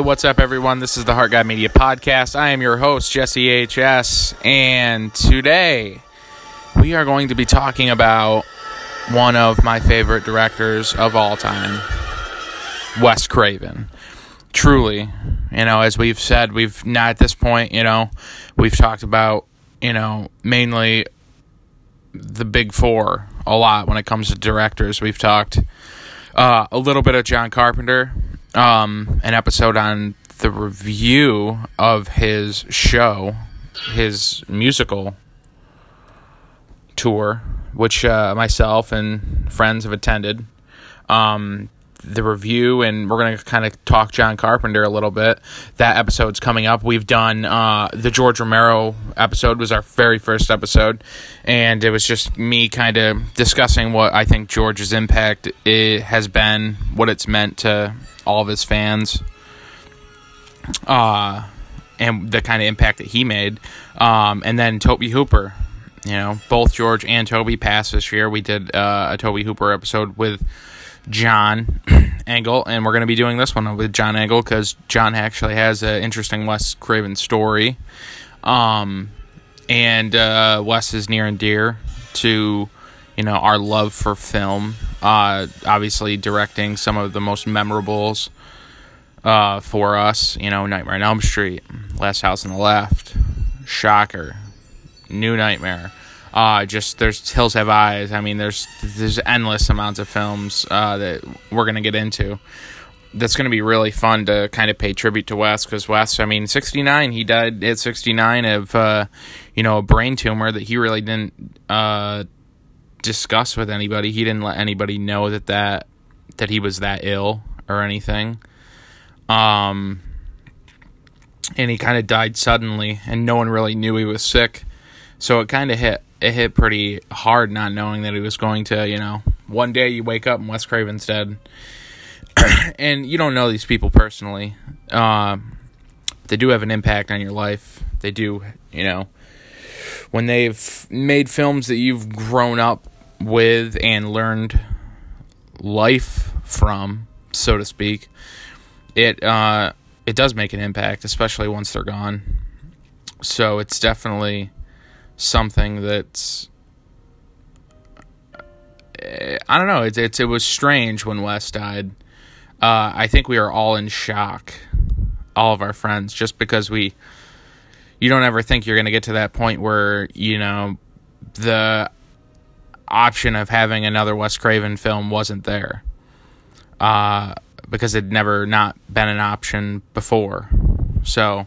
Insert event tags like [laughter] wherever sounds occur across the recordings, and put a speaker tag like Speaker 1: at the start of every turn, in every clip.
Speaker 1: What's up, everyone? This is the Heart Guy Media Podcast. I am your host, Jesse HS, and today we are going to be talking about one of my favorite directors of all time, Wes Craven. Truly, you know, as we've said, we've not at this point, you know, we've talked about, you know, mainly the big four a lot when it comes to directors. We've talked uh, a little bit of John Carpenter, um, an episode on the review of his show, his musical tour, which uh, myself and friends have attended. Um, the review, and we're going to kind of talk John Carpenter a little bit. That episode's coming up. We've done uh, the George Romero episode was our very first episode, and it was just me kind of discussing what I think George's impact it has been, what it's meant to all of his fans, uh, and the kind of impact that he made. Um, and then Tobe Hooper, you know, both George and Tobe passed this year. We did uh, a Tobe Hooper episode with John [clears throat] Engel, and we're going to be doing this one with John Engel because John actually has an interesting Wes Craven story. Um, and uh, Wes is near and dear to you know our love for film. Uh, obviously, directing some of the most memorables uh, for us. You know, Nightmare on Elm Street, Last House on the Left, Shocker, New Nightmare. Uh, just there's Hills Have Eyes. I mean, there's there's endless amounts of films uh, that we're gonna get into. That's gonna be really fun to kind of pay tribute to Wes because Wes, I mean, 69. He died at 69 of uh, you know a brain tumor that he really didn't uh, discuss with anybody. He didn't let anybody know that that that he was that ill or anything. Um, and he kind of died suddenly, and no one really knew he was sick. So it kind of hit it hit pretty hard not knowing that he was going to, you know, one day you wake up and Wes Craven's dead. [clears throat] and you don't know these people personally. Uh, they do have an impact on your life. They do, you know, when they've made films that you've grown up with and learned life from, so to speak, it uh, it does make an impact, especially once they're gone. So it's definitely something that's I don't know. It's, it's it was strange when Wes died. Uh, I think we are all in shock, all of our friends, just because we. You don't ever think you're going to get to that point where you know the option of having another Wes Craven film wasn't there, uh, because it'd never not been an option before. So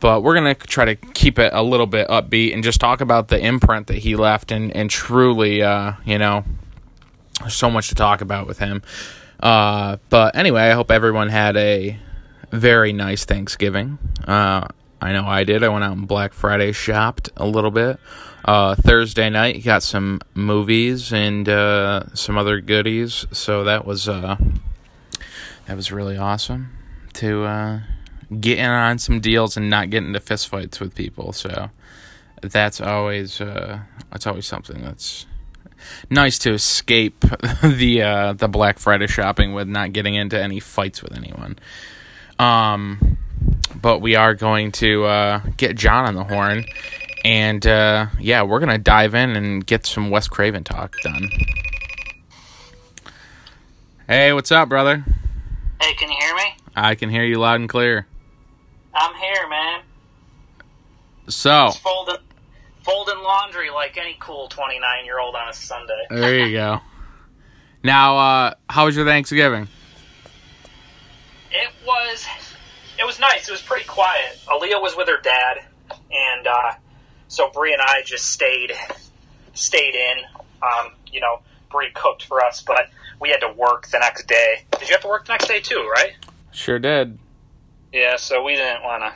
Speaker 1: but we're gonna try to keep it a little bit upbeat and just talk about the imprint that he left and and truly uh, you know there's so much to talk about with him. Uh, but anyway i hope everyone had a very nice thanksgiving. Uh, i know i did. I went out and black friday shopped a little bit. Uh, thursday night got some movies and uh, some other goodies. So that was uh, that was really awesome to getting on some deals and not getting into fistfights with people. So that's always uh, that's always something that's nice to escape [laughs] the uh, the Black Friday shopping with not getting into any fights with anyone. Um, but we are going to uh, get John on the horn, and uh, yeah, we're gonna dive in and get some Wes Craven talk done. Hey, what's up, brother?
Speaker 2: Hey, can you hear me?
Speaker 1: I can hear you loud and clear.
Speaker 2: I'm here, man.
Speaker 1: So
Speaker 2: Just folding, folding laundry like any cool 29 year old on a Sunday.
Speaker 1: there you go. Now, uh, how was your Thanksgiving?
Speaker 2: It was, it was nice. It was pretty quiet. Aaliyah was with her dad, and uh, so Bree and I just stayed, stayed in. Um, you know, Bree cooked for us, but we had to work the next day. Did you have to work the next day too? Right?
Speaker 1: Sure did.
Speaker 2: Yeah. So we didn't want to.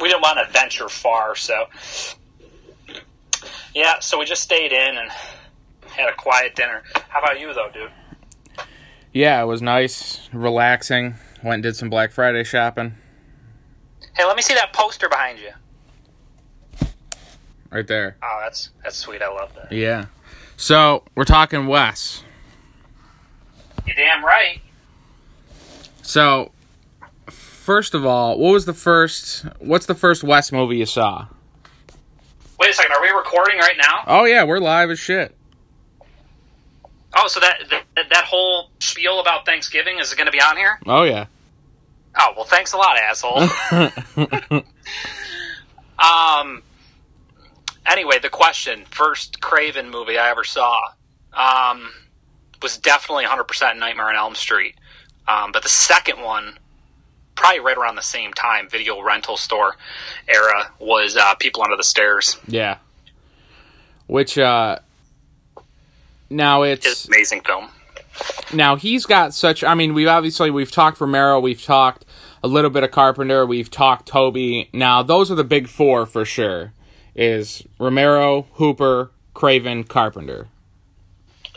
Speaker 2: We didn't want to venture far, so yeah. So we just stayed in and had a quiet dinner. How about you, though, dude?
Speaker 1: Yeah, it was nice, relaxing. Went and did some Black Friday shopping.
Speaker 2: Hey, let me see that poster behind you.
Speaker 1: Right there.
Speaker 2: Oh, that's that's sweet. I love that.
Speaker 1: Yeah. So we're talking Wes.
Speaker 2: You damn right.
Speaker 1: So first of all, what was the first? What's the first Wes movie you saw?
Speaker 2: Wait a second. Are we recording right now?
Speaker 1: Oh yeah, we're live as shit.
Speaker 2: Oh, so that that, that whole spiel about Thanksgiving is going to be on here?
Speaker 1: Oh yeah.
Speaker 2: Oh well, thanks a lot, asshole. [laughs] [laughs] um. Anyway, the question: first Craven movie I ever saw um, was definitely 100% Nightmare on Elm Street. Um, but the second one, probably right around the same time, video rental store era, was uh, People Under the Stairs.
Speaker 1: Yeah. Which uh now
Speaker 2: It's
Speaker 1: it's
Speaker 2: an amazing film.
Speaker 1: now he's got such I mean, we've obviously we've talked Romero, we've talked a little bit of Carpenter, we've talked Tobe. Now those are the big four for sure. Is Romero, Hooper, Craven, Carpenter.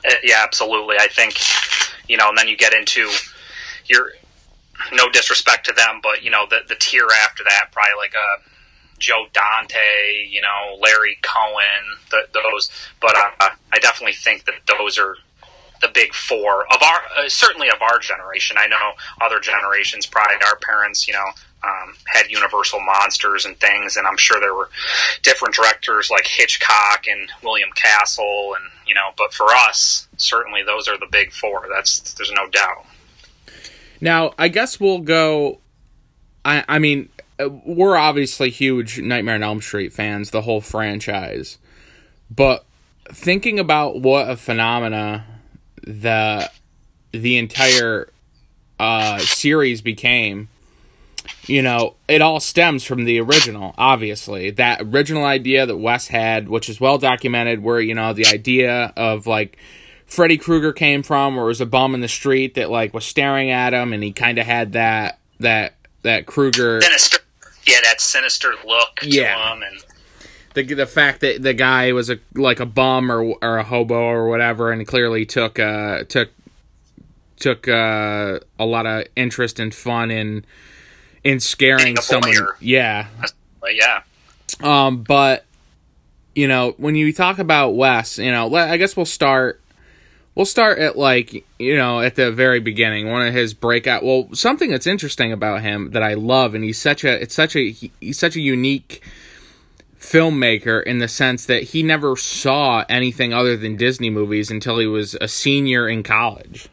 Speaker 2: Uh, yeah, absolutely. I think, you know, and then you get into your, no disrespect to them, but, you know, the, the tier after that, probably like a Joe Dante, you know, Larry Cohen, the, those. But uh, I definitely think that those are the big four of our, uh, certainly of our generation. I know other generations, probably our parents, you know, um, had Universal monsters and things, and I'm sure there were different directors like Hitchcock and William Castle, and you know. But for us, certainly those are the big four. That's there's no doubt.
Speaker 1: Now, I guess we'll go. I, I mean, we're obviously huge Nightmare on Elm Street fans, the whole franchise. But thinking about what a phenomena the the entire uh, series became, you know, it all stems from the original. Obviously, that original idea that Wes had, which is well documented, where you know the idea of like Freddy Krueger came from, it was a bum in the street that like was staring at him, and he kind of had that that that Krueger.
Speaker 2: Sinister, yeah, that sinister look
Speaker 1: Yeah.
Speaker 2: to him, and
Speaker 1: the the fact that the guy was a like a bum or or a hobo or whatever, and clearly took uh took took uh, a lot of interest and fun in in scaring someone. Yeah,
Speaker 2: yeah,
Speaker 1: um, but you know, when you talk about Wes, you know, I guess we'll start. We'll start at like you know at the very beginning, one of his breakout. Well, something that's interesting about him that I love, and he's such a it's such a he- he's such a unique filmmaker in the sense that he never saw anything other than Disney movies until he was a senior in college.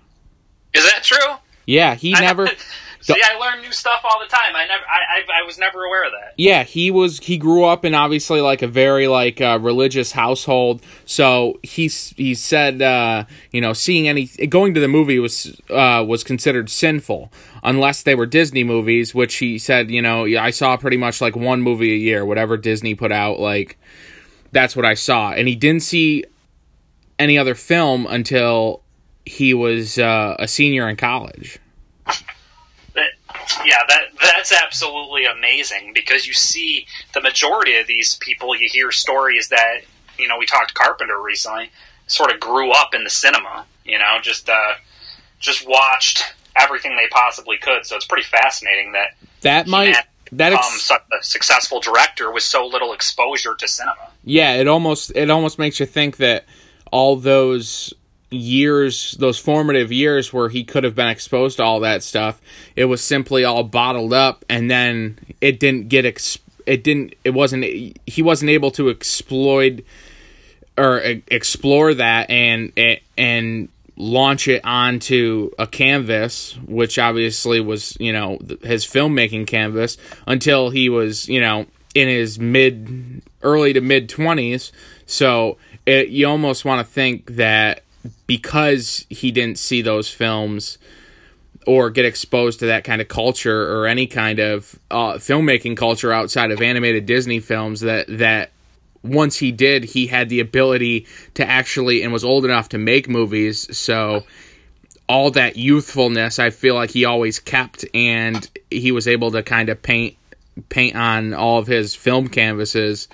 Speaker 2: is that true?
Speaker 1: Yeah, he never. [laughs]
Speaker 2: See, I learn new stuff all the time. I never, I, I, I was never aware of that.
Speaker 1: yeah he was he grew up in obviously like a very like uh, religious household so he he said uh you know seeing any going to the movie was uh was considered sinful unless they were disney movies which he said you know i saw pretty much like one movie a year whatever disney put out like that's what i saw and he didn't see any other film until he was uh, a senior in college
Speaker 2: yeah, that that's absolutely amazing because you see the majority of these people. You hear stories that you know. We talked to Carpenter recently. Sort of grew up in the cinema. You know, just uh, just watched everything they possibly could. So it's pretty fascinating that
Speaker 1: that might that
Speaker 2: um,
Speaker 1: ex-
Speaker 2: such a successful director with so little exposure to cinema.
Speaker 1: yeah it almost it almost makes you think that all those years those formative years where he could have been exposed to all that stuff it was simply all bottled up and then it didn't get ex- it didn't it wasn't he wasn't able to exploit or explore that and and launch it onto a canvas which obviously was you know his filmmaking canvas until he was you know in his mid early to mid 20s so it, you almost want to think that because he didn't see those films or get exposed to that kind of culture or any kind of uh, filmmaking culture outside of animated Disney films that that once he did he had the ability to actually and was old enough to make movies. So all that youthfulness I feel like he always kept and he was able to kind of paint paint on all of his film canvases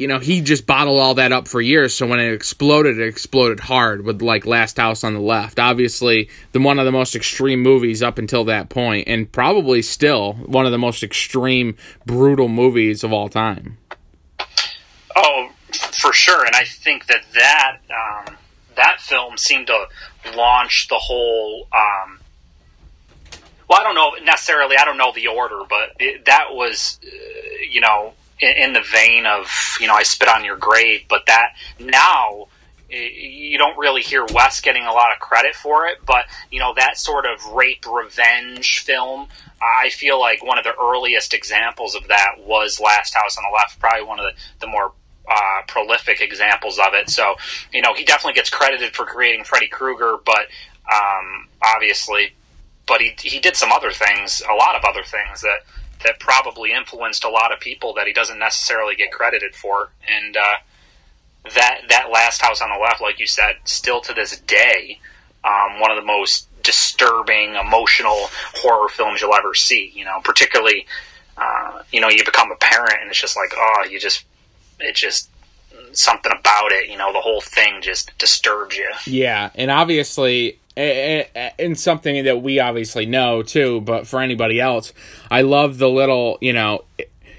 Speaker 1: you know, he just bottled all that up for years. So when it exploded, it exploded hard with like Last House on the Left. Obviously, the one of the most extreme movies up until that point, and probably still one of the most extreme, brutal movies of all time.
Speaker 2: Oh, for sure, and I think that that um, that film seemed to launch the whole um, well, I don't know necessarily. I don't know the order, but it, that was, uh, you know, in, the vein of you know, I spit on your grave. But that now you don't really hear Wes getting a lot of credit for it, but you know that sort of rape revenge film. I feel like one of the earliest examples of that was Last House on the Left, probably one of the, the more uh, prolific examples of it. So, you know, he definitely gets credited for creating Freddy Krueger, but um, obviously, but he he did some other things, a lot of other things that that probably influenced a lot of people that he doesn't necessarily get credited for, and. Uh, that that last house on the left, like you said, still to this day, um, one of the most disturbing, emotional horror films you'll ever see. You know, particularly, uh, you know, you become a parent and it's just like, oh, you just, it just something about it. You know, the whole thing just disturbs you.
Speaker 1: Yeah, and obviously. And something that we obviously know too, but for anybody else, I love the little, you know,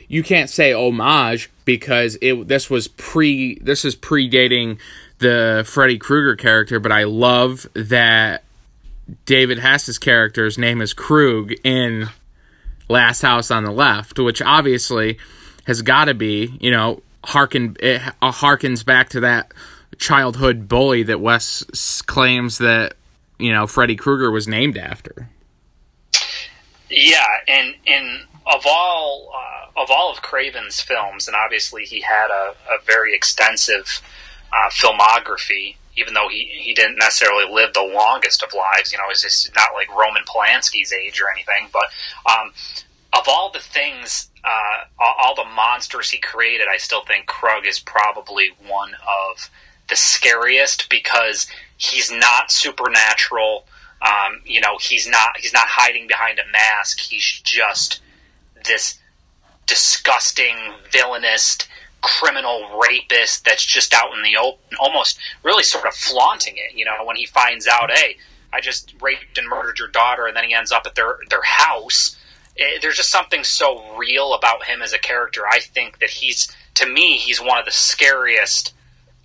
Speaker 1: you can't say homage because it this was pre this is predating the Freddy Krueger character, but I love that David Hess's character's name is Krug in Last House on the Left, which obviously has got to be, you know, harken it uh, harkens back to that childhood bully that Wes claims that you know Freddy Krueger was named after.
Speaker 2: Yeah, and and of all uh, of all of Craven's films, and obviously he had a, a very extensive uh, filmography. Even though he, he didn't necessarily live the longest of lives, you know, it's just not like Roman Polanski's age or anything. But um, of all the things, uh, all, all the monsters he created, I still think Krug is probably one of the scariest because he's not supernatural. Um, you know, he's not he's not hiding behind a mask. He's just this disgusting, villainous, criminal rapist that's just out in the open, almost really sort of flaunting it. You know, when he finds out, hey, I just raped and murdered your daughter, and then he ends up at their their house. It, eh, there's just something so real about him as a character. I think that he's, to me, he's one of the scariest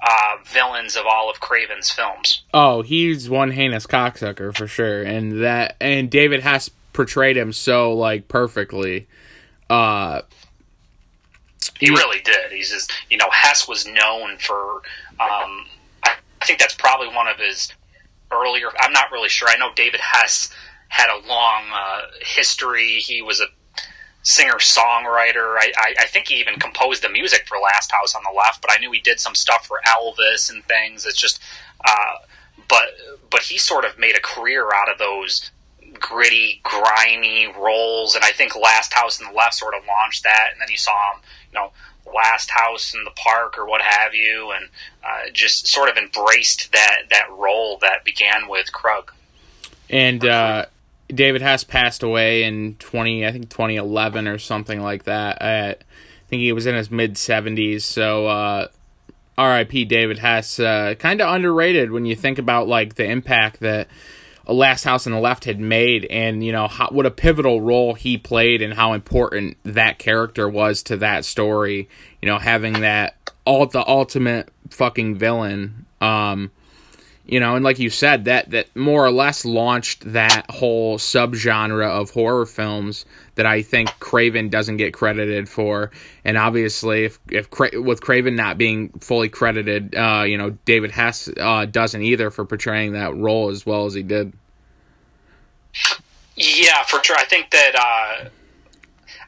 Speaker 2: uh, villains of all of Craven's films.
Speaker 1: Oh, he's one heinous cocksucker for sure, and that and David has portrayed him so like perfectly. Uh,
Speaker 2: he really did. He's just, you know, Hess was known for. Um, I think that's probably one of his earlier. I'm not really sure. I know David Hess had a long uh, history. He was a singer songwriter. I, I, I, think he even composed the music for Last House on the Left. But I knew he did some stuff for Elvis and things. It's just, uh, but but he sort of made a career out of those gritty, grimy roles. And I think Last House on the Left sort of launched that. And then you saw him, you know, Last House in the Park or what have you, and uh, just sort of embraced that that role that began with Krug.
Speaker 1: And uh, David Hess passed away in twenty, I think twenty eleven or something like that. At, I think he was in his mid seventies. So uh, R.I.P. David Hess. Uh, kind of underrated when you think about like the impact that Last House on the Left had made, and you know how, what a pivotal role he played, and how important that character was to that story. You know, having that all the ultimate fucking villain. Um, you know, and like you said, that that more or less launched that whole subgenre of horror films that I think Craven doesn't get credited for. And obviously, if if with Craven not being fully credited, uh, you know, David Hess uh, doesn't either for portraying that role as well as he did.
Speaker 2: Yeah, for sure. I think that uh,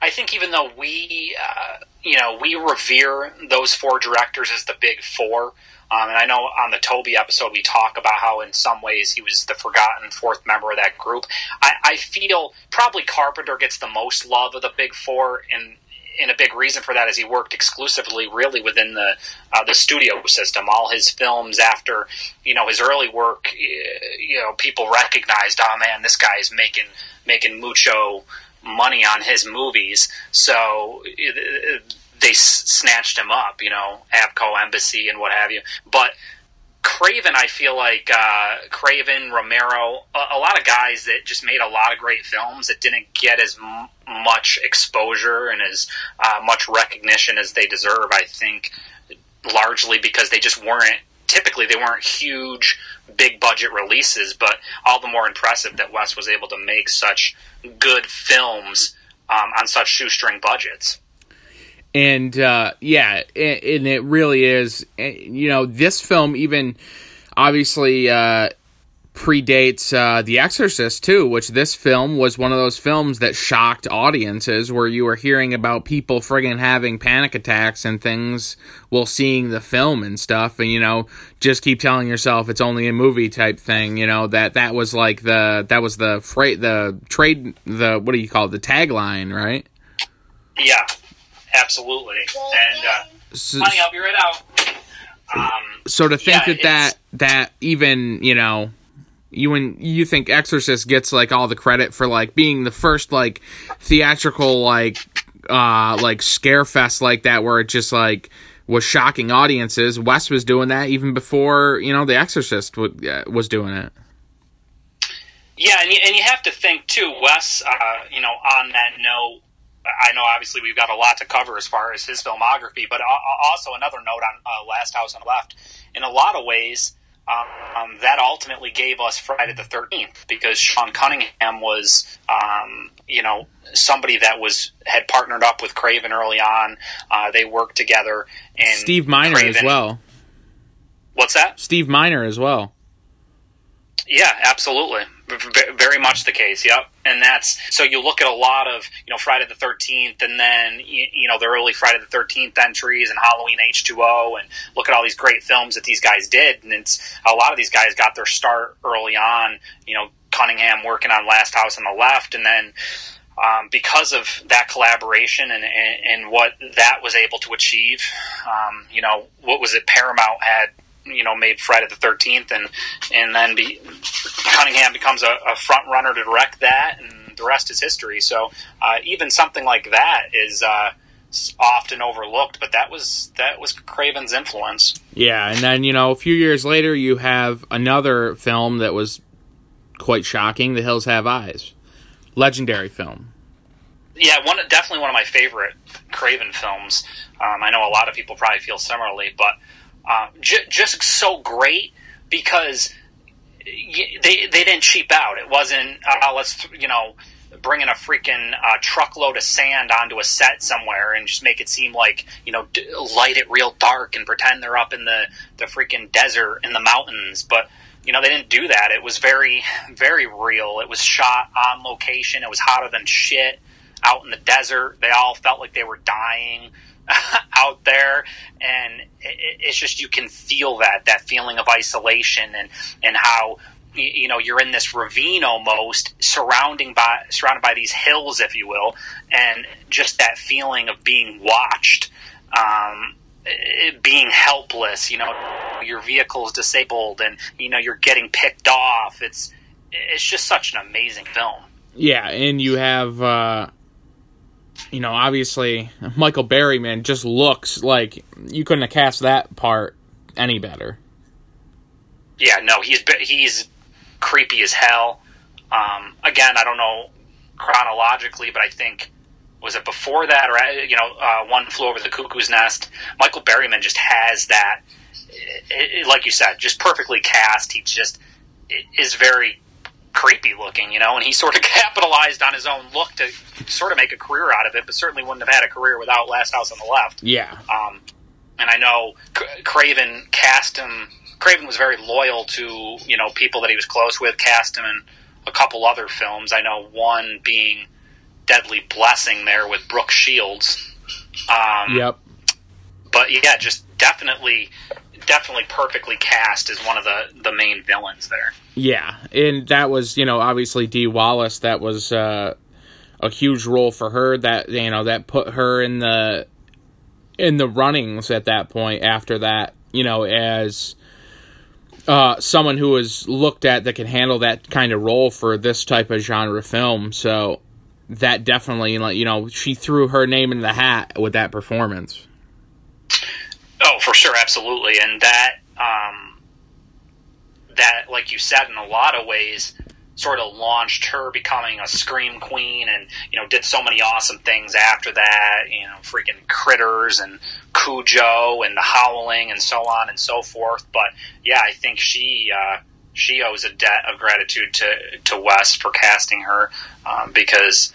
Speaker 2: I think even though we, uh, you know, we revere those four directors as the big four. Um, and I know on the Tobe episode we talk about how in some ways he was the forgotten fourth member of that group. I, I feel probably Carpenter gets the most love of the big four, and and a big reason for that is he worked exclusively really within the uh, the studio system. All his films after you know his early work, you know, people recognized, oh man, this guy is making making mucho money on his movies. So they snatched him up, you know, Avco Embassy and what have you. But Craven, I feel like uh, Craven, Romero, a, a, lot of guys that just made a lot of great films that didn't get as m- much exposure and as uh, much recognition as they deserve. I think largely because they just weren't typically they weren't huge, big budget releases, but all the more impressive that Wes was able to make such good films um, on such shoestring budgets.
Speaker 1: And uh, yeah, and it really is. You know, this film even obviously uh, predates uh, The Exorcist too, which this film was one of those films that shocked audiences, where you were hearing about people friggin' having panic attacks and things while seeing the film and stuff, and you know, just keep telling yourself it's only a movie type thing. You know that that was like the that was the freight the trade the what do you call it the tagline, right?
Speaker 2: Yeah, absolutely. And uh, so, honey, I'll be right out.
Speaker 1: Um, so to think yeah, that that that even you know you and you think Exorcist gets like all the credit for like being the first like theatrical like uh like scare fest like that where it just like was shocking audiences. Wes was doing that even before you know The Exorcist w- uh, was doing it.
Speaker 2: Yeah, and you, and you have to think too, Wes. Uh, you know, on that note, I know obviously we've got a lot to cover as far as his filmography, but also another note on uh, Last House on the Left. In a lot of ways, um, that ultimately gave us Friday the Thirteenth because Sean Cunningham was, um, you know, somebody that was had partnered up with Craven early on. Uh, they worked together, and
Speaker 1: Steve Miner Craven, as well.
Speaker 2: What's that?
Speaker 1: Steve Miner as well.
Speaker 2: Yeah, absolutely. Very much the case. Yep. And that's so you look at a lot of you know Friday the Thirteenth, and then you, you, know the early Friday the Thirteenth entries and Halloween H two O, and look at all these great films that these guys did. And it's a lot of these guys got their start early on. You know Cunningham working on Last House on the Left, and then um, because of that collaboration and, and, and, what that was able to achieve. Um, you know, what was it? Paramount had you know made Friday the Thirteenth, and and then be, Cunningham becomes a, a, front runner to direct that, and the rest is history. So uh, even something like that is. Uh, often overlooked, but that was that was Craven's influence.
Speaker 1: Yeah, and then you know a few years later you have another film that was quite shocking, The Hills Have Eyes, legendary film.
Speaker 2: Yeah, one definitely one of my favorite Craven films. Um, I know a lot of people probably feel similarly, but uh, j- just so great because they they didn't cheap out. It wasn't uh, let's you know bringing a freaking uh, truckload of sand onto a set somewhere and just make it seem like you know d- light it real dark and pretend they're up in the the freaking desert in the mountains, but. You know, they didn't do that. It was very, very real. It was shot on location. It was hotter than shit out in the desert. They all felt like they were dying. [laughs] out there, and it's just you can feel that that feeling of isolation and and how you know you're in this ravine almost surrounding by surrounded by these hills if you will and just that feeling of being watched um, being helpless you know your vehicle is disabled and you know you're getting picked off. It's it's just such an amazing film.
Speaker 1: Yeah and you have uh you know, obviously Michael Berryman just looks like you couldn't have cast that part any better.
Speaker 2: Yeah, no, he's he's creepy as hell. Um, again, I don't know chronologically, but I think was it before that or you know, uh, One Flew Over the Cuckoo's Nest. Michael Berryman just has that, it, it, like you said, just perfectly cast. He just is very creepy looking, you know, and he sort of [laughs] capitalized on his own look to sort of make a career out of it, but certainly wouldn't have had a career without Last House on the Left.
Speaker 1: Yeah.
Speaker 2: Um, and I know Craven cast him. Craven was very loyal to you know people that he was close with. Cast him in a couple other films. I know one being Deadly Blessing there with Brooke Shields.
Speaker 1: Um, yep.
Speaker 2: But yeah, just definitely, definitely perfectly cast as one of the the main villains there.
Speaker 1: Yeah, and that was you know obviously Dee Wallace. That was uh, a huge role for her. That you know that put her in the in the runnings at that point. After that, you know, as uh, someone who is looked at that can handle that kind of role for this type of genre film. So that definitely, you know, she threw her name in the hat with that performance.
Speaker 2: Oh, for sure, absolutely, and that um, that, like you said, in a lot of ways, sort of launched her becoming a scream queen and you know did so many awesome things after that you know freaking critters and Cujo and The Howling and so on and so forth. But yeah, I think she uh, she owes a debt of gratitude to to Wes for casting her um, because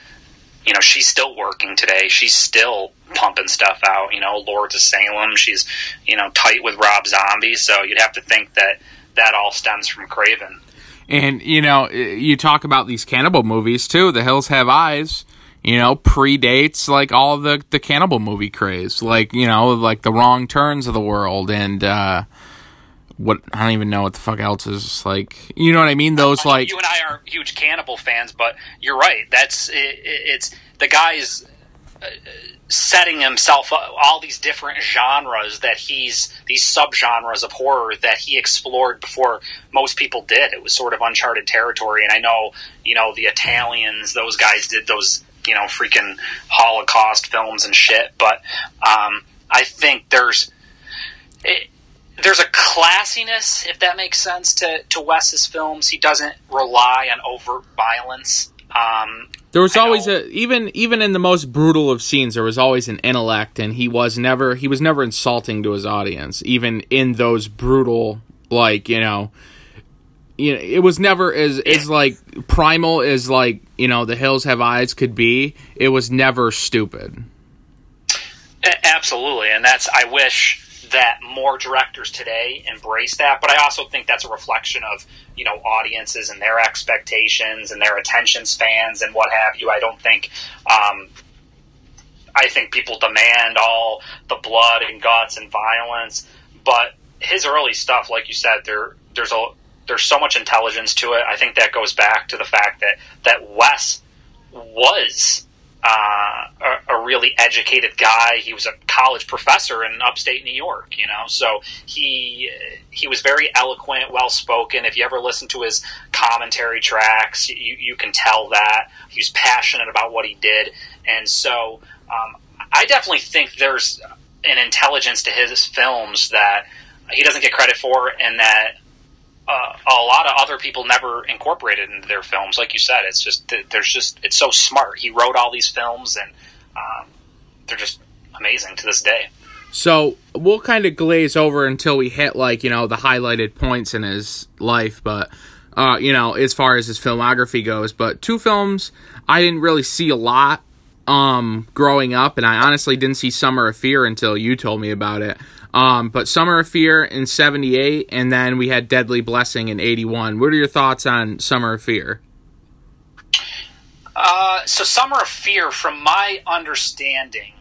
Speaker 2: you know she's still working today. She's still pumping stuff out. You know, Lords of Salem. She's you know tight with Rob Zombie. So you'd have to think that that all stems from Craven.
Speaker 1: And you know, you talk about these cannibal movies too. The Hills Have Eyes. You know, predates like all the the cannibal movie craze, like you know, like the Wrong Turns of the world, and uh, what I don't even know what the fuck else is like. You know what I mean? Those like
Speaker 2: you and I aren't huge cannibal fans, but you're right. That's it, it's the guy's uh, setting himself up, all these different genres that he's these subgenres of horror that he explored before most people did. It was sort of uncharted territory, and I know you know the Italians; those guys did those you know freaking Holocaust films and shit. But um, I think there's. It, there's a classiness, if that makes sense, to, to Wes's films. He doesn't rely on overt violence. Um,
Speaker 1: there was always a even even in the most brutal of scenes, there was always an intellect, and he was never he was never insulting to his audience, even in those brutal like you know. You know, it was never as as like primal as like you know the hills have eyes could be. It was never stupid.
Speaker 2: Absolutely, and that's I wish that more directors today embrace that. But I also think that's a reflection of you know audiences and their expectations and their attention spans and what have you. I don't think. Um, I think people demand all the blood and guts and violence, but his early stuff, like you said, there there's a there's so much intelligence to it. I think that goes back to the fact that that Wes was uh, a, a, really educated guy. He was a college professor in upstate New York, you know. So he he was very eloquent, well spoken. If you ever listen to his commentary tracks, you, you can tell that he was passionate about what he did. And so um, I definitely think there's an intelligence to his films that he doesn't get credit for, and that uh, a lot of other people never incorporated into their films. Like you said, it's just there's just it's so smart. He wrote all these films, and um, they're just amazing to this day.
Speaker 1: So we'll kind of glaze over until we hit like you know the highlighted points in his life, but uh, you know as far as his filmography goes. But two films I didn't really see a lot um growing up, and I honestly didn't see Summer of Fear until you told me about it. Um, but Summer of Fear in 78, and then we had Deadly Blessing in 81. What are your thoughts on Summer of Fear?
Speaker 2: Uh, so Summer of Fear, from my understanding,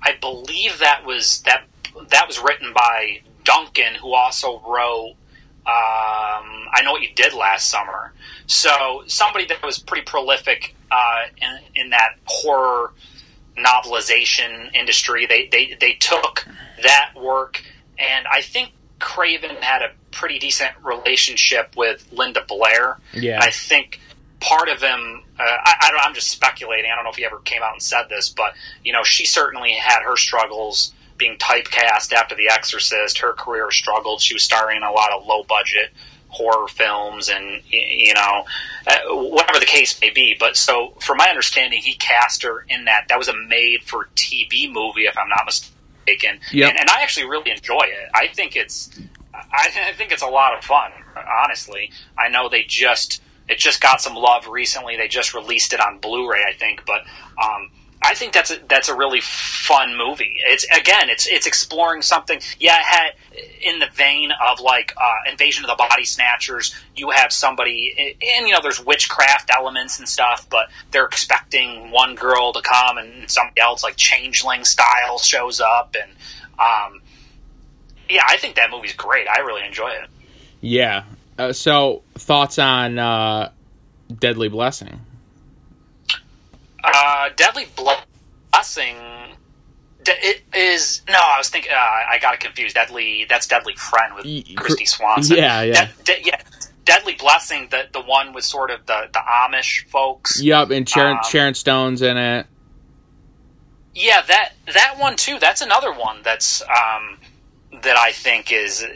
Speaker 2: I believe that was that that was written by Duncan, who also wrote um, I Know What You Did Last Summer. So somebody that was pretty prolific uh, in, in that horror novelization industry. They, they, they took that work, and I think Craven had a pretty decent relationship with Linda Blair.
Speaker 1: Yeah.
Speaker 2: I think part of him, uh, I, I don't, I'm just speculating. I don't know if he ever came out and said this, but, you know, she certainly had her struggles being typecast after The Exorcist. Her career struggled. She was starring in a lot of low budget horror films and you know uh, whatever the case may be. But so from my understanding he cast her in that. That was a made for tv movie if i'm not mistaken.
Speaker 1: Yep.
Speaker 2: and, and i actually really enjoy it. I think it's I, [laughs] I think it's a lot of fun honestly. I know they just it just got some love recently. They just released it on blu-ray i think. But um I think that's a, that's a really fun movie. It's again, it's it's exploring something. Yeah, had in the vein of like uh, Invasion of the Body Snatchers. You have somebody, and you know, there's witchcraft elements and stuff, but they're expecting one girl to come, and somebody else, like Changeling style, shows up, and um, yeah, I think that movie's great. I really enjoy it.
Speaker 1: Yeah. Uh, so, thoughts on uh, Deadly Blessing?
Speaker 2: Uh, Deadly Blessing. it is no. I was thinking. Uh, I got it confused. Deadly. That's Deadly Friend with Kristy Swanson.
Speaker 1: Yeah, yeah,
Speaker 2: De- de- yeah. Deadly Blessing. The the one with sort of the the Amish folks.
Speaker 1: Yep, and Sharon, um, Sharon Stone's in it.
Speaker 2: Yeah, that that one too. That's another one that's um, that I think is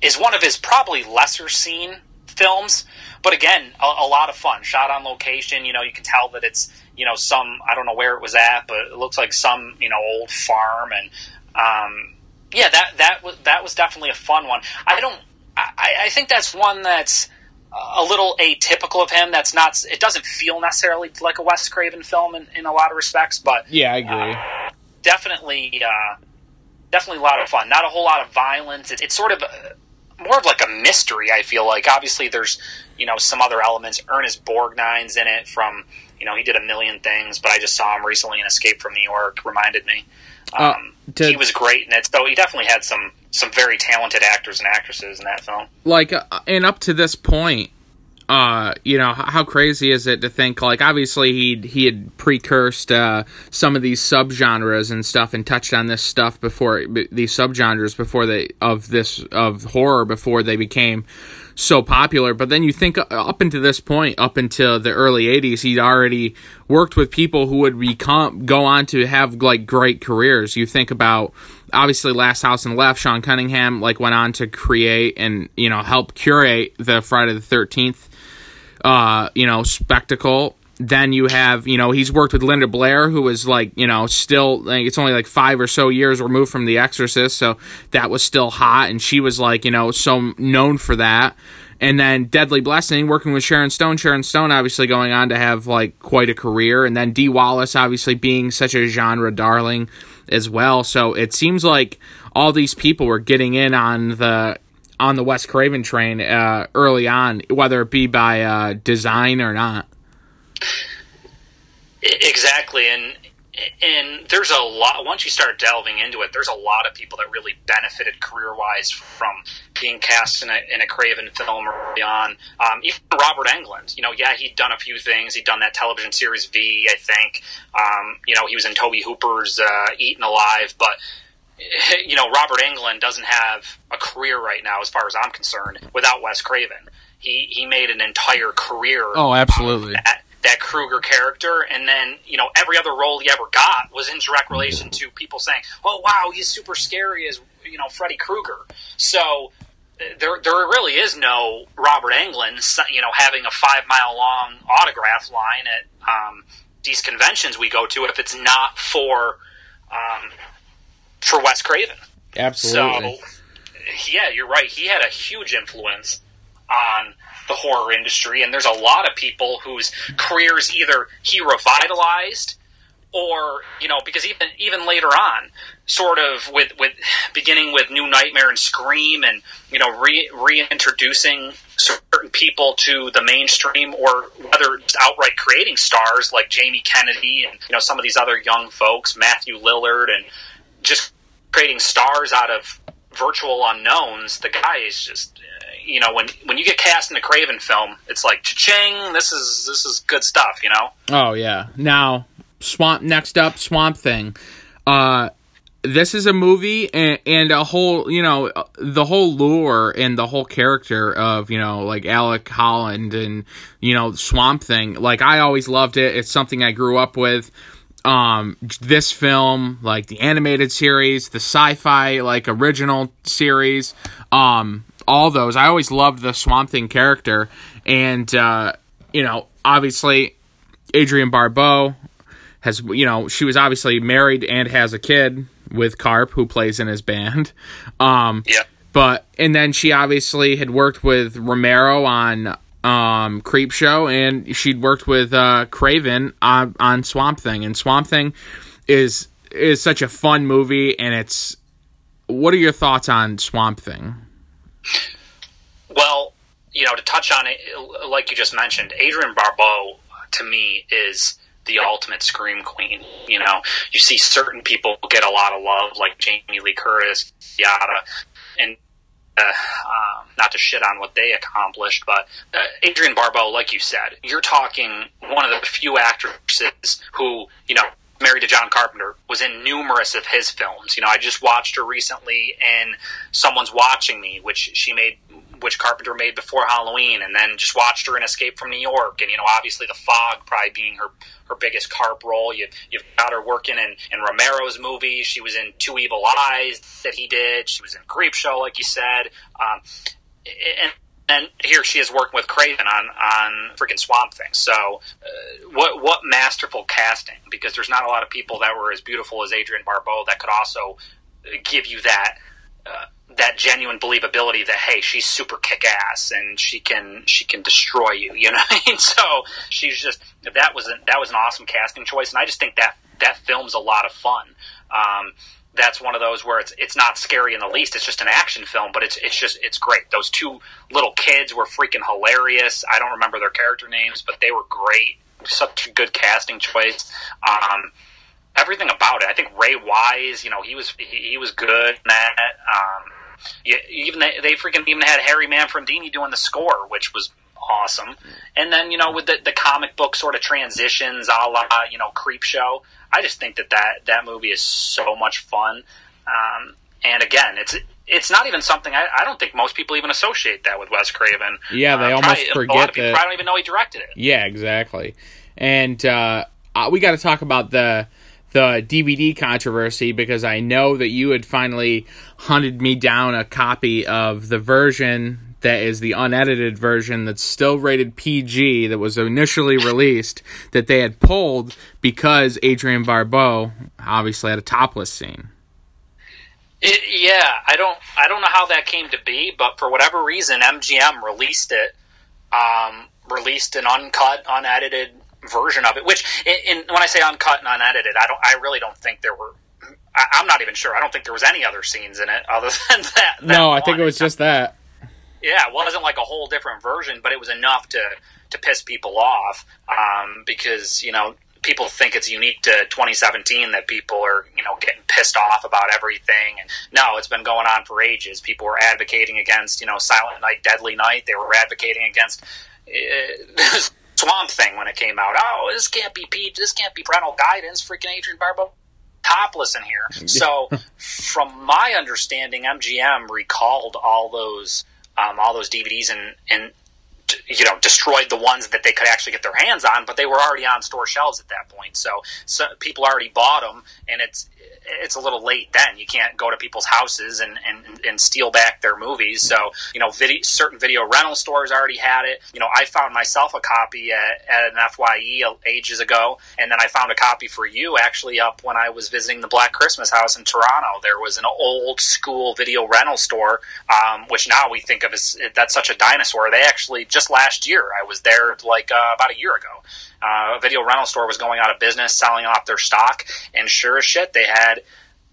Speaker 2: is one of his probably lesser seen films, but again, a, a lot of fun. Shot on location. You know, you can tell that it's you know some I don't know where it was at, but it looks like some you know old farm and um, yeah, that that was that was definitely a fun one. I don't. I, I think that's one that's a little atypical of him. That's not. It doesn't feel necessarily like a Wes Craven film in, in a lot of respects, but
Speaker 1: yeah, I agree.
Speaker 2: Uh, definitely, uh, definitely a lot of fun. Not a whole lot of violence. It, it's sort of a, more of like a mystery. I feel like obviously there's you know some other elements. Ernest Borgnine's in it from you know he did a million things, but I just saw him recently in Escape from New York. Reminded me. Uh, um, uh, to, he was great in it, though he definitely had some some very talented actors and actresses in that film.
Speaker 1: Like, uh, and up to this point, uh, you know, how crazy is it to think like obviously he he had precursed uh, some of these subgenres and stuff and touched on this stuff before these subgenres before they of this of horror before they became so popular. But then you think up until this point, up until the early '80s, he'd already worked with people who would become go on to have like great careers. You think about obviously Last House and Left. Sean Cunningham like went on to create and you know help curate the Friday the Thirteenth, uh, you know, spectacle then you have you know he's worked with linda blair who was like you know still like it's only like five or so years removed from the exorcist so that was still hot and she was like you know so known for that. And then deadly blessing working with sharon stone. Sharon stone obviously going on to have like quite a career. And then dee wallace obviously being such a genre darling as well. So it seems like all these people were getting in on the on the Wes Craven train uh, early on, whether it be by uh, design or not.
Speaker 2: Exactly, and and there's a lot. Once you start delving into it, there's a lot of people that really benefited career wise from being cast in a, in a Craven film early on. Um, even Robert Englund, you know, yeah, he'd done a few things. He'd done that television series V, I think. Um, you know, he was in Tobe Hooper's uh, Eaten Alive, but [laughs] you know, Robert Englund doesn't have a career right now, as far as I'm concerned, without Wes Craven. He he made an entire career.
Speaker 1: Oh, absolutely.
Speaker 2: Um, at, that Krueger character, and then you know every other role he ever got was in direct relation to people saying, "Oh wow, he's super scary as you know Freddy Krueger." So there there really is no Robert Englund, you know, having a five mile long autograph line at um, these conventions we go to if it's not for um, for Wes Craven.
Speaker 1: Absolutely.
Speaker 2: So yeah, you're right. He had a huge influence on the horror industry, and there's a lot of people whose careers either he revitalized or you know because even even later on sort of with with beginning with new nightmare and scream and you know re, reintroducing certain people to the mainstream or whether it's outright creating stars like Jamie Kennedy and you know some of these other young folks Matthew Lillard and just creating stars out of virtual unknowns the guy is just you know, when when you get cast in a Craven film, it's like cha-ching. This is this is good stuff, you know.
Speaker 1: Oh yeah. Now, Swamp. Next up, Swamp Thing. Uh, this is a movie and, and a whole, you know, the whole lure and the whole character of, you know, like Alec Holland and, you know, Swamp Thing. Like, I always loved it. It's something I grew up with. Um, this film, like the animated series, the sci fi, like original series, um, all those. I always loved the Swamp Thing character, and uh, you know, obviously, Adrienne Barbeau has you know she was obviously married and has a kid with Carp, who plays in his band. Um,
Speaker 2: yeah.
Speaker 1: But and then she obviously had worked with Romero on um, Creep Show, and she'd worked with uh, Craven on, on Swamp Thing, and Swamp Thing is is such a fun movie, and it's. What are your thoughts on Swamp Thing?
Speaker 2: Well, you know, to touch on it, like you just mentioned, Adrienne Barbeau to me is the ultimate scream queen. You know, you see certain people get a lot of love, like Jamie Lee Curtis, yada, and uh, um, not to shit on what they accomplished, but uh, Adrienne Barbeau, like you said, you're talking one of the few actresses who, you know, married to John Carpenter, was in numerous of his films. You know, I just watched her recently in Someone's Watching Me, which she made, which Carpenter made before Halloween, and then just watched her in Escape from New York. And you know, obviously The Fog probably being her her biggest Carp role. You, you've got her working in in Romero's movies. She was in Two Evil Eyes that he did. She was in Creepshow, like you said. Um, and and here she is working with Craven on on freaking Swamp Thing. So, uh, what what masterful casting? Because there's not a lot of people that were as beautiful as Adrienne Barbeau that could also give you that uh, that genuine believability that hey, she's super kick ass and she can she can destroy you. You know, [laughs] so she's just that was an, that was an awesome casting choice, and I just think that that film's a lot of fun. Um, that's one of those where it's it's not scary in the least. It's just an action film, but it's it's just it's great. Those two little kids were freaking hilarious. I don't remember their character names, but they were great. Such a good casting choice. Um, everything about it. I think Ray Wise, you know, he was he, he was good that. Um, even they, they freaking even had Harry Manfredini doing the score, which was awesome. And then you know with the the comic book sort of transitions, a la you know Creepshow. I just think that that that movie is so much fun. Um, and again, it's it's not even something I, I, don't think most people even associate that with Wes Craven.
Speaker 1: Yeah, they uh, almost probably, forget
Speaker 2: a lot of
Speaker 1: people
Speaker 2: that. I don't even know he directed it.
Speaker 1: Yeah, exactly. And uh, uh we got to talk about the the DVD controversy because I know that you had finally hunted me down a copy of the version that is the unedited version that's still rated PG that was initially released that they had pulled because Adrienne Barbeau obviously had a topless scene.
Speaker 2: It, yeah, I don't I don't know how that came to be, but for whatever reason, MGM released it, um, released an uncut, unedited version of it. Which, in, in, when I say uncut and unedited, I don't. I really don't think there were. I, am not even sure. I don't think there was any other scenes in it other [laughs] than that. that
Speaker 1: no, I think it was just that.
Speaker 2: Yeah, it wasn't like a whole different version, but it was enough to to piss people off um, because you know people think it's unique to 2017 that people are you know getting pissed off about everything and no it's been going on for ages people were advocating against you know silent night deadly night they were advocating against uh, [laughs] Swamp Thing when it came out. Oh, this can't be. This can't be parental guidance. Freaking Adrienne Barbeau topless in here. [laughs] So, from my understanding, MGM recalled all those um, all those DVDs and and you know destroyed the ones that they could actually get their hands on, but they were already on store shelves at that point. So, so people already bought them, and it's it's a little late then. You can't go to people's houses and, and, and steal back their movies. So, you know, video, certain video rental stores already had it. You know, I found myself a copy at, at an FYE ages ago, and then I found a copy for you actually up when I was visiting the Black Christmas house in Toronto. There was an old school video rental store, um, which now we think of as that's such a dinosaur. They actually, just last year, I was there like uh, about a year ago. Uh, a video rental store was going out of business, selling off their stock, and sure as shit, they had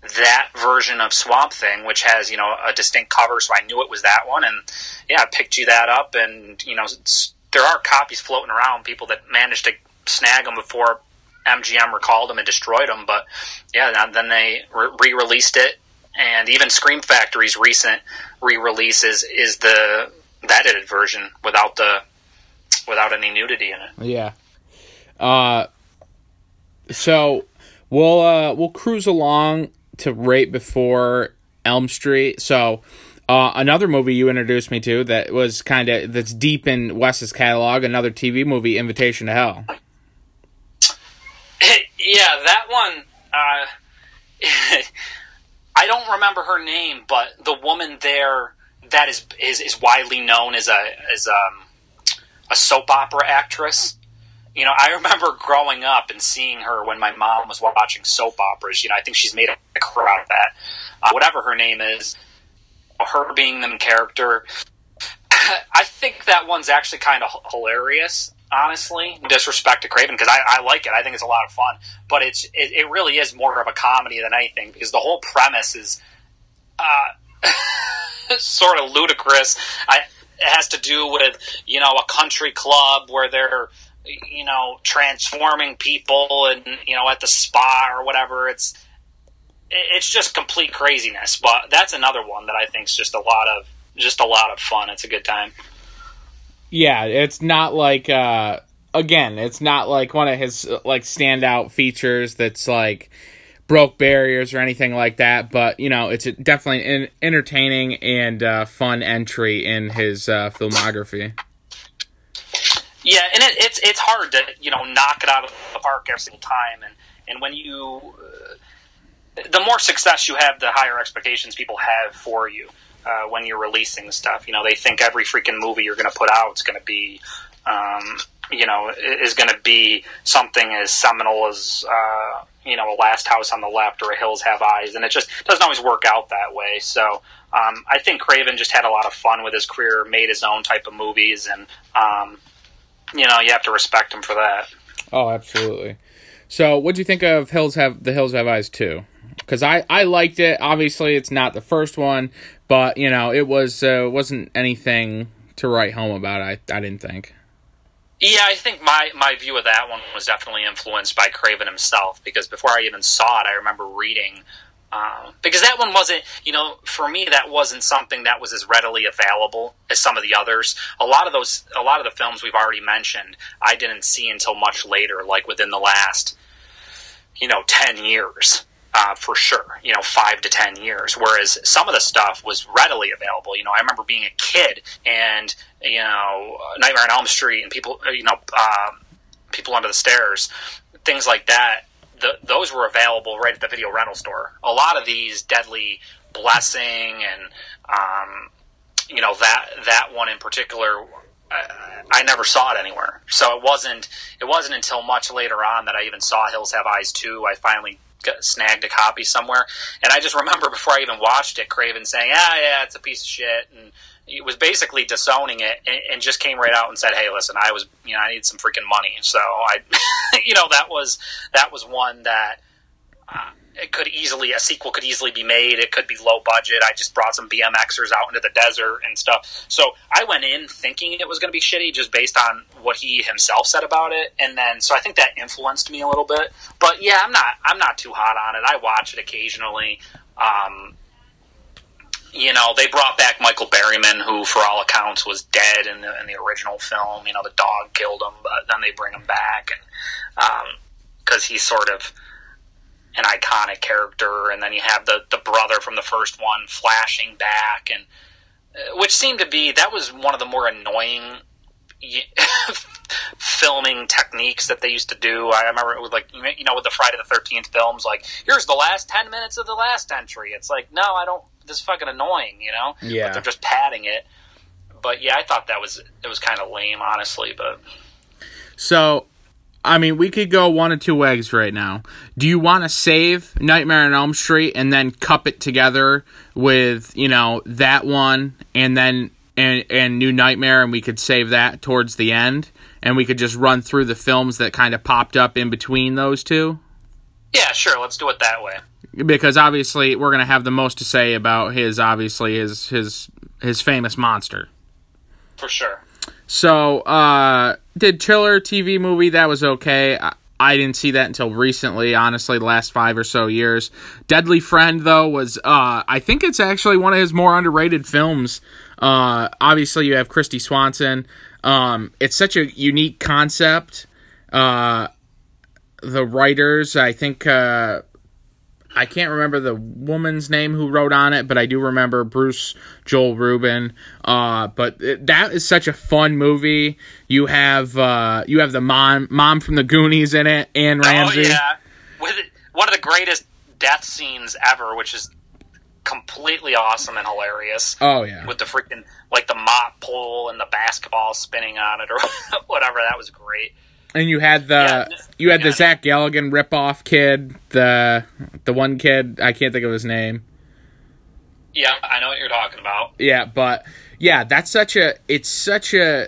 Speaker 2: that version of Swamp Thing, which has you know a distinct cover, so I knew it was that one, and yeah, I picked you that up, and you know there are copies floating around, people that managed to snag them before MGM recalled them and destroyed them, but yeah, then they re-released it, and even Scream Factory's recent re-release is, is the the edited version without the without any nudity in it.
Speaker 1: Yeah. Uh, so we'll uh, we'll cruise along to right before Elm Street. So uh, another movie you introduced me to that was kind of that's deep in Wes's catalog. Another TV movie, Invitation to Hell. [laughs]
Speaker 2: Yeah, that one. Uh, [laughs] I don't remember her name, but the woman there that is is, is widely known as a as um, a soap opera actress you know, I remember growing up and seeing her when my mom was watching soap operas. You know, I think she's made a career out of that. Uh, whatever her name is, her being the character, [laughs] I think that one's actually kind of hilarious. Honestly, disrespect to Craven because I, I, like it. I think it's a lot of fun, but it's it, it, really is more of a comedy than anything because the whole premise is uh, [laughs] [laughs] sort of ludicrous. I, it has to do with you know a country club where they're you know, transforming people and, you know, at the spa or whatever. It's, it's just complete craziness. But that's another one that I think is just a lot of, just a lot of fun. It's a good time.
Speaker 1: Yeah. It's not like, uh, again, it's not like one of his, like, standout features that's like, broke barriers or anything like that, but you know, it's definitely an entertaining and uh, fun entry in his uh, filmography.
Speaker 2: Yeah, and it, it's it's hard to you know knock it out of the park every single time, and and when you uh, the more success you have, the higher expectations people have for you uh, when you're releasing stuff. You know, they think every freaking movie you're going to put out is going to be, um, you know, is going to be something as seminal as uh, you know a Last House on the Left or a Hills Have Eyes, and it just doesn't always work out that way. So um, I think Craven just had a lot of fun with his career, made his own type of movies, and um, you know you have to respect him for that.
Speaker 1: Oh, absolutely. So, what do you think of Hills Have the Hills Have Eyes too? Because I I liked it. Obviously, it's not the first one, but you know it was uh, wasn't anything to write home about. I I didn't think.
Speaker 2: Yeah, I think my, my view of that one was definitely influenced by Craven himself because before I even saw it, I remember reading um, because that one wasn't, you know, for me that wasn't something that was as readily available as some of the others. A lot of those, a lot of the films we've already mentioned, I didn't see until much later, like within the last, you know, ten years. Uh, for sure, you know, five to ten years. Whereas some of the stuff was readily available. You know, I remember being a kid and you know, Nightmare on Elm Street and people, you know, um, people under the stairs, things like that the, those were available right at the video rental store. A lot of these Deadly Blessing and um, you know that that one in particular, I, I never saw it anywhere. So it wasn't it wasn't until much later on that I even saw Hills Have Eyes two. I finally snagged a copy somewhere, and I just remember before I even watched it, Craven saying, "Ah, yeah, it's a piece of shit," and it was basically disowning it and, and, just came right out and said, "Hey, listen, I was, you know, I need some freaking money." So I, [laughs] you know, that was that was one that uh, it could easily a sequel could easily be made. It could be low budget. I just brought some BMXers out into the desert and stuff. So I went in thinking it was going to be shitty just based on what he himself said about it, and then so I think that influenced me a little bit. But yeah, I'm not I'm not too hot on it. I watch it occasionally. Um, you know, they brought back Michael Berryman, who, for all accounts, was dead in the in the original film. You know, the dog killed him, but then they bring him back, and because um, he's sort of an iconic character, and then you have the the brother from the first one flashing back, and uh, which seemed to be that was one of the more annoying [laughs] filming techniques that they used to do. I remember it was like you know with the Friday the Thirteenth films, like here's the last ten minutes of the last entry. It's like no, I don't. This is fucking annoying, you know.
Speaker 1: Yeah.
Speaker 2: But they're just padding it. But yeah, I thought that was it was kind of lame, honestly. But
Speaker 1: so. I mean, we could go one of two ways right now. Do you want to save Nightmare on Elm Street and then cup it together with, you know, that one and then and and New Nightmare, and we could save that towards the end, and we could just run through the films that kind of popped up in between those two.
Speaker 2: Yeah, sure. Let's do it that way.
Speaker 1: Because obviously, we're gonna have the most to say about his obviously his his his famous monster.
Speaker 2: For sure.
Speaker 1: So, uh, did Chiller TV movie that was okay. I, I didn't see that until recently, honestly, last five or so years. Deadly Friend, though, was, uh, I think it's actually one of his more underrated films. Uh, obviously, you have Kristy Swanson. Um, it's such a unique concept. Uh, the writers, I think, uh, I can't remember the woman's name who wrote on it, but I do remember Bruce Joel Rubin. Uh, but it, that is such a fun movie. You have uh, you have the mom mom from the Goonies in it, Anne Ramsey.
Speaker 2: Oh yeah, with one of the greatest death scenes ever, which is completely awesome and hilarious.
Speaker 1: Oh yeah,
Speaker 2: with the freaking like the mop pole and the basketball spinning on it or [laughs] whatever. That was great.
Speaker 1: And you had the yeah, you had the Zach Galligan ripoff kid, the the one kid I can't think of his name.
Speaker 2: Yeah, I know what you're talking about.
Speaker 1: Yeah, but yeah, that's such a it's such a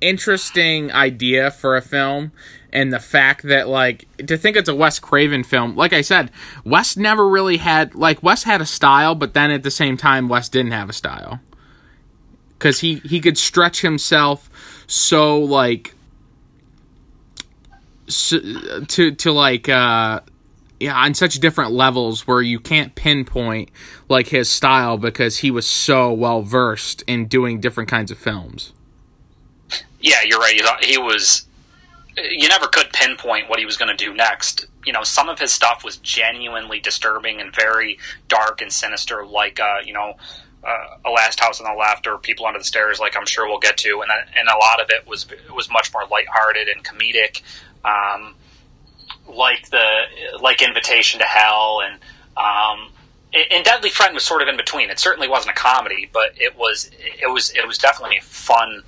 Speaker 1: interesting idea for a film and the fact that like to think it's a Wes Craven film. Like I said, Wes never really had like Wes had a style, but then at the same time Wes didn't have a style. Cuz he he could stretch himself so like to to like uh yeah on such different levels where you can't pinpoint like his style because he was so well versed in doing different kinds of films.
Speaker 2: Yeah you're right. He was you never could pinpoint what he was going to do next. You know some of his stuff was genuinely disturbing and very dark and sinister like uh you know uh, a last house on the left or people under the stairs like i'm sure we'll get to. And and a lot of it was was much more lighthearted and comedic um, like the like Invitation to Hell and um, and Deadly Friend was sort of in between. It certainly wasn't a comedy, but it was it was it was definitely a fun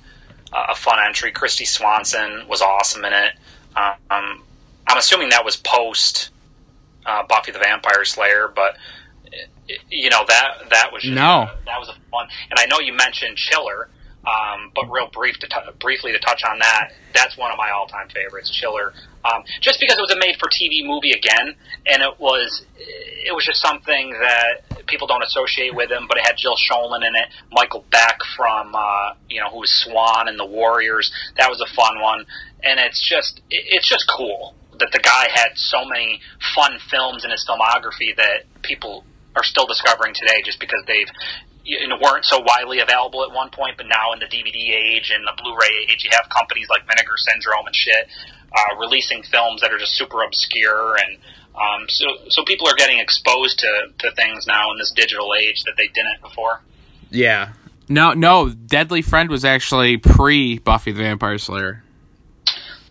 Speaker 2: uh, a fun entry. Kristy Swanson was awesome in it. Um, I'm assuming that was post uh, Buffy the Vampire Slayer, but you know that that was just,
Speaker 1: no
Speaker 2: that was a fun. And I know you mentioned Chiller, um, but real brief to t- briefly to touch on that, that's one of my all time favorites, Chiller. Um, just because it was a made for TV movie again, and it was it was just something that people don't associate with him, but it had Jill Schoelen in it, Michael Beck from uh, you know who was Swan and the Warriors. That was a fun one, and it's just it's just cool that the guy had so many fun films in his filmography that people are still discovering today just because they've you know, weren't so widely available at one point, but now in the DVD age and the Blu-ray age, you have companies like Vinegar Syndrome and shit uh, releasing films that are just super obscure, and um, so so people are getting exposed to to things now in this digital age that they didn't before.
Speaker 1: Yeah. No, no. Deadly Friend was actually pre Buffy the Vampire Slayer.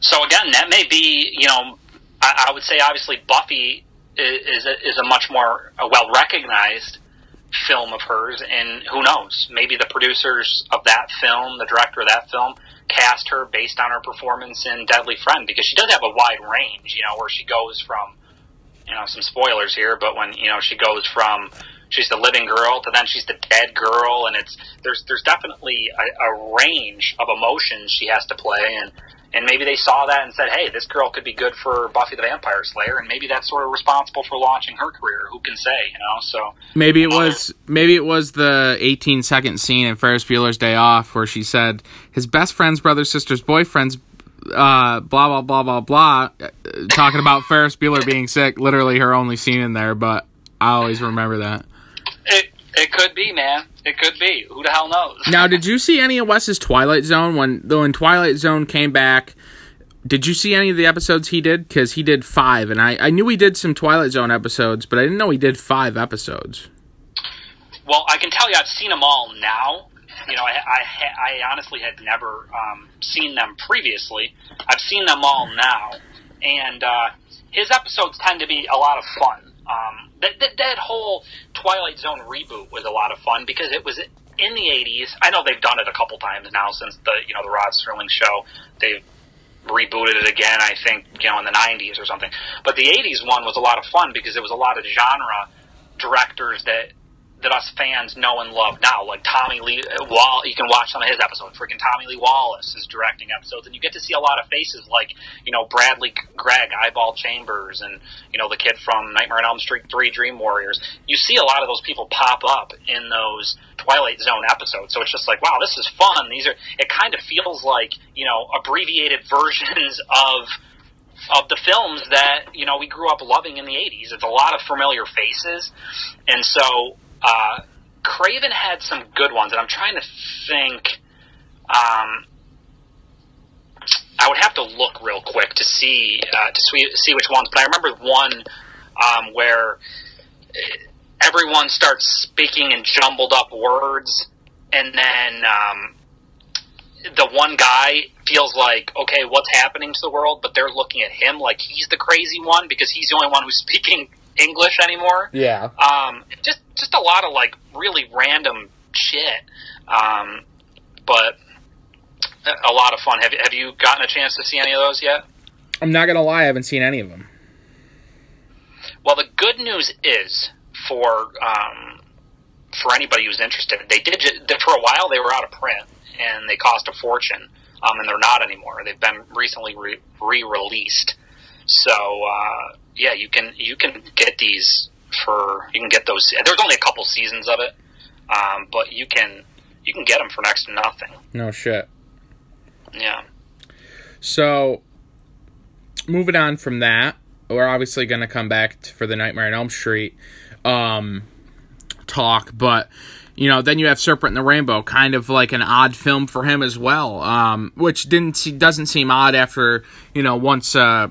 Speaker 2: So again, that may be you know, I, I would say obviously Buffy is is a, is a much more uh, well recognized film of hers, and who knows? Maybe the producers of that film, the director of that film, cast her based on her performance in Deadly Friend because she does have a wide range, you know, where she goes from, you know, some spoilers here, but when you know she goes from she's the living girl to then she's the dead girl, and it's there's there's definitely a, a range of emotions she has to play, and and maybe they saw that and said, "Hey, this girl could be good for Buffy the Vampire Slayer," and maybe that's sort of responsible for launching her career. Who can say? You know, so
Speaker 1: maybe it was maybe it was the 18 second scene in Ferris Bueller's Day Off where she said his best friend's brother, sister's boyfriend's. Uh, blah blah blah blah blah. Uh, talking about Ferris Bueller being sick, literally her only scene in there, but I always remember that.
Speaker 2: It could be, man. It could be. Who the hell knows?
Speaker 1: now, did you see any of Wes's Twilight Zone when when Twilight Zone came back? Did you see any of the episodes he did? Because he did five, and I, I knew he did some Twilight Zone episodes, but I didn't know he did five episodes.
Speaker 2: Well, I can tell you, I've seen them all now. You know, I I, I honestly had never um, seen them previously. I've seen them all now, and uh, his episodes tend to be a lot of fun. Um, that, that that whole Twilight Zone reboot was a lot of fun because it was in the '80s. I know they've done it a couple times now since the you know the Rod Serling show. They've rebooted it again. I think you know in the '90s or something. But the '80s one was a lot of fun because it was a lot of genre directors that that us fans know and love now, like Tommy Lee uh, Wall. You can watch some of his episodes. Freaking Tommy Lee Wallace is directing episodes, and you get to see a lot of faces like you know Bradley Gregg, Eyeball Chambers, and you know the kid from Nightmare on Elm Street Three, Dream Warriors. You see a lot of those people pop up in those Twilight Zone episodes. So it's just like, wow, this is fun. These are. It kind of feels like you know abbreviated [laughs] versions of of the films that you know we grew up loving in the 80s. It's a lot of familiar faces, and so uh, Craven had some good ones, and I'm trying to think. Um, I would have to look real quick to see uh, to see, see which ones, but I remember one um, where everyone starts speaking in jumbled up words, and then um, the one guy feels like, okay, what's happening to the world? But they're looking at him like he's the crazy one because he's the only one who's [laughs] speaking English anymore.
Speaker 1: Yeah.
Speaker 2: Um, just just a lot of like really random shit. Um, but a lot of fun. Have have you gotten a chance to see any of those yet?
Speaker 1: I'm not gonna lie, I haven't seen any of them.
Speaker 2: Well, the good news is for um, for anybody who's interested, they did for a while. They were out of print and they cost a fortune, um, and they're not anymore. They've been recently re released. So uh, yeah, you can you can get these for you can get those. There's only a couple seasons of it, um, but you can you can get them for next to nothing.
Speaker 1: No shit.
Speaker 2: Yeah.
Speaker 1: So, moving on from that, we're obviously going to come back to, for the Nightmare on Elm Street um, talk, but you know, then you have Serpent and the Rainbow, kind of like an odd film for him as well, um, which didn't doesn't seem odd after you know once uh,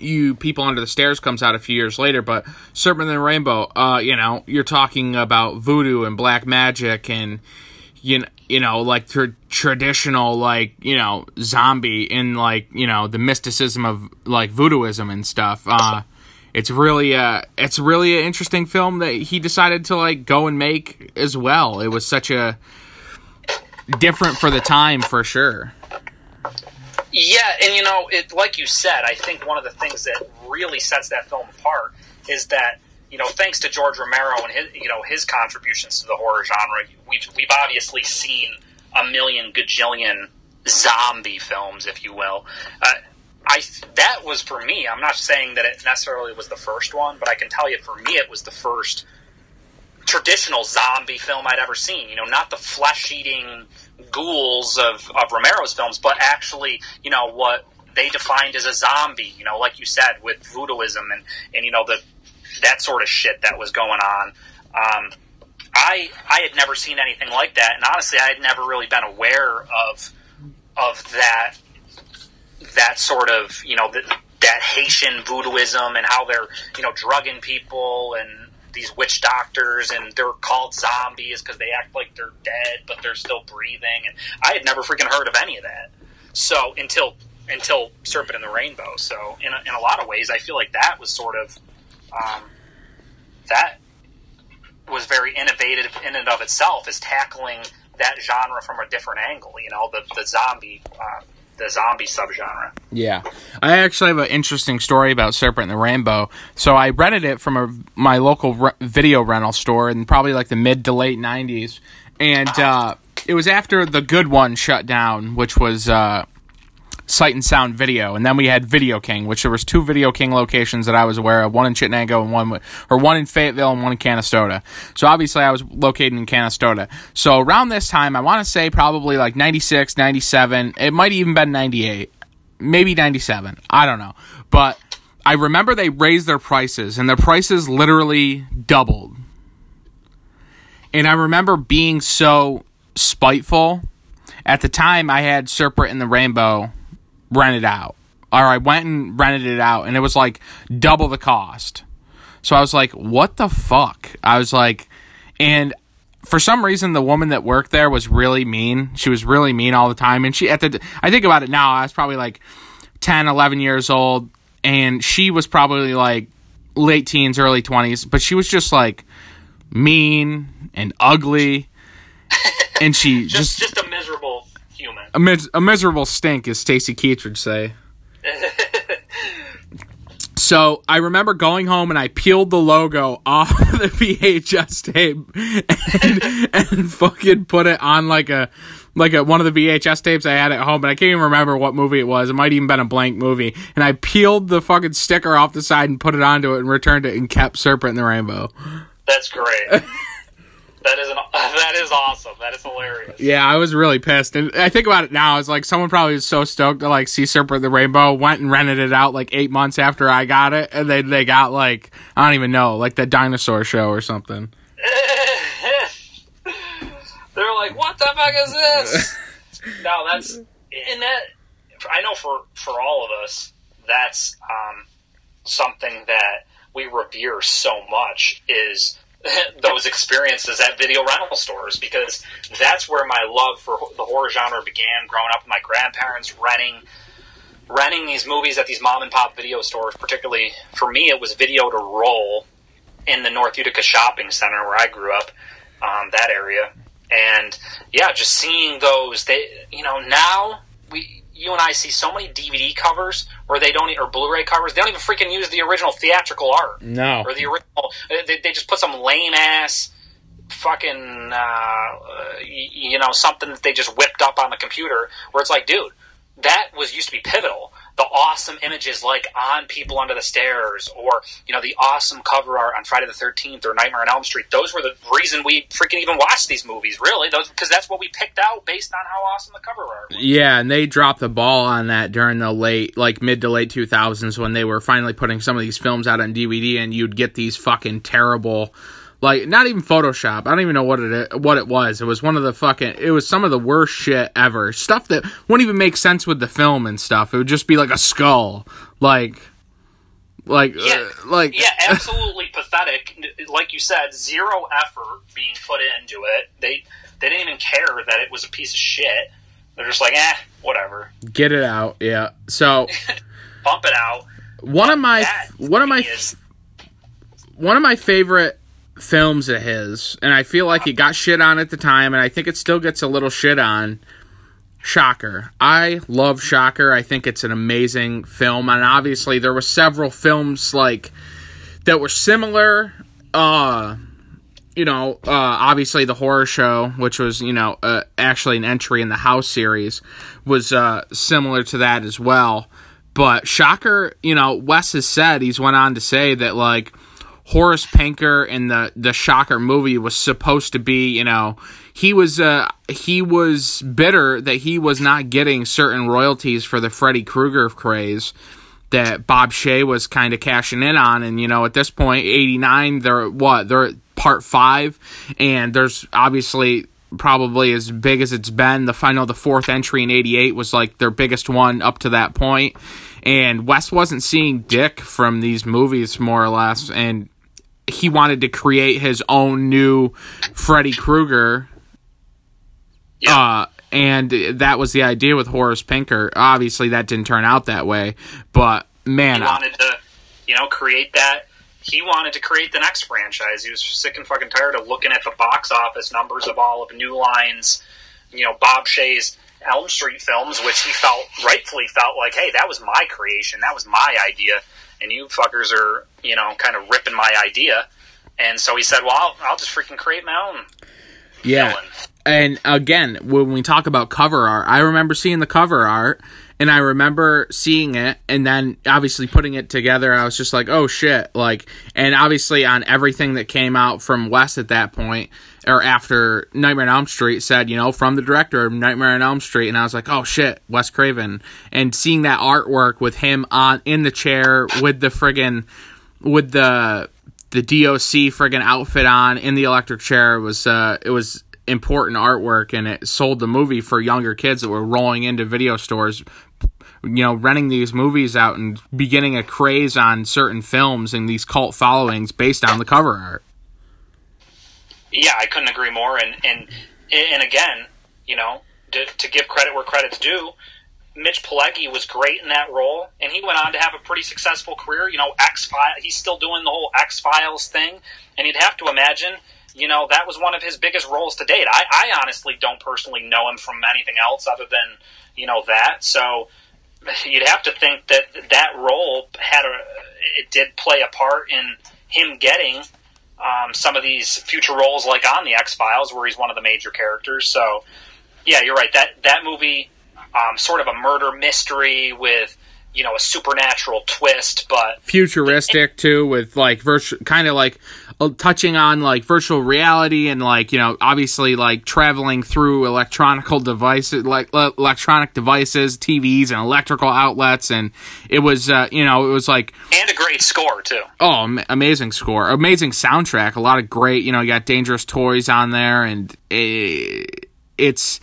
Speaker 1: you people under the stairs comes out a few years later but serpent and the rainbow uh you know you're talking about voodoo and black magic and you know, you know like tra- traditional like you know zombie in like you know the mysticism of like voodooism and stuff. Uh it's really uh it's really an interesting film that he decided to like go and make as well. It was such a different for the time for sure
Speaker 2: Yeah, and you know, it like you said, I think one of the things that really sets that film apart is that you know, thanks to George Romero and his you know his contributions to the horror genre, we've we've obviously seen a million gajillion zombie films, if you will. Uh, I that was for me. I'm not saying that it necessarily was the first one, but I can tell you, for me, it was the first traditional zombie film I'd ever seen. You know, not the flesh eating ghouls of, of Romero's films, but actually, you know, what they defined as a zombie, you know, like you said, with voodooism and, and you know, the that sort of shit that was going on. Um, I I had never seen anything like that, and honestly, I had never really been aware of of that that sort of you know the, that Haitian voodooism and how they're you know drugging people and these witch doctors and they're called zombies because they act like they're dead but they're still breathing and I had never freaking heard of any of that. So until until Serpent in the Rainbow. So in a, in a lot of ways, I feel like that was sort of um, that was very innovative in and of itself, is tackling that genre from a different angle. You know, the the zombie. Uh, the zombie subgenre.
Speaker 1: Yeah, I actually have an interesting story about Serpent and the Rainbow. So I rented it from a, my local re- video rental store in probably like the mid to late '90s, and uh, it was after the good one shut down, which was uh, Sight and Sound Video, and then we had Video King, which there was two Video King locations that I was aware of, one in Chittenango and one or one in Fayetteville and one in Canastota. So obviously I was located in Canastota. So around this time, I want to say probably like 96, 97, it might even been 98, maybe 97. I don't know. But I remember they raised their prices and their prices literally doubled. And I remember being so spiteful. At the time, I had Serpent in the Rainbow rented out. Or I went and rented it out, and it was like double the cost. So I was like, what the fuck? I was like, and for some reason, the woman that worked there was really mean. She was really mean all the time. And she, at the, I think about it now, I was probably like 10, 11 years old, and she was probably like late teens, early 20s, but she was just like mean and ugly. And she [laughs]
Speaker 2: just,
Speaker 1: just,
Speaker 2: just a miserable.
Speaker 1: A, mis- a miserable stink, as Stacy Keach would say. [laughs] So I remember going home and I peeled the logo off [laughs] the VHS tape and, and fucking put it on like a like a one of the VHS tapes I had at home, but I can't even remember what movie it was. It might even been a blank movie. And I peeled the fucking sticker off the side and put it onto it and returned it and kept Serpent in the Rainbow.
Speaker 2: That's great. [laughs] that is an [laughs] that is awesome. That is hilarious.
Speaker 1: Yeah, I was really pissed. And I think about it now, it's like someone probably was so stoked to like see Serpent the Rainbow, went and rented it out like eight months after I got it, and they they got like I don't even know, like the dinosaur show or something. [laughs]
Speaker 2: They're like, "What the fuck is this?" [laughs] no, that's and that. I know for for all of us, that's um, something that we revere so much is [laughs] those experiences at video rental stores because that's where my love for the horror genre began. Growing up with my grandparents renting renting these movies at these mom and pop video stores. Particularly for me, it was video to roll in the North Utica Shopping Center where I grew up, um, that area. And yeah, just seeing those, they you know now we you and I see so many DVD covers where they don't, or Blu-ray covers, they don't even freaking use the original theatrical art.
Speaker 1: No.
Speaker 2: Or the original, they, they just put some lame ass fucking, uh, you know, something that they just whipped up on the computer where it's like, dude, that was used to be pivotal. The awesome images like on People Under the Stairs or, you know, the awesome cover art on Friday the 13th or Nightmare on Elm Street. Those were the reason we freaking even watched these movies, really. Those Because that's what we picked out based on how awesome the cover art was.
Speaker 1: Yeah, and they dropped the ball on that during the late, like mid to late 2000s when they were finally putting some of these films out on DVD and you'd get these fucking terrible like not even Photoshop. I don't even know what it what it was. It was one of the fucking. It was some of the worst shit ever. Stuff that wouldn't even make sense with the film and stuff. It would just be like a skull, like, like,
Speaker 2: Yeah,
Speaker 1: uh, like.
Speaker 2: yeah, absolutely pathetic. Like you said, zero effort being put into it. They they didn't even care that it was a piece of shit. They're just like, eh, whatever,
Speaker 1: Get it out. Yeah. So [laughs]
Speaker 2: bump it out.
Speaker 1: one of my
Speaker 2: That
Speaker 1: one of my
Speaker 2: is
Speaker 1: one of my favorite films of his, and I feel like he got shit on at the time, and I think it still gets a little shit on, Shocker. I love Shocker. I think it's an amazing film, and obviously there were several films like that were similar. Uh, you know, uh, obviously the horror show, which was you know uh, actually an entry in the House series, was uh, similar to that as well. But Shocker, you know, Wes has said he's went on to say that like Horace Pinker in the the Shocker movie was supposed to be, you know, he was uh he was bitter that he was not getting certain royalties for the Freddy Krueger craze that Bob Shaye was kind of cashing in on. And you know at this point 89 they're what they're part 5 and there's obviously probably as big as it's been. The final the fourth entry in 88 was like their biggest one up to that point. And Wes wasn't seeing dick from these movies more or less. And he wanted to create his own new Freddy Krueger.
Speaker 2: Yeah.
Speaker 1: Uh, and that was the idea with Horace Pinker. Obviously, that didn't turn out that way, but man,
Speaker 2: he wanted to, you know, create that. He wanted to create the next franchise. He was sick and fucking tired of looking at the box office numbers of all of New Lines, you know, Bob Shaye's Elm Street films, which he felt rightfully felt like, hey, that was my creation, that was my idea and you fuckers are, you know, kind of ripping my idea. And so he said, well, I'll, I'll just freaking create my own.
Speaker 1: Yeah.
Speaker 2: villain.
Speaker 1: And again, when we talk about cover art, I remember seeing the cover art and I remember seeing it and then obviously putting it together. I was just like, oh shit. Like, and obviously on everything that came out from Wes at that point or after Nightmare on Elm Street said, you know, from the director of Nightmare on Elm Street. And I was like, oh shit, Wes Craven. And seeing that artwork with him on in the chair with the friggin' with the the DOC friggin' outfit on in the electric chair was uh it was important artwork and it sold the movie for younger kids that were rolling into video stores you know renting these movies out and beginning a craze on certain films and these cult followings based on the cover art
Speaker 2: Yeah, I couldn't agree more. And and and again, you know, to, to give credit where credit's due, Mitch Pileggi was great in that role, and he went on to have a pretty successful career. You know, X File. He's still doing the whole X Files thing, and you'd have to imagine, you know, that was one of his biggest roles to date. I, I honestly don't personally know him from anything else other than you know that. So you'd have to think that that role had a it did play a part in him getting um, some of these future roles, like on the X Files, where he's one of the major characters. So, yeah, you're right. That that movie, um, sort of a murder mystery with you know a supernatural twist, but
Speaker 1: futuristic too with like virtual kind of like touching on like virtual reality and like you know obviously like traveling through electronical devices like uh, electronic devices tvs and electrical outlets and it was uh, you know it was like
Speaker 2: and a great score too.
Speaker 1: oh am- amazing score amazing soundtrack a lot of great you know you got dangerous toys on there and it, it's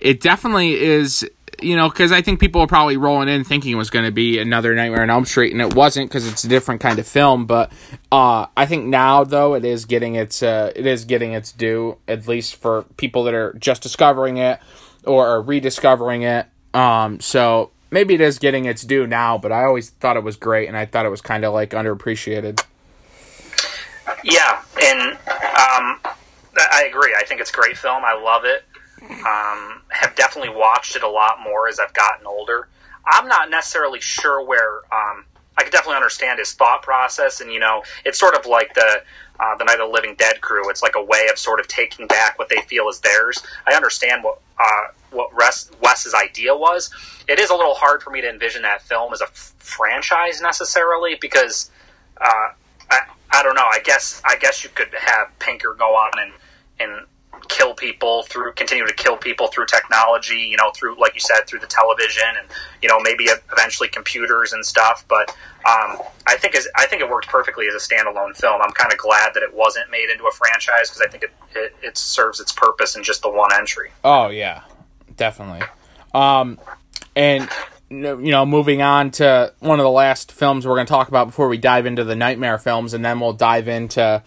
Speaker 1: it definitely is you know because i think people were probably rolling in thinking it was going to be another nightmare on elm street and it wasn't because it's a different kind of film but uh, i think now though it is getting its uh, it is getting its due at least for people that are just discovering it or are rediscovering it um, so maybe it is getting its due now but i always thought it was great and i thought it was kind of like underappreciated
Speaker 2: Yeah, and um, I agree. I think it's a great film. I love it. Um, have definitely watched it a lot more as I've gotten older. I'm not necessarily sure where. Um, I could definitely understand his thought process, and you know, it's sort of like the uh, the Night of the Living Dead crew. It's like a way of sort of taking back what they feel is theirs. I understand what uh, what Wes, Wes's idea was. It is a little hard for me to envision that film as a f- franchise necessarily because uh, I, I don't know. I guess I guess you could have Pinker go on and and kill people through continue to kill people through technology. You know, through like you said, through the television and you know maybe eventually computers and stuff. But um, I think as I think it worked perfectly as a standalone film. I'm kind of glad that it wasn't made into a franchise because I think it, it it serves its purpose in just the one entry.
Speaker 1: Oh yeah, definitely. Um, and you know, moving on to one of the last films we're going to talk about before we dive into the Nightmare films, and then we'll dive into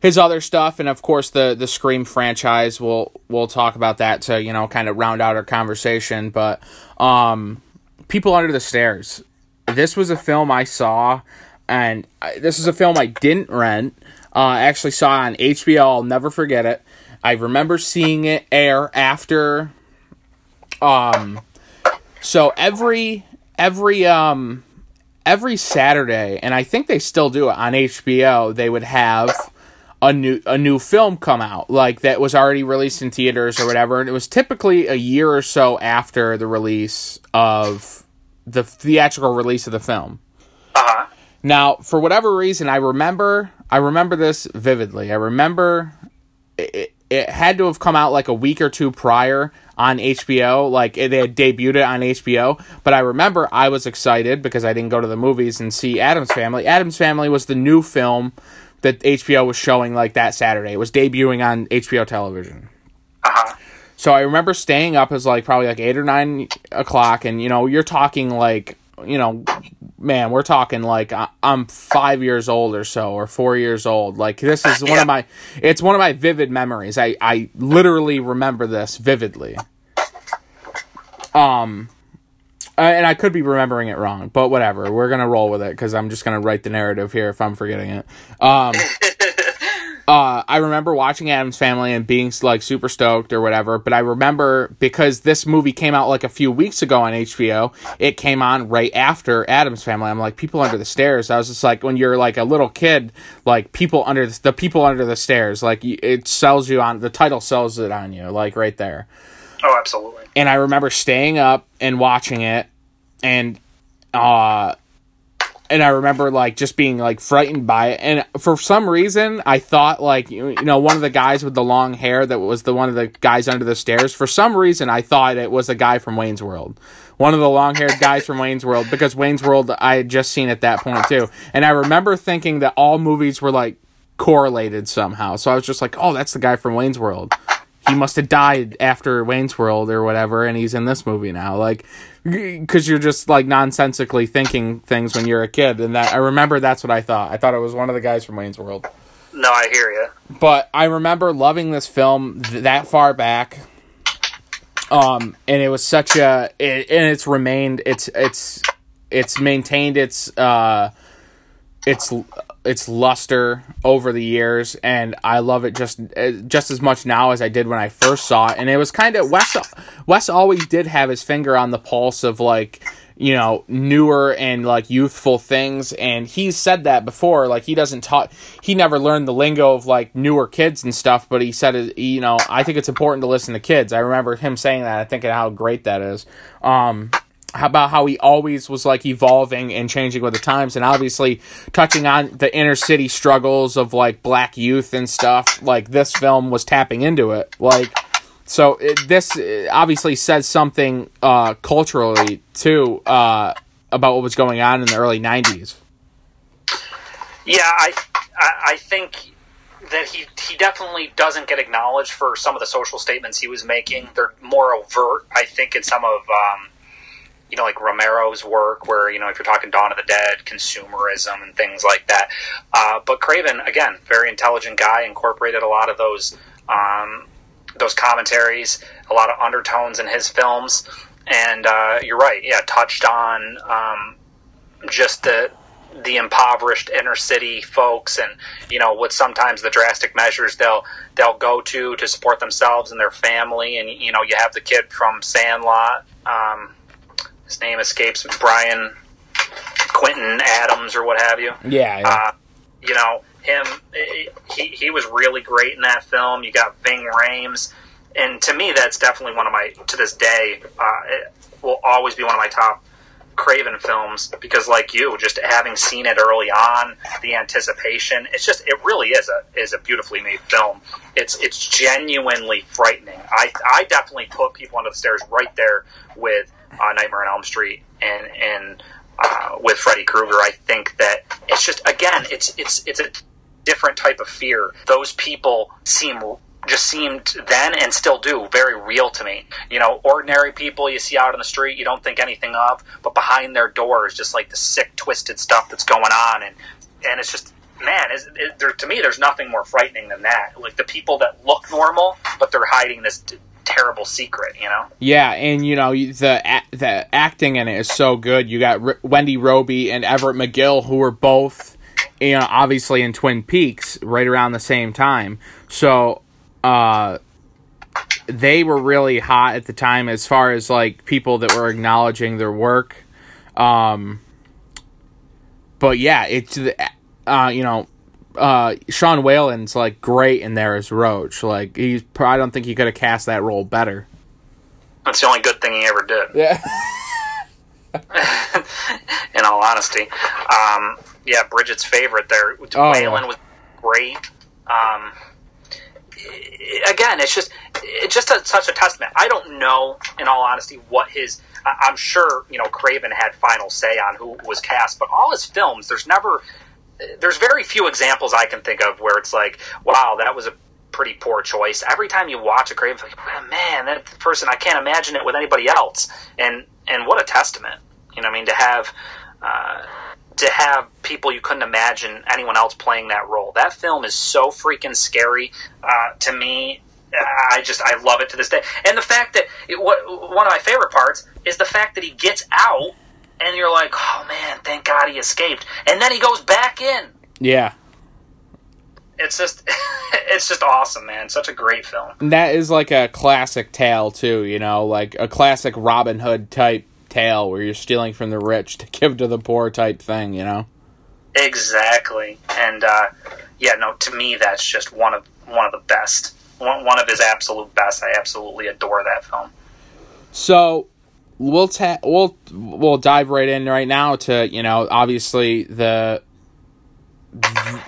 Speaker 1: his other stuff, and of course the the Scream franchise. We'll we'll talk about that to you know kind of round out our conversation. But um, People Under the Stairs. This was a film I saw, and I, this is a film I didn't rent. Uh, I actually saw on HBO. I'll never forget it. I remember seeing it air after um, so every every um every Saturday, and I think they still do it on HBO. They would have a new a new film come out like that was already released in theaters or whatever, and it was typically a year or so after the release of the theatrical release of the film.
Speaker 2: Uh huh.
Speaker 1: Now, for whatever reason, I remember I remember this vividly. I remember it, it had to have come out like a week or two prior on HBO. Like they had debuted it on HBO. But I remember I was excited because I didn't go to the movies and see Addams Family. Addams Family was the new film that HBO was showing like that Saturday. It was debuting on HBO television.
Speaker 2: Uh huh.
Speaker 1: So I remember staying up as like probably like eight or nine o'clock, and you know you're talking like you know, man, we're talking like I'm five years old or so, or four years old. Like this is one
Speaker 2: Yeah.
Speaker 1: of my, it's one of my vivid memories. I I literally remember this vividly. Um, uh, and I could be remembering it wrong, but whatever. We're gonna roll with it because I'm just gonna write the narrative here if I'm forgetting it. Um. [laughs] Uh, I remember watching Addams Family and being like super stoked or whatever, but I remember because this movie came out like a few weeks ago on HBO, it came on right after Addams Family. I'm like, people under the stairs. I was just like, when you're like a little kid, like people under the, the people under the stairs, like it sells you on the title sells it on you, like right there
Speaker 2: Oh, absolutely.
Speaker 1: and I remember staying up and watching it, and uh, and I remember like just being like frightened by it, and for some reason I thought like you know one of the guys with the long hair that was the one of the guys under the stairs. For some reason I thought it was a guy from Wayne's World, one of the long haired guys from Wayne's World, because Wayne's World I had just seen at that point too, and I remember thinking that all movies were like correlated somehow. So I was just like, oh, that's the guy from Wayne's World he must have died after Wayne's World or whatever, and he's in this movie now. Like, because you're just like nonsensically thinking things when you're a kid, and that I remember that's what I thought. I thought it was one of the guys from Wayne's World.
Speaker 2: No, I hear you.
Speaker 1: But I remember loving this film th- that far back. Um, and it was such a, it, and it's remained, it's, it's, it's maintained its, uh, its, its luster over the years, and I love it just, uh, just as much now as I did when I first saw it. And it was kind of Wes, Wes always did have his finger on the pulse of like, you know, newer and like youthful things. And he's said that before. Like he doesn't talk, he never learned the lingo of like newer kids and stuff. But he said, it, you know, I think it's important to listen to kids. I remember him saying that. I think how great that is. Um, about how he always was like evolving and changing with the times and obviously touching on the inner city struggles of like black youth and stuff like this film was tapping into it like so it, this uh, obviously says something uh, culturally too uh, about what was going on in the early 90s
Speaker 2: Yeah, I, I, I think that he he definitely doesn't get acknowledged for some of the social statements he was making. They're more overt, I think, in some of um, you know, like Romero's work, where you know, if you're talking Dawn of the Dead, consumerism, and things like that. Uh, but Craven, again, very intelligent guy, incorporated a lot of those um, those commentaries, a lot of undertones in his films, and uh, you're right, yeah, touched on um, just the the impoverished inner city folks and you know what sometimes the drastic measures they'll they'll go to to support themselves and their family. And you know you have the kid from Sandlot um, his name escapes Brian Quintin Adams or what have you
Speaker 1: yeah, yeah.
Speaker 2: uh, you know him he, he was really great in that film you got Ving Rhames and to me that's definitely one of my to this day uh, it will always be one of my top Craven films because, like you, just having seen it early on, the anticipation, it's just it really is a is a beautifully made film. It's it's genuinely frightening. I I definitely put People Under the Stairs right there with uh, Nightmare on Elm Street and and uh, with Freddy Krueger. I think that it's just again, it's it's it's a different type of fear. Those people seem just seemed then and still do very real to me. You know, ordinary people you see out on the street, you don't think anything of, but behind their door is just like the sick, twisted stuff that's going on, and and it's just man, is it, there, to me, there's nothing more frightening than that. Like the people that look normal, but they're hiding this terrible secret. You know.
Speaker 1: Yeah, and you know the the acting in it is so good. You got R- Wendy Robie and Everett McGill, who were both, you know, obviously in Twin Peaks right around the same time. So, uh, they were really hot at the time as far as like people that were acknowledging their work. Um, but yeah, it's the uh, you know, uh, Sean Whalen's like great in there as Roach. Like he's, I don't think he could have cast that role better.
Speaker 2: That's the only good thing he ever did.
Speaker 1: Yeah. [laughs] [laughs]
Speaker 2: in all honesty, um, yeah, Bridget's favorite there.
Speaker 1: Oh,
Speaker 2: Whalen
Speaker 1: yeah.
Speaker 2: was great. Um, again, it's just it's just a, such a testament. I don't know, in all honesty, what his. I'm sure you know Craven had final say on who was cast, but all his films, there's never, there's very few examples I can think of where it's like, wow, that was a pretty poor choice. Every time you watch a Craven, like, man, that person, I can't imagine it with anybody else. And and what a testament, you know, I mean, to have. Uh, to have people you couldn't imagine anyone else playing that role. That film is so freaking scary uh, to me. I just I love it to this day. And the fact that it, what one of my favorite parts is the fact that he gets out and you're like, "Oh man, thank God he escaped." And then he goes back in.
Speaker 1: Yeah.
Speaker 2: It's just [laughs] it's just awesome, man. Such a great film.
Speaker 1: And that is like a classic tale too, you know, like a classic Robin Hood type tale where you're stealing from the rich to [laughs] give to the poor type thing, you know.
Speaker 2: Exactly. And uh, yeah, no, to me that's just one of one of the best. One, one of his absolute best. I absolutely adore that film.
Speaker 1: So we'll ta- we'll we'll dive right in right now to you know obviously the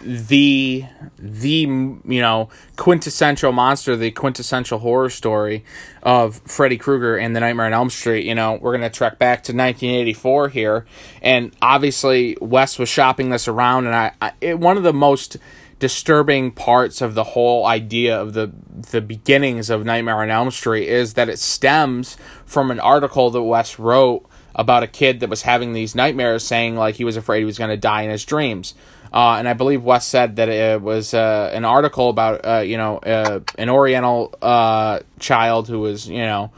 Speaker 1: the the you know quintessential monster, the quintessential horror story of Freddy Krueger and the Nightmare on Elm Street. You know we're gonna trek back to 1984 here, and obviously Wes was shopping this around, and I, I it, one of the most disturbing parts of the whole idea of the the beginnings of Nightmare on Elm Street is that it stems from an article that Wes wrote about a kid that was having these nightmares, saying like he was afraid he was going to die in his dreams. Uh, and I believe Wes said that it was uh, an article about uh, you know uh, an Oriental uh, child who was you know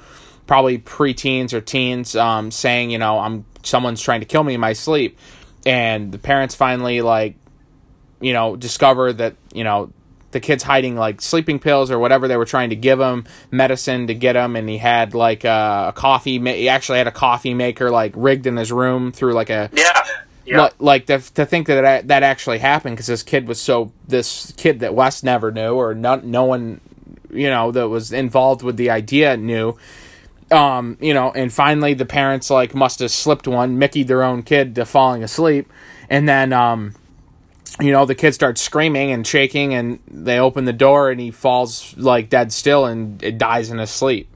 Speaker 1: probably preteens or teens um, saying you know I'm someone's trying to kill me in my sleep, and the parents finally like you know, discover that, you know, the kid's hiding like sleeping pills or whatever they were trying to give him, medicine to get him, and he had like uh, a coffee. Ma- he actually had a coffee maker like rigged in his room through like a
Speaker 2: Yeah. Yeah.
Speaker 1: li- like to, to think that that, that actually happened because this kid was so this kid that Wes never knew or no, no one you know that was involved with the idea knew um you know and finally the parents like must have slipped one mickey their own kid to falling asleep and then um you know the kid starts screaming and shaking and they open the door and he falls like dead still and it dies in his sleep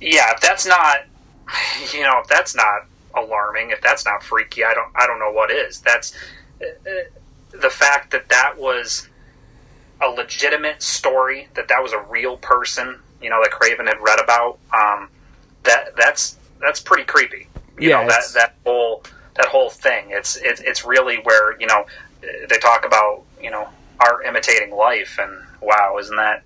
Speaker 2: yeah, if that's not, [sighs] you know, if that's not alarming, if that's not freaky, I don't, I don't know what is. That's uh, uh, the fact that that was a legitimate story, that that was a real person, you know, that Craven had read about. Um, that that's that's pretty creepy. You
Speaker 1: Yeah,
Speaker 2: know that that whole that whole thing. It's it's it's really where you know they talk about you know art imitating life, and wow, isn't that?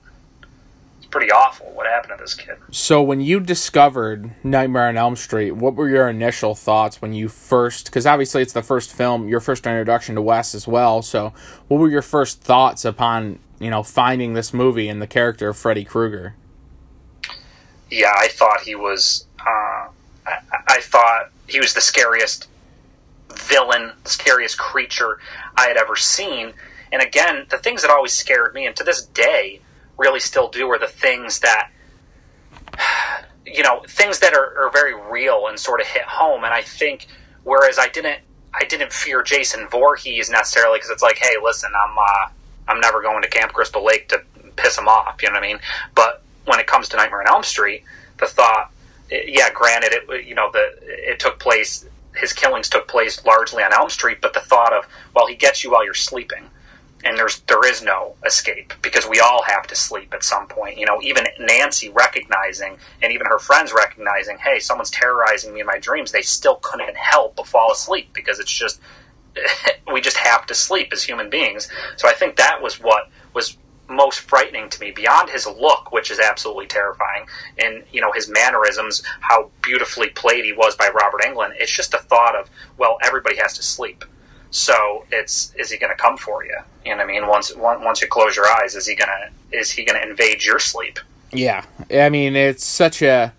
Speaker 2: It's pretty awful what happened to this kid.
Speaker 1: So when you discovered Nightmare on Elm Street, what were your initial thoughts when you first? Because obviously it's the first film, your first introduction to Wes as well. So what were your first thoughts upon you know finding this movie and the character of Freddy Krueger?
Speaker 2: yeah, I thought he was. Uh, I, I thought he was the scariest villain, scariest creature I had ever seen. And again, the things that always scared me, and to this day really still do, are the things that [sighs] you know, things that are, are very real and sort of hit home. And I think, whereas I didn't, I didn't fear Jason Voorhees necessarily because it's like, hey, listen, I'm, uh, I'm never going to Camp Crystal Lake to piss him off. You know what I mean? But when it comes to Nightmare on Elm Street, the thought, yeah, granted, it you know the it took place, his killings took place largely on Elm Street, but the thought of well, he gets you while you're sleeping, and there's there is no escape because we all have to sleep at some point. You know, even Nancy recognizing, and even her friends recognizing, hey, someone's terrorizing me in my dreams. They still couldn't help but fall asleep because it's just [laughs] we just have to sleep as human beings. So I think that was what was most frightening to me beyond his look which is absolutely terrifying and you know his mannerisms how beautifully played he was by Robert Englund it's just the thought of well everybody has to sleep so it's is he going to come for you you know what I mean once once once you close your eyes is he to is he going to invade your sleep
Speaker 1: Yeah, I mean it's such a,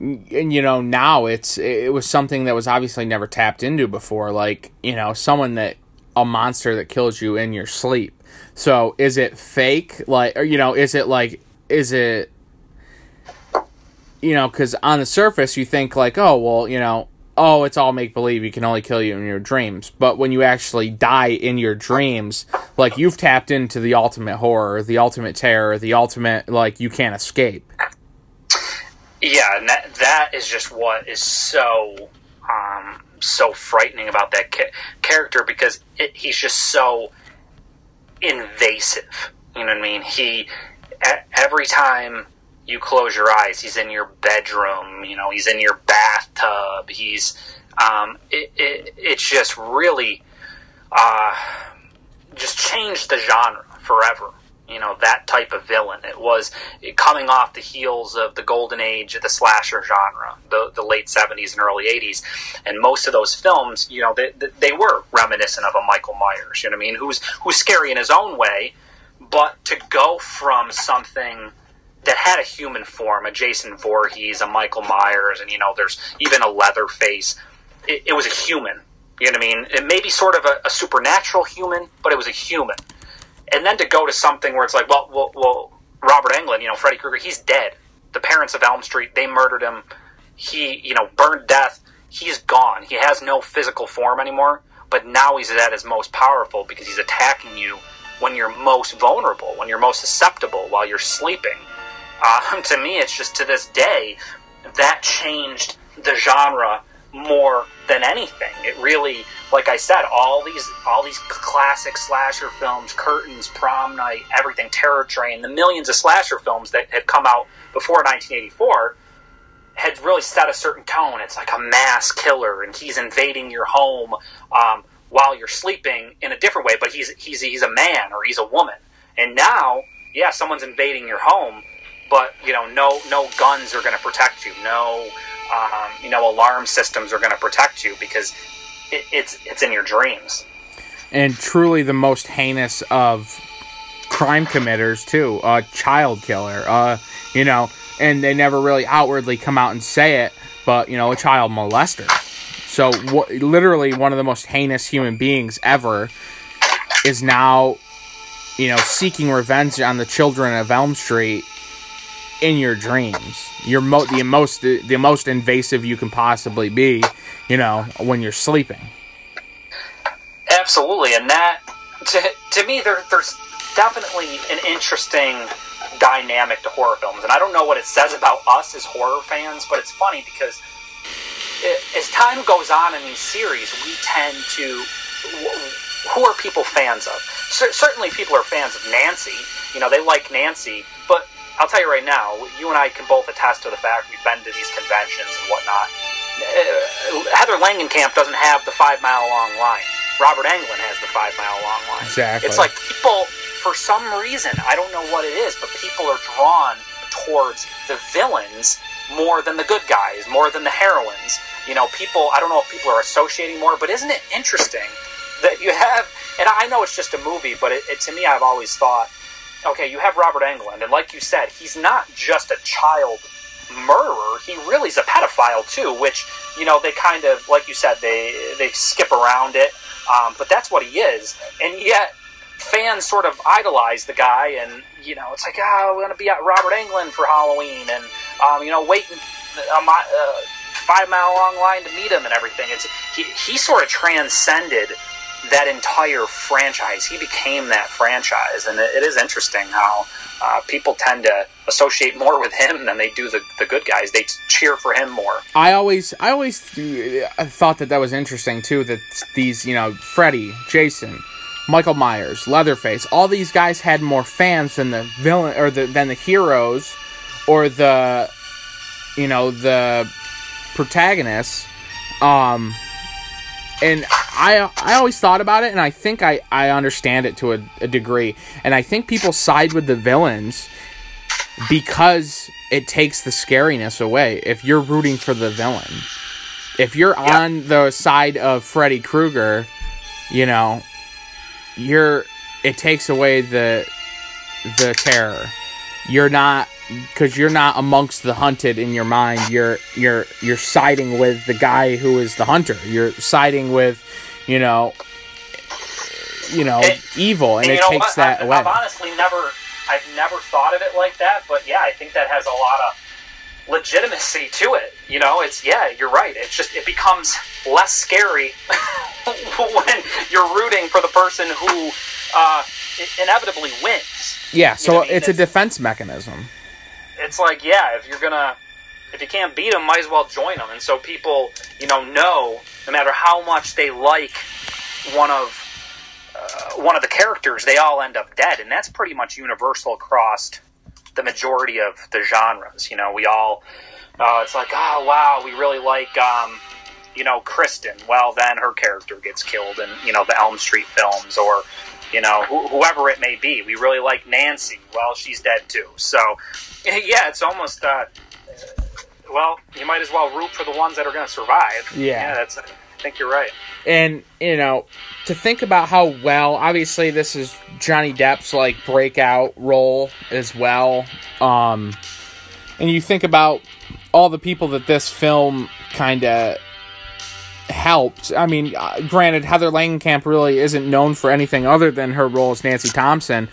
Speaker 1: and you know now it's it was something that was obviously never tapped into before. Like you know someone that a monster that kills you in your sleep. So is it fake? Like or you know is it like is it you know because on the surface you think like oh well you know oh, it's all make believe. You can only kill you in your dreams. But when you actually die in your dreams, like you've tapped into the ultimate horror, the ultimate terror, the ultimate like you can't escape.
Speaker 2: Yeah, and that that is just what is so um, so frightening about that ca- character because it, he's just so invasive. You know what I mean? He every time you close your eyes, he's in your bedroom. You know, he's in your bathtub. He's um, it, it, it's just really uh, just changed the genre forever. You know that type of villain. It was coming off the heels of the golden age of the slasher genre, the, the late seventies and early eighties, and most of those films, you know, they, they were reminiscent of a Michael Myers. You know what I mean? Who's who's scary in his own way, but to go from something that had a human form, a Jason Voorhees, a Michael Myers, and you know, there's even a Leatherface. It, it was a human. You know what I mean? It may be sort of a, a, supernatural human, but it was a human. And then to go to something where it's like, well, well, well Robert Englund, you know, Freddy Krueger, he's dead. The parents of Elm Street, they murdered him. He, you know, burned death. He's gone. He has no physical form anymore. But now he's at his most powerful because he's attacking you when you're most vulnerable, when you're most susceptible, while you're sleeping um, [laughs] to me, it's just to this day that changed the genre more than anything. It really, like I said, all these all these classic slasher films, Curtains, Prom Night, everything, Terror Train, the millions of slasher films that had come out before 1984 had really set a certain tone. It's like a mass killer, and he's invading your home um, while you're sleeping in a different way. But he's he's he's a man or he's a woman. And now, yeah, someone's invading your home, but you know, no no guns are going to protect you. No, um, you know, alarm systems are going to protect you because it, it's it's in your dreams.
Speaker 1: And truly, the most heinous of crime committers too, a child killer. Uh, you know, and they never really outwardly come out and say it, but you know, a child molester. So, literally, one of the most heinous human beings ever is now, you know, seeking revenge on the children of Elm Street in your dreams. You're mo- the most the most invasive you can possibly be, you know, when you're sleeping.
Speaker 2: Absolutely, and that to, to me there, there's definitely an interesting dynamic to horror films, and I don't know what it says about us as horror fans, but it's funny because it, as time goes on in these series, we tend to who are people fans of? C- certainly, people are fans of Nancy. You know, they like Nancy, I'll tell you right now, you and I can both attest to the fact we've been to these conventions and whatnot. Uh, Heather Langenkamp doesn't have the five mile long line. Robert Englund has the five mile long line.
Speaker 1: Exactly.
Speaker 2: It's like people, for some reason, I don't know what it is, but people are drawn towards the villains more than the good guys, more than the heroines. You know, people, I don't know if people are associating more, but isn't it interesting that you have, and I know it's just a movie, but it, it, to me, I've always thought okay, you have Robert Englund, and like you said, he's not just a child murderer. He really is a pedophile too, which you know they kind of, like you said, they they skip around it, um, but that's what he is, and yet fans sort of idolize the guy, and you know it's like, oh, we're gonna be at Robert Englund for Halloween, and um, you know waiting a uh, five mile long line to meet him and everything. It's he he sort of transcended that entire franchise. He became that franchise, and it, it is interesting how uh, people tend to associate more with him than they do the, the good guys. They cheer for him more.
Speaker 1: I always, I always thought that that was interesting too. That these, you know, Freddy, Jason, Michael Myers, Leatherface, all these guys had more fans than the villain or the than the heroes or the, you know, the protagonists. Um, and I I always thought about it, and I think I I understand it to a, a degree, and I think people side with the villains because it takes the scariness away. If you're rooting for the villain, if you're on the side of Freddy Krueger, you know, you're it takes away the the terror. You're not because you're not amongst the hunted in your mind. You're you're you're siding with the guy who is the hunter. You're siding with, you know, you know,
Speaker 2: And-
Speaker 1: evil, and,
Speaker 2: And
Speaker 1: it takes
Speaker 2: what?
Speaker 1: that
Speaker 2: I've,
Speaker 1: away.
Speaker 2: I've honestly never, I've never thought of it like that. But yeah, I think that has a lot of legitimacy to it. You know, it's yeah, you're right. It's just it becomes less scary [laughs] when you're rooting for the person who uh, inevitably wins.
Speaker 1: yeah, so
Speaker 2: what I mean?
Speaker 1: it's a defense mechanism.
Speaker 2: It's like yeah, if you're gonna, if you can't beat them, might as well join them. And so people, you know, know no matter how much they like one of uh, one of the characters, they all end up dead, and that's pretty much universal across the majority of the genres. You know, we all, uh, it's like, oh wow, we really like, um, you know, Kristen. Well, then her character gets killed in you know the Elm Street films, or you know wh- whoever it may be. We really like Nancy. Well, she's dead too. So [laughs] yeah, it's almost. Uh, well, you might as well root for the ones that are going to survive.
Speaker 1: Yeah.
Speaker 2: that's. I think you're right.
Speaker 1: and you know to think about how well obviously this is johnny depp's like breakout role as well um and you think about all the people that this film kind of helped. I mean uh, granted heather langenkamp really isn't known for anything other than her role as nancy thompson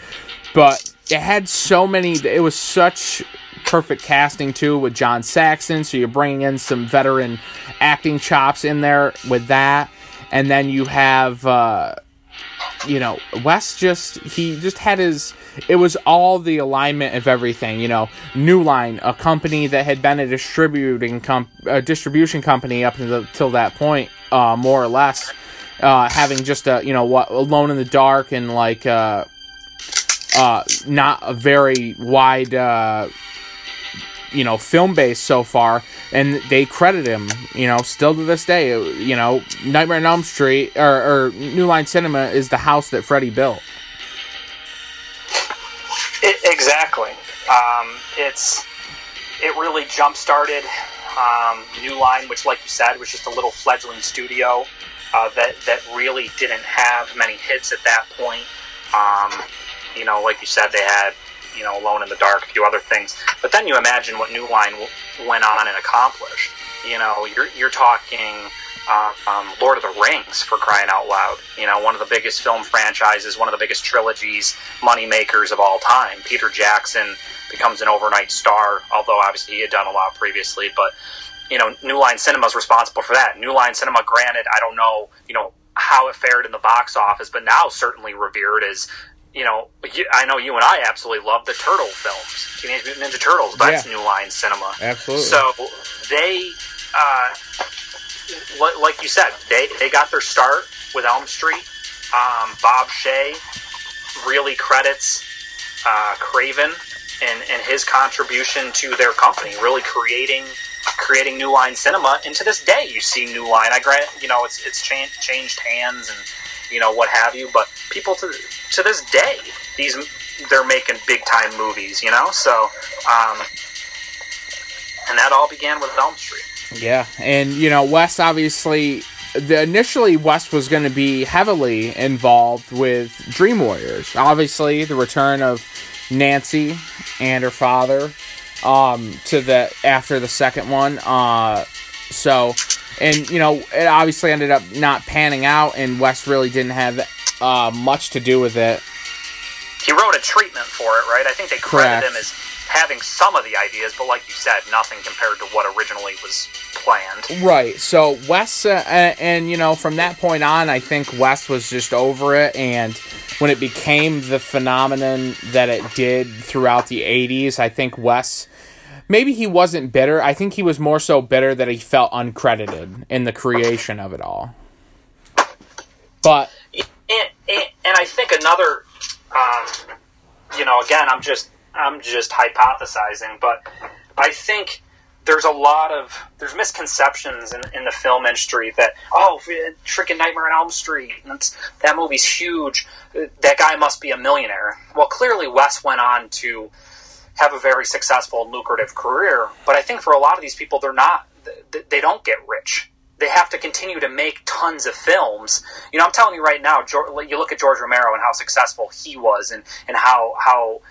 Speaker 1: but it had so many it was such perfect casting too with john saxon so you're bringing in some veteran acting chops in there with that and then you have uh you know wes just he just had his it was all the alignment of everything you know. New line a company that had been a distributing a distribution company up until that point uh more or less uh having just a you know what alone in the dark and like uh uh not a very wide uh you know film base so far and they credit him you know still to this day you know. Nightmare on elm street or, or new line cinema is the house that freddy built
Speaker 2: exactly. Um, it's it really jump started um, New Line, which, like you said, was just a little fledgling studio uh, that that really didn't have many hits at that point. Um, you know, like you said, they had you know Alone in the Dark, a few other things. But then you imagine what New Line w- went on and accomplished. You know, you're you're talking uh, um, Lord of the Rings for crying out loud. You know, one of the biggest film franchises, one of the biggest trilogies, money makers of all time. Peter Jackson becomes an overnight star, although obviously he had done a lot previously. But you know, New Line Cinema is responsible for that. New Line Cinema, granted, I don't know, you know, how it fared in the box office, but now certainly revered as. You know, I know you and I absolutely love the Turtle films, Teenage Mutant Ninja Turtles. That's
Speaker 1: Yeah.
Speaker 2: New Line Cinema.
Speaker 1: Absolutely.
Speaker 2: So they, uh, like you said, they, they got their start with Elm Street. Um, Bob Shaye really credits uh, Craven and, and his contribution to their company, really creating creating New Line Cinema. And to this day, you see New Line. I grant, you know, it's it's changed changed hands and you know what have you, but people to to this day, these they're making big time movies, you know. So, um, and that all began with Elm Street.
Speaker 1: Yeah, and you know, Wes obviously the initially Wes was going to be heavily involved with Dream Warriors. Obviously, the return of Nancy and her father um, to the after the second one. Uh, so, and you know, it obviously ended up not panning out, and Wes really didn't have uh, much to do with it.
Speaker 2: He wrote a treatment for it, right? I think they
Speaker 1: Correct.
Speaker 2: him as having some of the ideas, but like you said, nothing compared to what originally was planned.
Speaker 1: Right. So Wes, uh, and, you know, from that point on, I think Wes was just over it, and when it became the phenomenon that it did throughout the '80s, I think Wes. Maybe he wasn't bitter. I think he was more so bitter that he felt uncredited in the creation of it all. But
Speaker 2: and, and, and I think another, um, you know, again, I'm just I'm just hypothesizing, but I think there's a lot of there's misconceptions in, in the film industry that oh, freaking Nightmare on Elm Street, that movie's huge. That guy must be a millionaire. Well, clearly Wes went on to have a very successful and lucrative career, but I think for a lot of these people, they're not. They don't get rich they have to continue to make tons of films. You know, I'm telling you right now, you look at George Romero and how successful he was, and and how how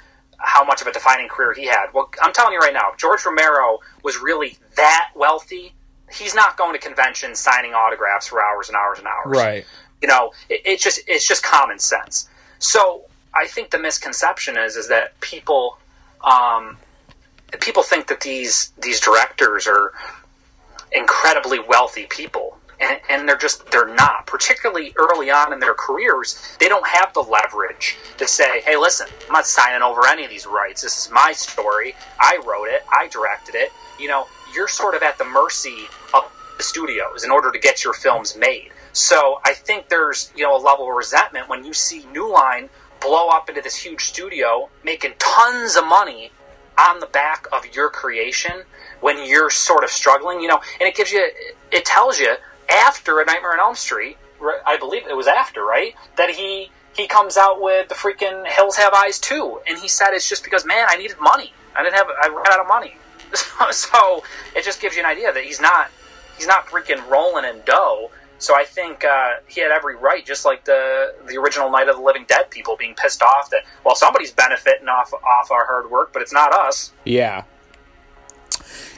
Speaker 2: how much of a defining career he had. Well, I'm telling you right now, if George Romero was really that wealthy, he's not going to conventions signing autographs for hours and hours and hours.
Speaker 1: Right.
Speaker 2: You know, it, it's just it's just common sense. So I think the misconception is is that people um, people think that these these directors are incredibly wealthy people and, and, they're just they're not. Particularly early on in their careers they don't have the leverage to say hey listen i'm not signing over any of these rights. This is my story. I wrote it. I directed it. You know you're sort of at the mercy of the studios in order to get your films made. So i think there's you know a level of resentment when you see new line blow up into this huge studio making tons of money on the back of your creation when you're sort of struggling, you know, and it gives you, it tells you after A Nightmare on Elm Street, I believe it was after, right, that he he comes out with the freaking Hills Have Eyes too, and he said it's just because man, I needed money, I didn't have, I ran out of money, [laughs] so it just gives you an idea that he's not he's not freaking rolling in dough. So I think uh, he had every right, just like the the original Night of the Living Dead people being pissed off that well somebody's benefiting off off our hard work, but it's not us.
Speaker 1: Yeah,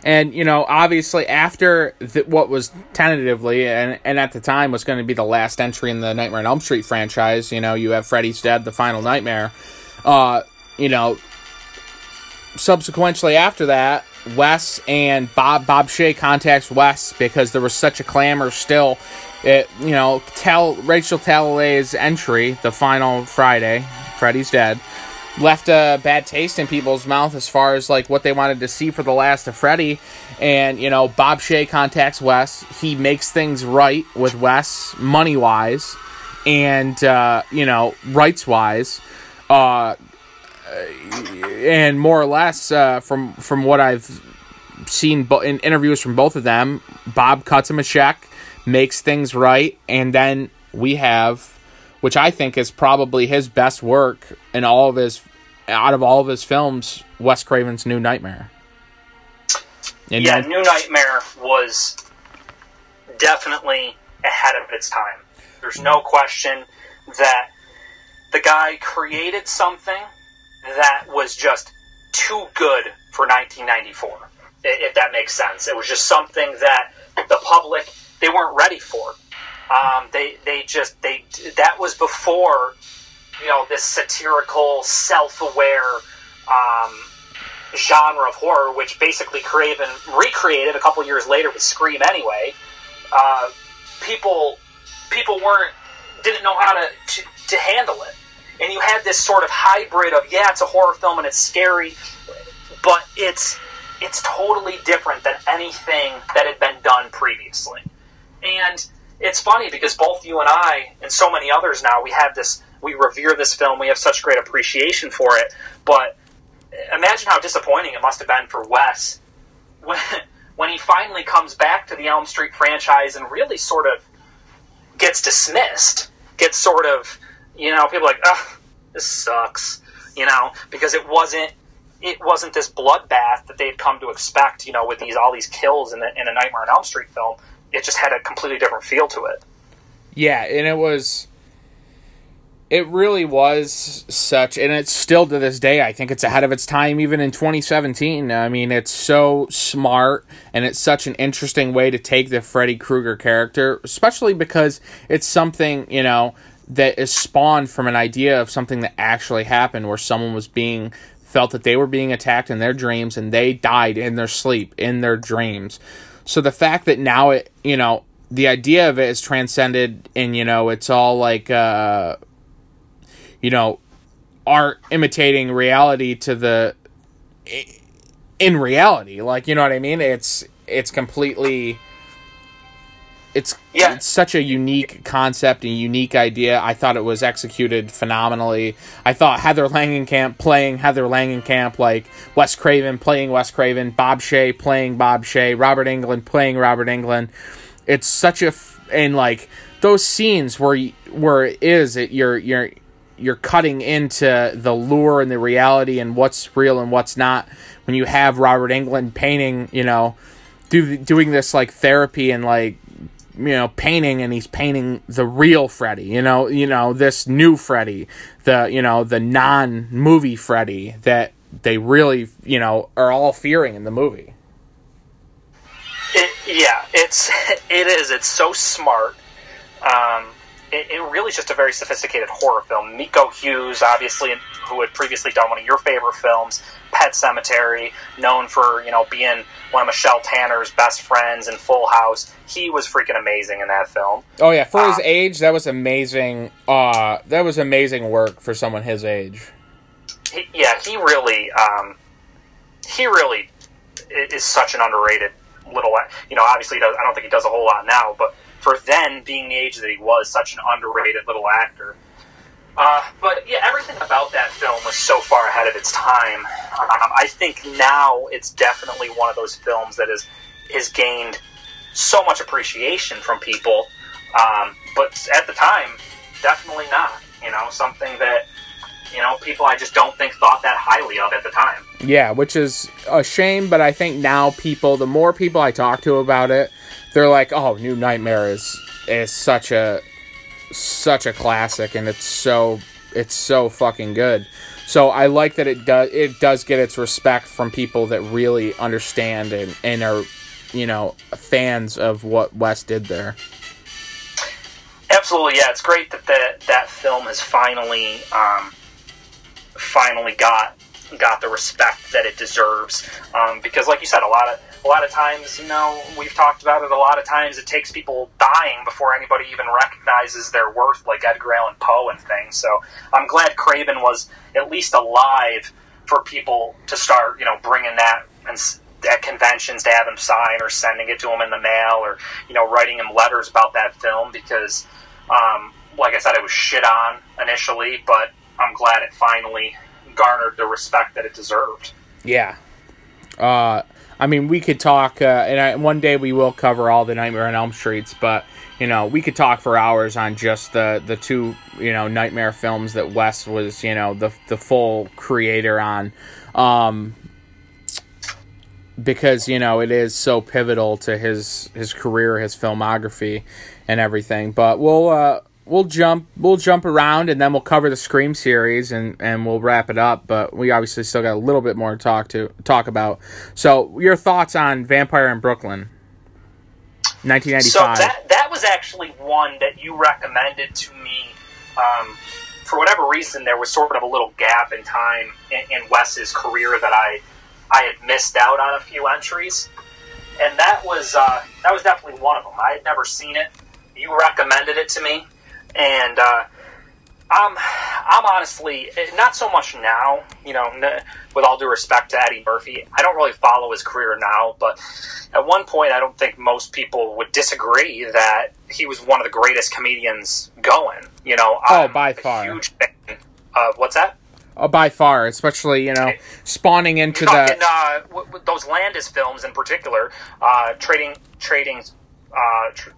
Speaker 1: and you know, obviously, after the, what was tentatively and and at the time was going to be the last entry in the Nightmare on Elm Street franchise, you know, you have Freddy's Dead, the Final Nightmare. Uh, you know, subsequently after that, Wes and Bob Bob Shaye contacts Wes because there was such a clamor still. It you know, tell Rachel Talalay's entry, the final Friday, Freddy's Dead left a bad taste in people's mouth as far as like what they wanted to see for the last of Freddy. And you know, Bob Shaye contacts Wes. He makes things right with Wes, money wise, and uh, you know, rights wise. Uh, and more or less, uh, from from what I've seen bo- in interviews from both of them, Bob cuts him a check, makes things right, and then we have which I think is probably his best work in all of his out of all of his films, Wes Craven's New Nightmare.
Speaker 2: And yeah, New Nightmare was definitely ahead of its time. There's no question that the guy created something that was just too good for 1994. If that makes sense, it was just something that the public they weren't ready for. Um, they they just they that was before you know this satirical, self-aware um, genre of horror, which basically Craven recreated a couple years later with Scream. Anyway, uh, people people weren't didn't know how to, to to handle it, and you had this sort of hybrid of yeah, it's a horror film and it's scary, but it's it's totally different than anything that had been done previously, and it's funny because both you and I and so many others now we have this we revere this film we have such great appreciation for it. But imagine how disappointing it must have been for Wes when [laughs] when he finally comes back to the Elm Street franchise and really sort of gets dismissed gets sort of you know people like ugh this sucks you know because it wasn't it wasn't this bloodbath that they'd come to expect you know with these all these kills in, the, in a Nightmare on Elm Street film it just had a completely different feel to it.
Speaker 1: Yeah, and it was it really was such and it's still to this day i think it's ahead of its time even in 2017 i mean it's so smart and it's such an interesting way to take the freddy krueger character especially because it's something you know that is spawned from an idea of something that actually happened where someone was being felt that they were being attacked in their dreams and they died in their sleep in their dreams so the fact that now it, you know, the idea of it is transcended and, you know, it's all like, uh, you know, art imitating reality to the, in reality. Like, you know what I mean? It's, it's completely, it's yeah. it's such a unique concept and unique idea. I thought it was executed phenomenally. I thought Heather Langenkamp playing Heather Langenkamp, like Wes Craven playing Wes Craven, Bob Shaye playing Bob Shaye, Robert Englund playing Robert Englund. It's such a and like those scenes where where it is it you're you're you're cutting into the lure and the reality and what's real and what's not when you have Robert Englund painting, you know, do, doing this like therapy and like you know painting and he's painting the real Freddy. You know, you know this new Freddy, the you know the non movie Freddy that they really you know are all fearing in the movie.
Speaker 2: It, yeah, it's [laughs] it is. It's so smart. Um, it, it really is just a very sophisticated horror film. Miko Hughes, obviously, who had previously done one of your favorite films, Pet Sematary, known for you know being one of Michelle Tanner's best friends in Full House. He was freaking amazing in that film.
Speaker 1: Oh yeah, for his um, age, that was amazing. Uh, that was amazing work for someone his age.
Speaker 2: He, yeah, he really, um, he really is such an underrated little. You know, obviously, does, I don't think he does a whole lot now, but for then being the age that he was, such an underrated little actor. Uh, but yeah, everything about that film was so far ahead of its time. Um, I think now it's definitely one of those films that has gained so much appreciation from people. Um, but at the time, definitely not. You know, something that you know people I just don't think thought that highly of at the time.
Speaker 1: Yeah, which is a shame. But I think now people, the more people I talk to about it, they're like, "Oh, New Nightmare is is such a such a classic, and it's so it's so fucking good." So I like that it does it does get its respect from people that really understand and, and are you know fans of what Wes did there.
Speaker 2: Absolutely, yeah. It's great that that, that film has finally um, finally got got the respect that it deserves. Um, because, like you said, a lot of a lot of times, you know, we've talked about it. A lot of times, it takes people dying before anybody even recognizes their worth, like Edgar Allan Poe and things. So I'm glad Craven was at least alive for people to start, you know, bringing that and at conventions to have him sign or sending it to him in the mail or you know writing him letters about that film because, um, like I said, it was shit on initially, but I'm glad it finally garnered the respect that it deserved.
Speaker 1: Yeah. Uh, I mean, we could talk, uh, and I, one day we will cover all the Nightmare on Elm Streets, but you know, we could talk for hours on just the the two you know Nightmare films that Wes was you know the the full creator on, um, because you know it is so pivotal to his his career, his filmography, and everything. But we'll. Uh, we'll jump we'll jump around and then we'll cover the Scream series and and we'll wrap it up. But we obviously still got a little bit more to talk to talk about. So your thoughts on Vampire in Brooklyn, nineteen ninety five.
Speaker 2: So that that was actually one that you recommended to me. Um, for whatever reason, there was sort of a little gap in time in, in Wes's career that I I had missed out on a few entries, and that was uh, that was definitely one of them. I had never seen it. You recommended it to me, and uh, I'm I'm honestly not so much now. You know, with all due respect to Eddie Murphy, I don't really follow his career now. But at one point, I don't think most people would disagree that he was one of the greatest comedians going. You know,
Speaker 1: oh, I'm by far,
Speaker 2: huge fan of what's that?
Speaker 1: Oh, by far, especially you know, spawning into
Speaker 2: the uh, w- w- those Landis films in particular, uh, trading trading. Uh, tr-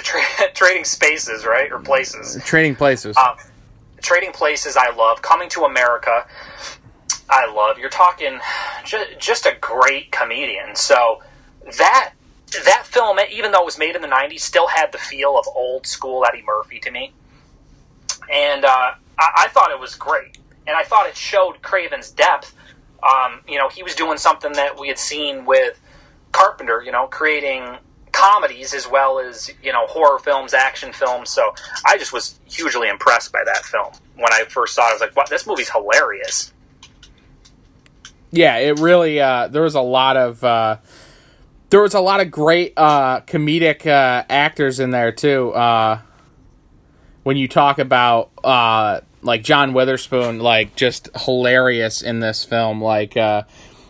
Speaker 2: [laughs] tra- trading spaces, right, or places.
Speaker 1: Trading places.
Speaker 2: Um, trading places. I love coming to America. I love. You're talking just, just a great comedian. So that that film, even though it was made in the '90s, still had the feel of old school Eddie Murphy to me, and uh, I, I, thought it was great. And I thought it showed Craven's depth. Um, you know, he was doing something that we had seen with Carpenter. You know, creating comedies as well as you know horror films, action films. So I just was hugely impressed by that film when I first saw it. I was like, "Wow, this movie's hilarious."
Speaker 1: Yeah, it really. Uh, there was a lot of uh, there was a lot of great uh, comedic uh, actors in there too. Uh, when you talk about uh, like John Witherspoon, like just hilarious in this film, like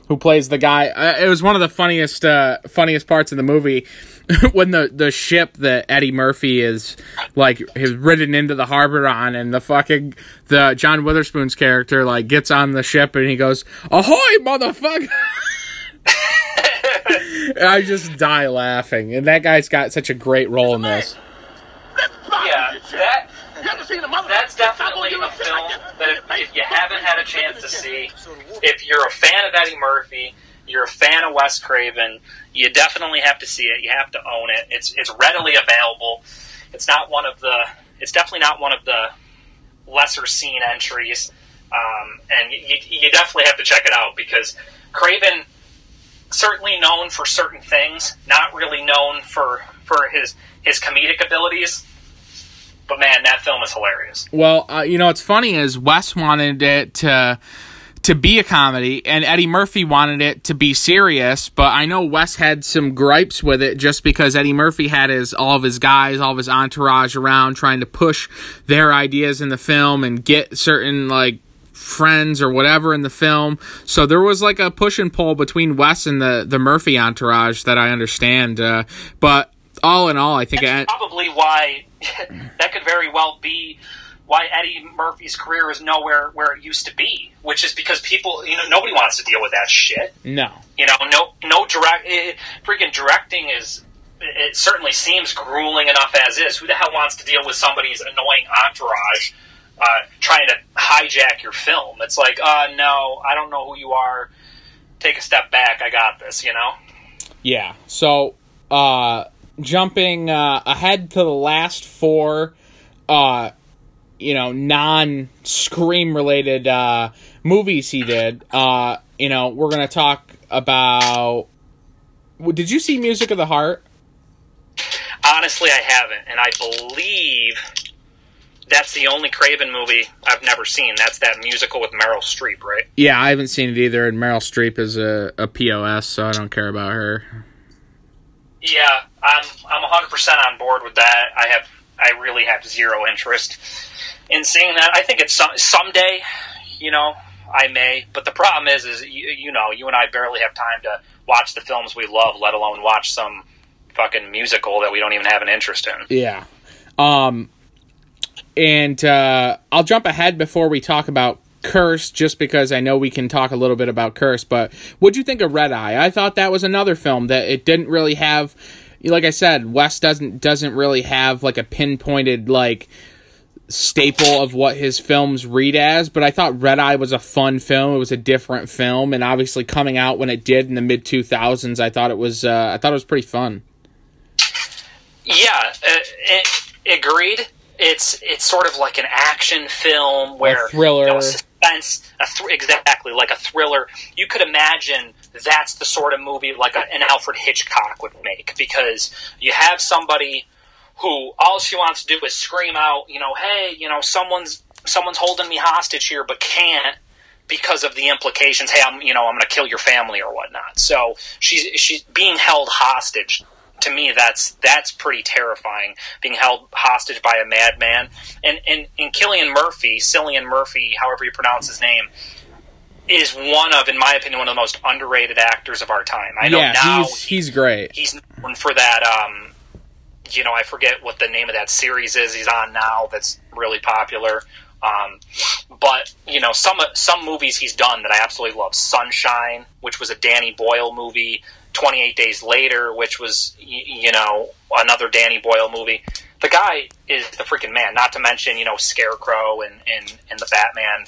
Speaker 1: who plays the guy. it was one of the funniest funniest parts of the movie [laughs] when the the ship that Eddie Murphy is like has ridden into the harbor on, and the fucking the John Witherspoon's character like gets on the ship and he goes, "Ahoy, motherfucker!" [laughs] I just die laughing, and that guy's got such a great role in this.
Speaker 2: Yeah, that. That's definitely a film that if, if you haven't had a chance to see, if you're a fan of Eddie Murphy, you're a fan of Wes Craven, You definitely have to see it. You have to own it. It's it's readily available. It's not one of the. It's definitely not one of the lesser seen entries. Um, and you, you definitely have to check it out because Craven certainly known for certain things, not really known for for his his comedic abilities. But man, that film is hilarious.
Speaker 1: Well, uh, you know, what's funny is Wes wanted it to to be a comedy, and Eddie Murphy wanted it to be serious. But I know Wes had some gripes with it just because Eddie Murphy had his all of his guys, all of his entourage around trying to push their ideas in the film and get certain like friends or whatever in the film. So there was like a push and pull between Wes and the the Murphy entourage that I understand. Uh, but all in all, I think
Speaker 2: That's probably why [laughs] that could very well be why Eddie Murphy's career is nowhere where it used to be, which is because people, you know, nobody wants to deal with that shit.
Speaker 1: No,
Speaker 2: you know, no, no direct, it, freaking directing is. It certainly seems grueling enough as is. Who the hell wants to deal with somebody's annoying entourage uh, trying to hijack your film? It's like, uh, no, I don't know who you are. Take a step back. I got this. You know.
Speaker 1: Yeah. So, uh, jumping uh, ahead to the last four, uh, you know, non Scream related uh, movies he did. Uh, you know, we're gonna talk about. Did you see Music of the Heart?
Speaker 2: Honestly, I haven't, and I believe that's the only Craven movie I've never seen. That's that musical with Meryl Streep, right?
Speaker 1: Yeah, I haven't seen it either. And Meryl Streep is a, a POS, so I don't care about her.
Speaker 2: Yeah, I'm I'm 100 percent on board with that. I have I really have zero interest in seeing that. I think it's some someday, you know, I may. But the problem is, is you, you know, you and I barely have time to watch the films we love, let alone watch some fucking musical that we don't even have an interest in.
Speaker 1: Yeah. Um. And uh, I'll jump ahead before we talk about Curse, just because I know we can talk a little bit about Curse. But what'd you think of Red Eye? I thought that was another film that it didn't really have. Like I said, Wes doesn't doesn't really have like a pinpointed like staple of what his films read as, but I thought Red Eye was a fun film. It was a different film, and obviously coming out when it did in the mid two thousands, I thought it was uh, I thought it was pretty fun.
Speaker 2: Yeah, uh, it, agreed. It's it's sort of like an action film where
Speaker 1: a thriller,
Speaker 2: you know, suspense, a th- exactly like a thriller. You could imagine that's the sort of movie like a, an Alfred Hitchcock would make because you have somebody who all she wants to do is scream out, you know, hey, you know, someone's someone's holding me hostage here, but can't because of the implications. Hey, I'm, you know, I'm going to kill your family or whatnot. So she's she's being held hostage. To me, that's that's pretty terrifying. Being held hostage by a madman, and and and Killian Murphy, Cillian Murphy, however you pronounce his name, is one of, in my opinion, one of the most underrated actors of our time. I know
Speaker 1: yeah,
Speaker 2: now
Speaker 1: he's, he's great.
Speaker 2: He's known for that. Um, you know, I forget what the name of that series is he's on now that's really popular. Um, but you know, some some movies he's done that I absolutely love. Sunshine, which was a Danny Boyle movie. Twenty Eight Days Later, which was you know another Danny Boyle movie. The guy is the freaking man. Not to mention you know Scarecrow and and, and the Batman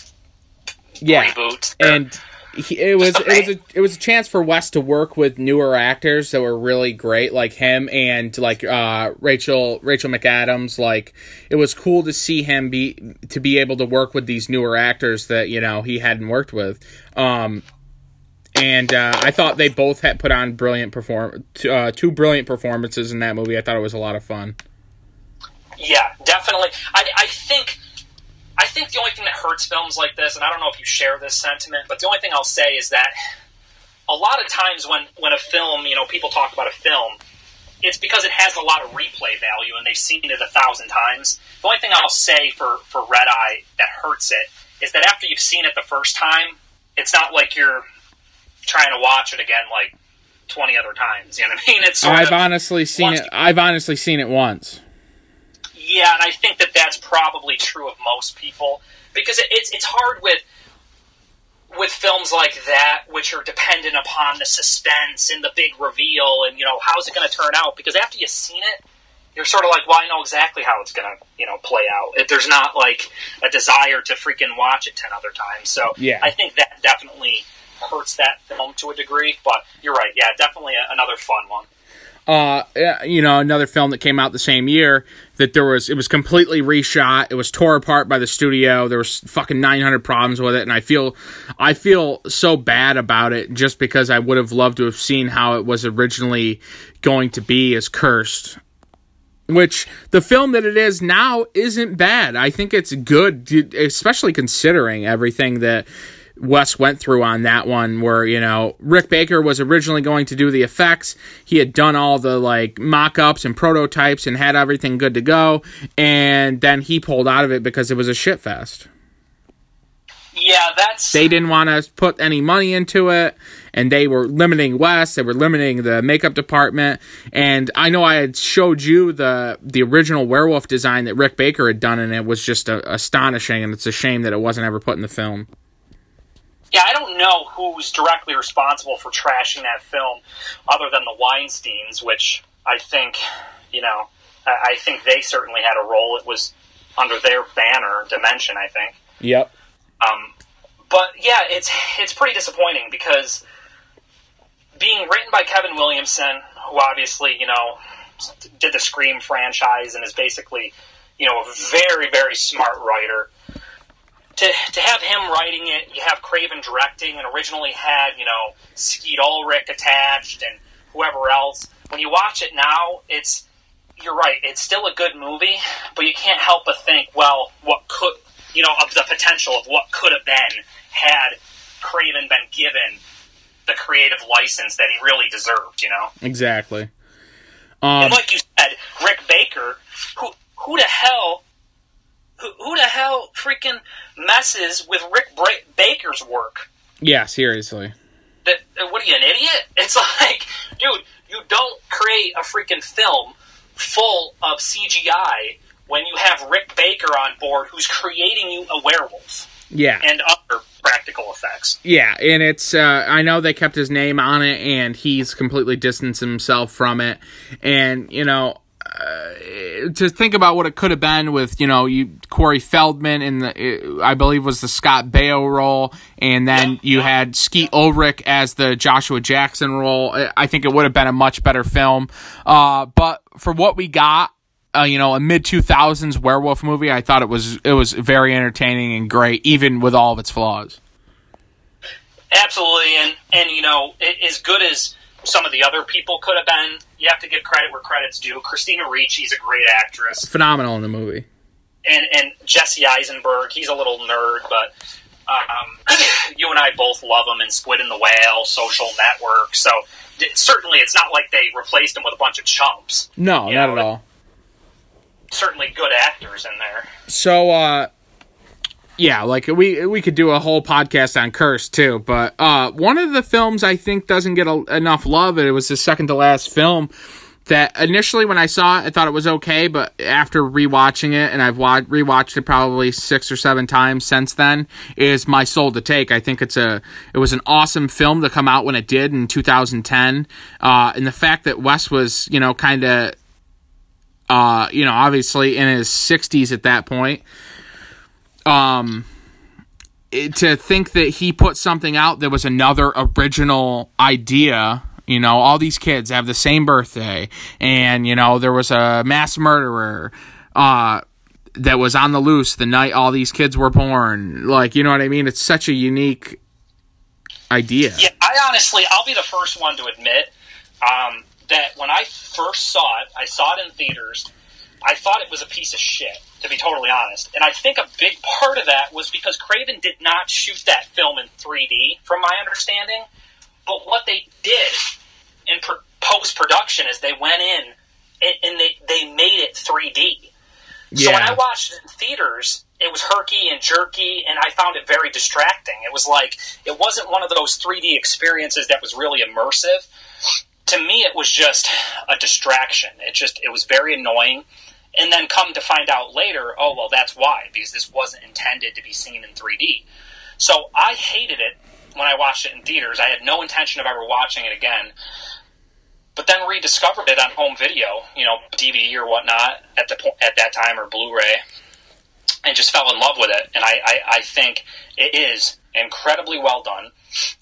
Speaker 1: yeah.
Speaker 2: reboot.
Speaker 1: And he, it was it was a it was a chance for Wes to work with newer actors that were really great, like him and like uh, Rachel Rachel McAdams. Like it was cool to see him be to be able to work with these newer actors that you know he hadn't worked with. Um, and uh, I thought they both had put on brilliant perform uh, two brilliant performances in that movie. I thought it was a lot of fun.
Speaker 2: Yeah, definitely. I, I think I think the only thing that hurts films like this, and I don't know if you share this sentiment, but the only thing I'll say is that a lot of times when, when a film, you know, people talk about a film, it's because it has a lot of replay value and they've seen it a thousand times. The only thing I'll say for, for Red Eye that hurts it is that after you've seen it the first time, it's not like you're trying to watch it again like 20 other times. You know what I mean? It's oh,
Speaker 1: I've honestly seen it. I've honestly seen it once.
Speaker 2: Yeah, and I think that that's probably true of most people because it, it's it's hard with with films like that, which are dependent upon the suspense and the big reveal, and you know how's it going to turn out? Because after you've seen it, you're sort of like, well, I know exactly how it's going to you know play out. It, there's not like a desire to freaking watch it ten other times. So
Speaker 1: yeah.
Speaker 2: I think that definitely hurts that film to a degree. But you're right, yeah, definitely a, another fun one.
Speaker 1: Uh, you know, another film that came out the same year that there was it was completely reshot. It was tore apart by the studio. There was fucking 900 problems with it, and I feel I feel so bad about it just because I would have loved to have seen how it was originally going to be as cursed. Which the film that it is now isn't bad. I think it's good, especially considering everything that Wes went through on that one where, you know, Rick Baker was originally going to do the effects. He had done all the like mock ups and prototypes and had everything good to go. And then he pulled out of it because it was a shit fest.
Speaker 2: Yeah, that's.
Speaker 1: They didn't want to put any money into it, and they were limiting Wes. They were limiting the makeup department. And I know I had showed you the the original werewolf design that Rick Baker had done, and it was just a, astonishing. And it's a shame that it wasn't ever put in the film
Speaker 2: yeah, I don't know who's directly responsible for trashing that film, other than the Weinstein's, which I think, you know, I think they certainly had a role. It was under their banner, Dimension, I think.
Speaker 1: Yep.
Speaker 2: Um, but yeah, it's it's pretty disappointing because being written by Kevin Williamson, who obviously you know did the Scream franchise and is basically you know a very very smart writer to, to have him writing it, you have Craven directing, and originally had you know Skeet Ulrich attached and whoever else. When you watch it now, it's you're right. It's still a good movie, but you can't help but think, well, what could you know of the potential of what could have been had Craven been given the creative license that he really deserved. You know
Speaker 1: exactly.
Speaker 2: Um, and like you said, Rick Baker, who who the hell who, who the hell freaking messes with Rick Bra- Baker's work?
Speaker 1: Yeah, seriously.
Speaker 2: That what are you an idiot? [laughs] It's like, dude, you don't create a freaking film full of CGI when you have Rick Baker on board who's creating you a werewolf.
Speaker 1: Yeah.
Speaker 2: And other practical effects.
Speaker 1: Yeah, and it's uh, I know they kept his name on it and he's completely distanced himself from it. And, you know, uh, to think about what it could have been with you know you Corey Feldman in the I believe was the Scott Baio role, and then you had Skeet Ulrich as the Joshua Jackson role. I think it would have been a much better film. Uh, but for what we got, uh, you know, a mid two thousands werewolf movie, I thought it was it was very entertaining and great, even with all of its flaws.
Speaker 2: Absolutely, and and you know, as good as some of the other people could have been. You have to give credit where credit's due. Christina Ricci's a great actress,
Speaker 1: phenomenal in the movie.
Speaker 2: And and Jesse Eisenberg, he's a little nerd, but um, [clears throat] you and I both love him in Squid and the Whale, Social Network. So certainly, it's not like they replaced him with a bunch of chumps.
Speaker 1: No, not know, at all.
Speaker 2: Certainly, good actors in there.
Speaker 1: So, uh, yeah, like we we could do a whole podcast on Curse too, but uh, one of the films I think doesn't get a, enough love. It was the second to last film that initially when I saw it, I thought it was okay, but after rewatching it, and I've wa- rewatched it probably six or seven times since then, is My Soul to Take. I think it's a it was an awesome film to come out when it did in 2010, uh, and the fact that Wes was you know kind of uh, you know obviously in his 60s at that point um to think that he put something out that was another original idea you know all these kids have the same birthday and you know there was a mass murderer uh that was on the loose the night all these kids were born. Like you know what i mean? It's such a unique idea.
Speaker 2: Yeah i honestly i'll be the first one to admit um, that when i first saw it i saw it in theaters. I thought it was a piece of shit to be totally honest. And I think a big part of that was because Craven did not shoot that film in 3D, from my understanding. But what they did in post production is they went in and, and, they, they made it 3D. Yeah. So when I watched it in theaters, it was herky and jerky, and I found it very distracting. It was like, it wasn't one of those 3D experiences that was really immersive. To me, it was just a distraction. It just, it was very annoying and then come to find out later, oh well, that's why because this wasn't intended to be seen in 3D. So I hated it when I watched it in theaters. I had no intention of ever watching it again. But then rediscovered it on home video, you know, DVD or whatnot at the at that time or Blu-ray, and just fell in love with it. And I, I, I think it is incredibly well done.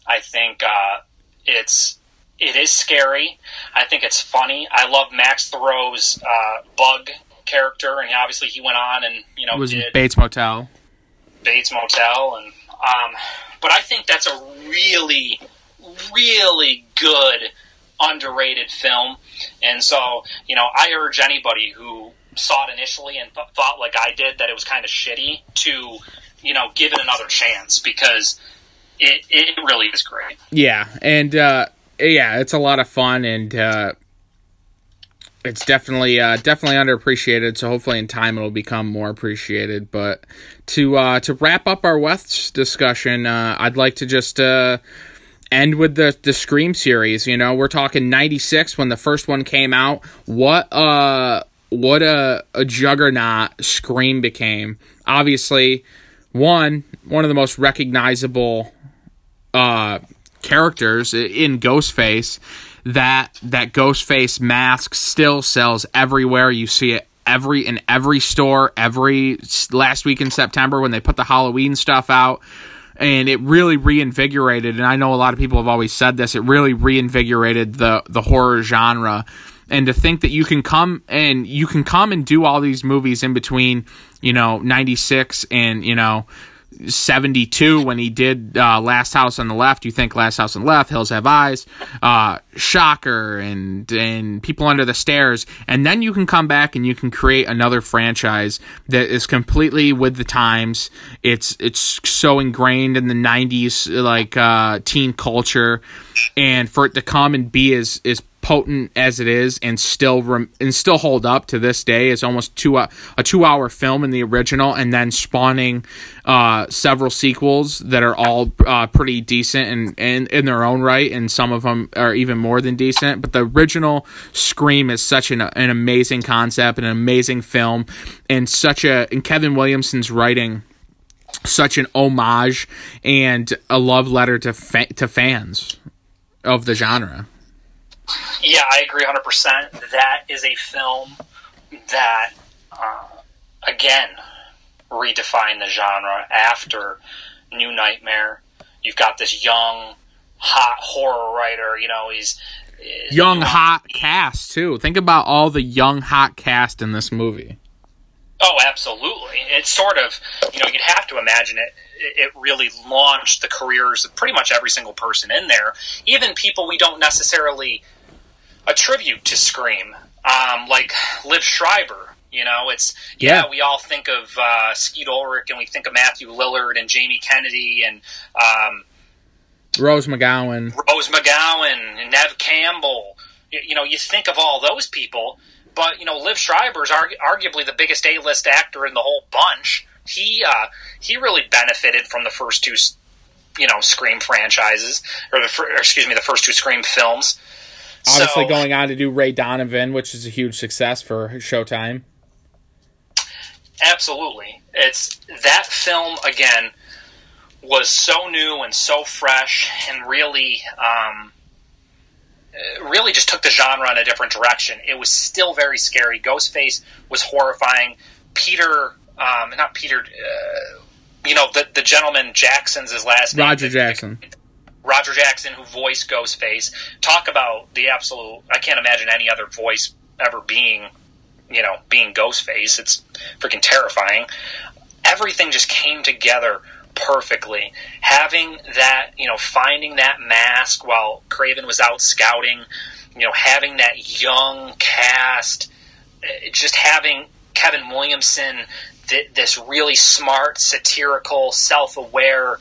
Speaker 2: I think uh, it's it is scary. I think it's funny. I love Max Thieriot's uh, Bug character, and obviously he went on and you know
Speaker 1: It was
Speaker 2: did
Speaker 1: Bates Motel.
Speaker 2: Bates Motel, and um, but I think that's a really, really good underrated film. And so, you know, I urge anybody who saw it initially and th- thought like I did that it was kind of shitty to, you know, give it another chance because it it really is great.
Speaker 1: Yeah, and uh, yeah, it's a lot of fun, and uh, it's definitely uh, definitely underappreciated. So hopefully, in time, it'll become more appreciated. But to uh, to wrap up our Wes discussion, uh, I'd like to just uh, end with the the Scream series. You know, we're talking '96 when the first one came out. What uh what a, a juggernaut Scream became. Obviously, one one of the most recognizable uh, characters in Ghostface. That that Ghostface mask still sells everywhere. You see it every in every store. Every last week in September when they put the Halloween stuff out, and it really reinvigorated. And I know a lot of people have always said this. It really reinvigorated the the horror genre. And to think that you can come and you can come and do all these movies in between, you know, ninety six and you know 72 when he did uh, Last House on the Left. You think Last House on the Left, Hills Have Eyes, uh, Shocker, and and People Under the Stairs, and then you can come back and you can create another franchise that is completely with the times. It's it's so ingrained in the 90s like uh, teen culture, and for it to come and be as as potent as it is and still rem- and still hold up to this day. Is almost two uh, a two hour film in the original and then spawning uh, several sequels that are all uh, pretty decent and, and in their own right and some of them are even more than decent. But the original scream is such an, an amazing concept and an amazing film and such a and kevin williamson's writing such an homage and a love letter to fa- to fans of the genre
Speaker 2: Yeah, I agree 100%. That is a film that, uh, again, redefined the genre after New Nightmare. You've got this young, hot horror writer. You know, he's. he's
Speaker 1: young hot cast too. Think about all the young hot cast in this movie.
Speaker 2: Oh, absolutely. It's sort of, you know, you'd have to imagine it. It really launched the careers of pretty much every single person in there, even people we don't necessarily attribute to Scream, um, like Liev Schreiber. You know, it's yeah.
Speaker 1: Yeah.
Speaker 2: We all think of uh, Skeet Ulrich, and we think of Matthew Lillard and Jamie Kennedy and um,
Speaker 1: Rose McGowan.
Speaker 2: Rose McGowan and Neve Campbell. You, you know, you think of all those people, but you know, Liev Schreiber's argu- arguably the biggest A-list actor in the whole bunch. He uh, he really benefited from the first two, you know, Scream franchises, or the fir- or excuse me, the first two Scream films.
Speaker 1: Obviously,
Speaker 2: So-
Speaker 1: going on to do Ray Donovan, which is a huge success for Showtime.
Speaker 2: Absolutely. It's that film again was so new and so fresh and really um, uh, really just took the genre in a different direction. It was still very scary. Ghostface was horrifying. Peter, um, not Peter, uh, you know, the, the gentleman Jackson's his last name.
Speaker 1: Roger Jackson.
Speaker 2: Roger Jackson, who voiced Ghostface. Talk about the absolute. I can't imagine any other voice ever being, you know, being Ghostface. It's freaking terrifying. Everything just came together perfectly. Having that, you know, finding that mask while Craven was out scouting, you know, having that young cast, eh, just having Kevin Williamson, th- this really smart, satirical, self aware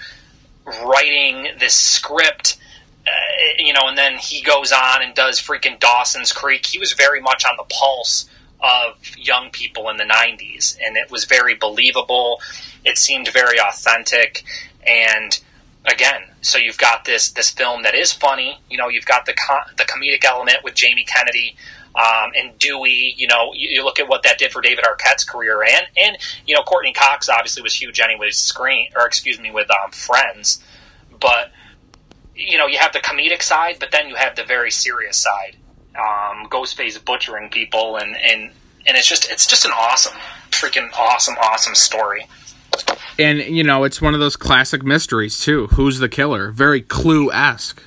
Speaker 2: writing this script. Uh, you know, and then he goes on and does freaking Dawson's Creek. He was very much on the pulse of young people in the 90s, and it was very believable. It seemed very authentic, and again, so you've got this this film that is funny. You know, you've got the co- the comedic element with Jamie Kennedy um, and Dewey. You know, you, you look at what that did for David Arquette's career, and and you know, Courteney Cox obviously was huge anyway. Screen or excuse me, with um, Friends, but you know, you have the comedic side, but then you have the very serious side. Um, Ghostface butchering people, and and and it's just it's just an awesome, freaking awesome, awesome story.
Speaker 1: And you know, it's one of those classic mysteries too. Who's the killer? Very Clue esque.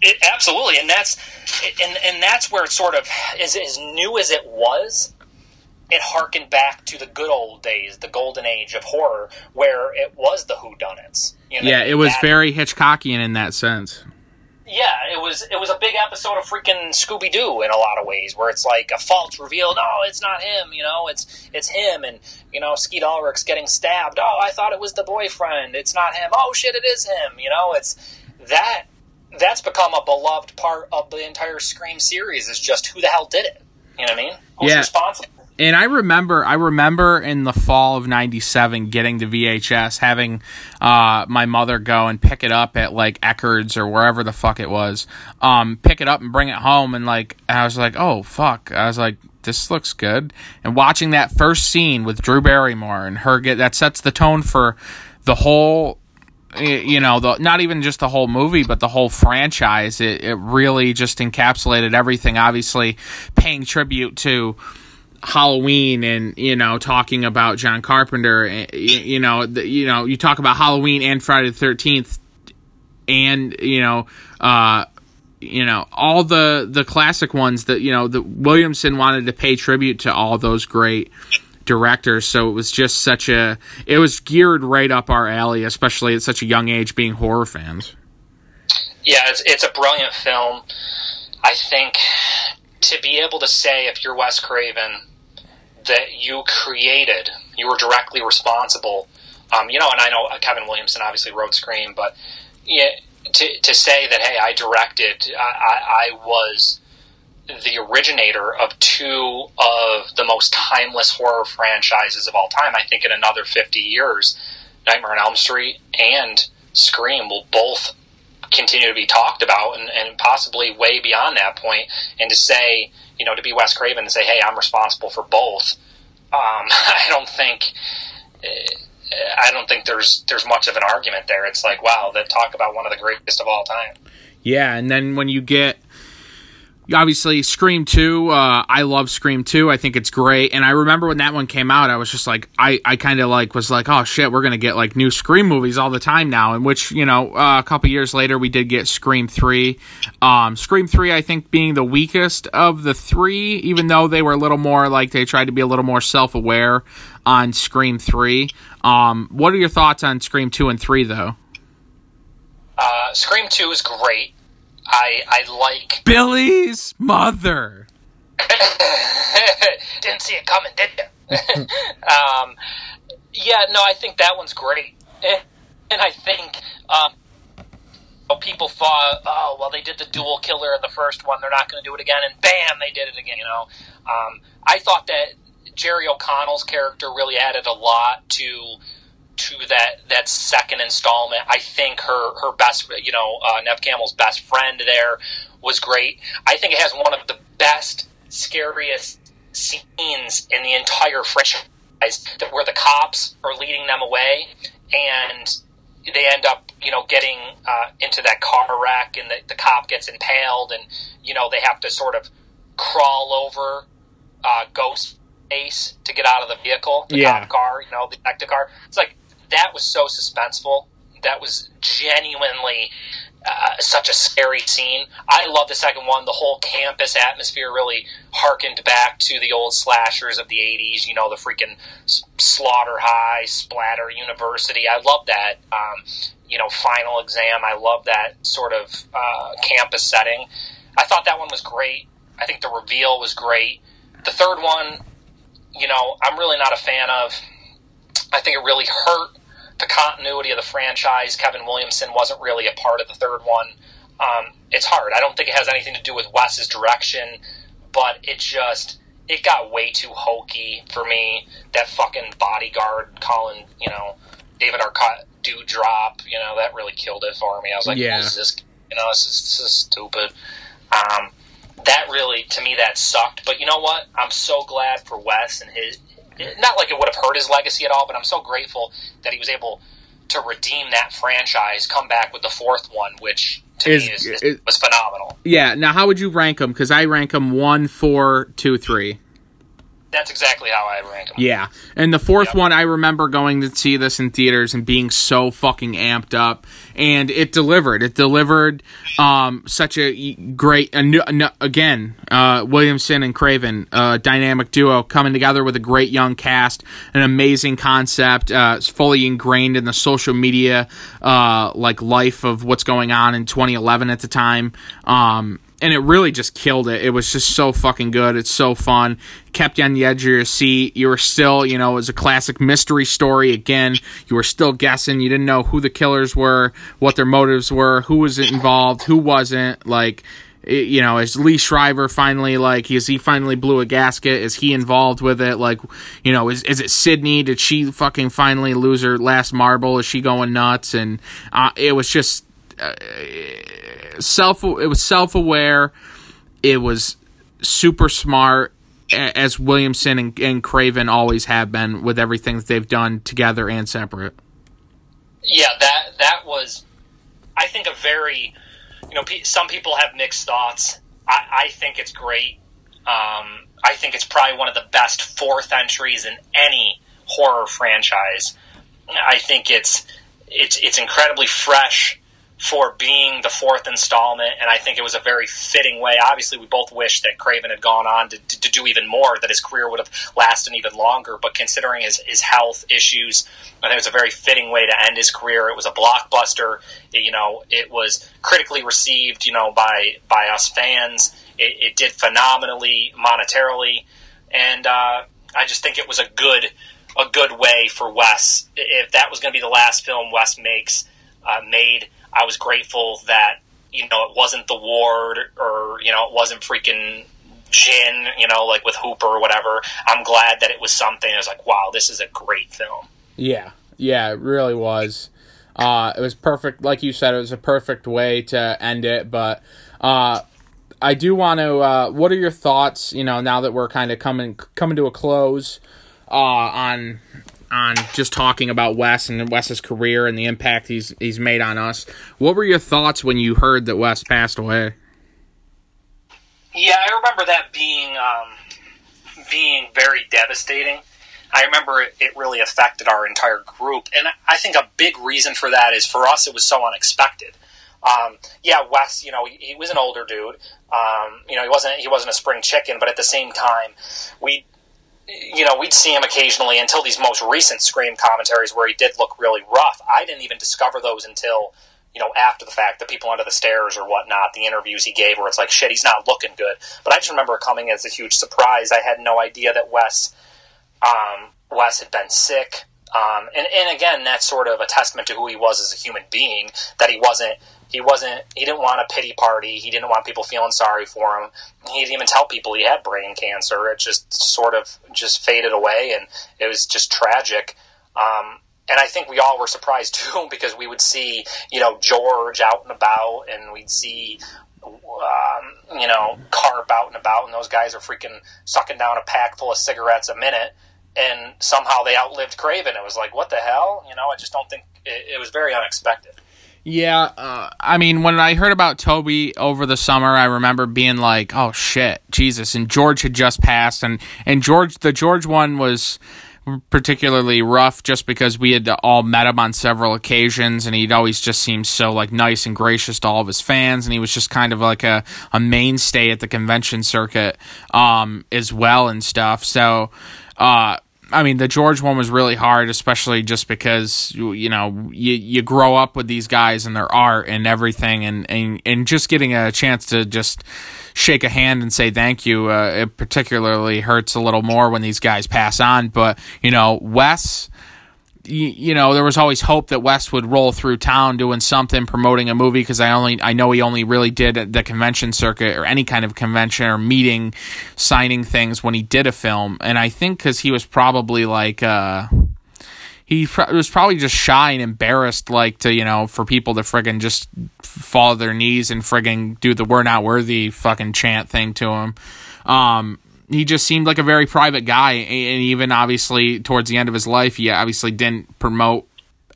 Speaker 2: It, absolutely, and that's and and that's where it sort of as as new as it was. It harkened back to the good old days, the golden age of horror, where it was the whodunits.
Speaker 1: You know, yeah, it was that, very Hitchcockian in that sense.
Speaker 2: Yeah, it was it was a big episode of freaking Scooby Doo in a lot of ways, where it's like a false reveal. No, oh, it's not him. You know, it's it's him, and you know, Skeet Ulrich's getting stabbed. Oh, I thought it was the boyfriend. It's not him. Oh shit, it is him. You know, it's that that's become a beloved part of the entire Scream series. Is just who the hell did it? You know what I mean? Who's
Speaker 1: yeah.
Speaker 2: responsible?
Speaker 1: and I remember, I remember in the fall of '97 getting the VHS, having uh, my mother go and pick it up at like Eckerd's or wherever the fuck it was, um, pick it up and bring it home, and like I was like, oh fuck, I was like, this looks good, and watching that first scene with Drew Barrymore and her get that sets the tone for the whole you know the not even just the whole movie but the whole franchise. It, it really just encapsulated everything. Obviously paying tribute to Halloween and you know talking about John Carpenter eh, you, know the, you know you talk about Halloween and Friday the 13th and you know uh you know all the the classic ones that you know the Williamson wanted to pay tribute to all those great directors so it was just such a it was geared right up our alley especially at such a young age being horror fans
Speaker 2: yeah it's, it's a brilliant film i think to be able to say if you're Wes Craven that you created, you were directly responsible. Um, you know, and I know Kevin Williamson obviously wrote Scream, but yeah, to to say that hey, I directed, I, I was the originator of two of the most timeless horror franchises of all time. I think in another fifty years, Nightmare on Elm Street and Scream will both continue to be talked about and, and possibly way beyond that point. And to say, you know, to be Wes Craven and say, hey, I'm responsible for both, um, [laughs] I don't think. Uh, I don't think there's there's much of an argument there. It's like wow, that talk about one of the greatest of all time.
Speaker 1: Yeah, and then when you get obviously Scream 2, uh, I love Scream 2. I think it's great. And I remember when that one came out, I was just like, I, I kind of like was like, oh shit, we're going to get like new Scream movies all the time now. In which, you know, uh, a couple years later, we did get Scream 3. Um, Scream 3, I think, being the weakest of the three, even though they were a little more like they tried to be a little more self aware on Scream 3. Um, what are your thoughts on Scream 2 and 3, though?
Speaker 2: Uh, Scream 2 is great. I I like
Speaker 1: Billy's mother. [laughs]
Speaker 2: Didn't see it coming, did you? [laughs] um, yeah, no, I think that one's great, and I think um, people thought, oh, well, they did the dual killer in the first one, they're not going to do it again, and bam, they did it again. You know, um, I thought that Jerry O'Connell's character really added a lot to to that that second installment. I think her her best, you know, uh, Neve Campbell's best friend there was great. I think it has one of the best, scariest scenes in the entire franchise, where the cops are leading them away and they end up, you know, getting uh, into that car wreck, and the, the cop gets impaled, and you know they have to sort of crawl over uh, Ghost Ace to get out of the vehicle, the
Speaker 1: yeah.
Speaker 2: cop car, you know, the detective car. It's like that was so suspenseful. That was genuinely uh, such a scary scene. I love the second one. The whole campus atmosphere really harkened back to the old slashers of the 80s, you know, the freaking Slaughter High, Splatter University. I love that. Um, you know, final exam. I love that sort of uh, campus setting. I thought that one was great. I think the reveal was great. The third one, you know, I'm really not a fan of. I think it really hurt the continuity of the franchise. Kevin Williamson wasn't really a part of the third one. Um, it's hard. I don't think it has anything to do with Wes's direction, but it just it got way too hokey for me. That fucking bodyguard calling, you know, David Arquette do drop, you know, that really killed it for me. I was like, yeah. is this? You know, this is, this is stupid. Um, that really, to me, that sucked. But you know what? I'm so glad for Wes and his not like it would have hurt his legacy at all, but I'm so grateful that he was able to redeem that franchise, come back with the fourth one, which to is, me is, is, is, was phenomenal.
Speaker 1: Yeah. Now, how would you rank them? Because I rank them one, four, two, three.
Speaker 2: that's exactly how I rank them.
Speaker 1: Yeah. And the fourth yep. one, I remember going to see this in theaters and being so fucking amped up. And it delivered. It delivered um, such a great, uh, again, uh, Williamson and Craven, uh, dynamic duo coming together with a great young cast, an amazing concept, uh, fully ingrained in the social media uh, like life of what's going on in 2011 at the time. Um, and it really just killed it. It was just so fucking good. It's so fun. Kept you on the edge of your seat. You were still, you know, it was a classic mystery story. Again, you were still guessing. You didn't know who the killers were, what their motives were, who was involved, who wasn't. Like, you know, is Liev Schreiber finally like is he finally blew a gasket? Is he involved with it? Like, you know, is is it Sydney? Did she fucking finally lose her last marble? Is she going nuts? And uh, it was just uh, self it was self aware. It was super smart, as Williamson and, and Craven always have been with everything that they've done together and separate.
Speaker 2: Yeah, that that was, I think, a very, you know, some people have mixed thoughts. I, I think it's great. Um, I think it's probably one of the best fourth entries in any horror franchise. I think it's it's it's incredibly fresh for being the fourth installment, and I think it was a very fitting way. Obviously, we both wish that Craven had gone on to, to, to, do even more, that his career would have lasted even longer. But considering his, his health issues, I think it was a very fitting way to end his career. It was a blockbuster. You know, it was critically received, you know, by by us fans. It, it did phenomenally monetarily, and uh, I just think it was a good a good way for Wes. If that was going to be the last film Wes makes uh, made I was grateful that you know it wasn't the ward or you know it wasn't freaking Djinn, you know, like with Hooper or whatever. I'm glad that it was something. I was like, wow, this is a great film.
Speaker 1: Yeah, yeah, it really was. Uh, it was perfect, like you said, it was a perfect way to end it. But uh, I do want to. Uh, what are your thoughts? You know, now that we're kind of coming coming to a close uh, on on just talking about Wes and Wes's career and the impact he's he's made on us. What were your thoughts when you heard that Wes passed away?
Speaker 2: Yeah, I remember that being um, being very devastating. I remember it, it really affected our entire group, and I think a big reason for that is for us it was so unexpected. Um, yeah, Wes, you know, he, he, was an older dude. Um, you know, he wasn't he wasn't a spring chicken, but at the same time, we you know, we'd see him occasionally until these most recent Scream commentaries where he did look really rough. I didn't even discover those until, you know, after the fact, the people under the stairs or whatnot, the interviews he gave where it's like, shit, he's not looking good. But I just remember it coming as a huge surprise. I had no idea that Wes, um, Wes had been sick. Um, and, and again, that's sort of a testament to who he was as a human being, that he wasn't he wasn't he didn't want a pity party. He didn't want people feeling sorry for him. He didn't even tell people he had brain cancer. It just sort of just faded away and it was just tragic. Um, and I think we all were surprised [laughs] too because we would see you know George out and about and we'd see um, you know Carp out and about and those guys are freaking sucking down a pack full of cigarettes a minute. And somehow they outlived Craven. It was like what the hell? You know I just don't think it, it was very unexpected
Speaker 1: yeah, uh, I mean, when I heard about Tobe over the summer, I remember being like, "Oh shit, Jesus!" And George had just passed, and and George, the George one was particularly rough just because we had all met him on several occasions and he'd always just seemed so like nice and gracious to all of his fans and he was just kind of like a, a mainstay at the convention circuit um, as well and stuff so uh, I mean, the George one was really hard, especially just because you know you you grow up with these guys and their art and everything, and and, and just getting a chance to just shake a hand and say thank you. Uh, it particularly hurts a little more when these guys pass on. But you know, Wes you, you know, there was always hope that Wes would roll through town doing something, promoting a movie. Because I only, I know he only really did the convention circuit or any kind of convention or meeting, signing things when he did a film. And I think because he was probably like, uh, he was probably just shy and embarrassed, like to you know, for people to friggin' just fall to their knees and friggin' do the "we're not worthy" fucking chant thing to him. Um, he just seemed like a very private guy, and even obviously towards the end of his life, he obviously didn't promote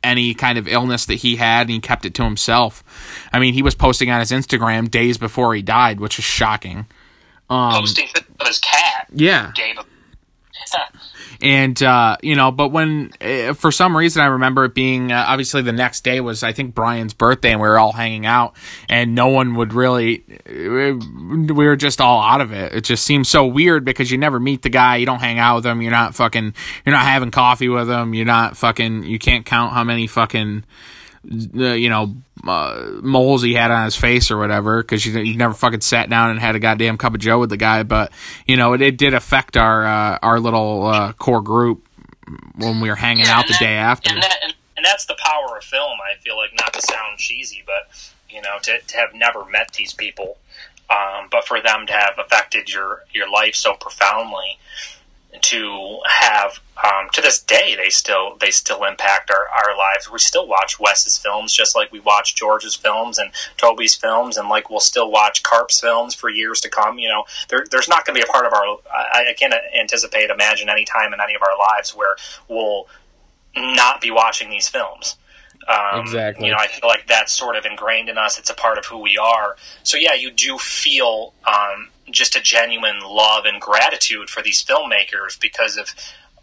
Speaker 1: any kind of illness that he had, and he kept it to himself. I mean, he was posting on his Instagram days before he died, which is shocking.
Speaker 2: Um, posting of his cat.
Speaker 1: Yeah. [laughs] and uh, you know, but when uh, for some reason I remember it being uh, obviously the next day was I think Brian's birthday, and we were all hanging out, and no one would really. Uh, we were just all out of it. It just seems so weird because you never meet the guy, you don't hang out with him, you're not fucking, you're not having coffee with him, you're not fucking, you can't count how many fucking you know uh, moles he had on his face or whatever because you, you never fucking sat down and had a goddamn cup of joe with the guy but you know it, it did affect our uh, our little uh, core group when we were hanging yeah, out the
Speaker 2: that,
Speaker 1: day after.
Speaker 2: and, that, and, and, that's the power of film i feel like not to sound cheesy but you know to, to have never met these people um, but for them to have affected your your life so profoundly to have um, to this day they still they still impact our, our lives we still watch wes's films just like we watch george's films and tobe's films and like we'll still watch carp's films for years to come you know there, there's not going to be a part of our I, I can't anticipate imagine any time in any of our lives where we'll not be watching these films um, exactly. You know, I feel like that's sort of ingrained in us. It's a part of who we are. So yeah, you do feel um, just a genuine love and gratitude for these filmmakers because of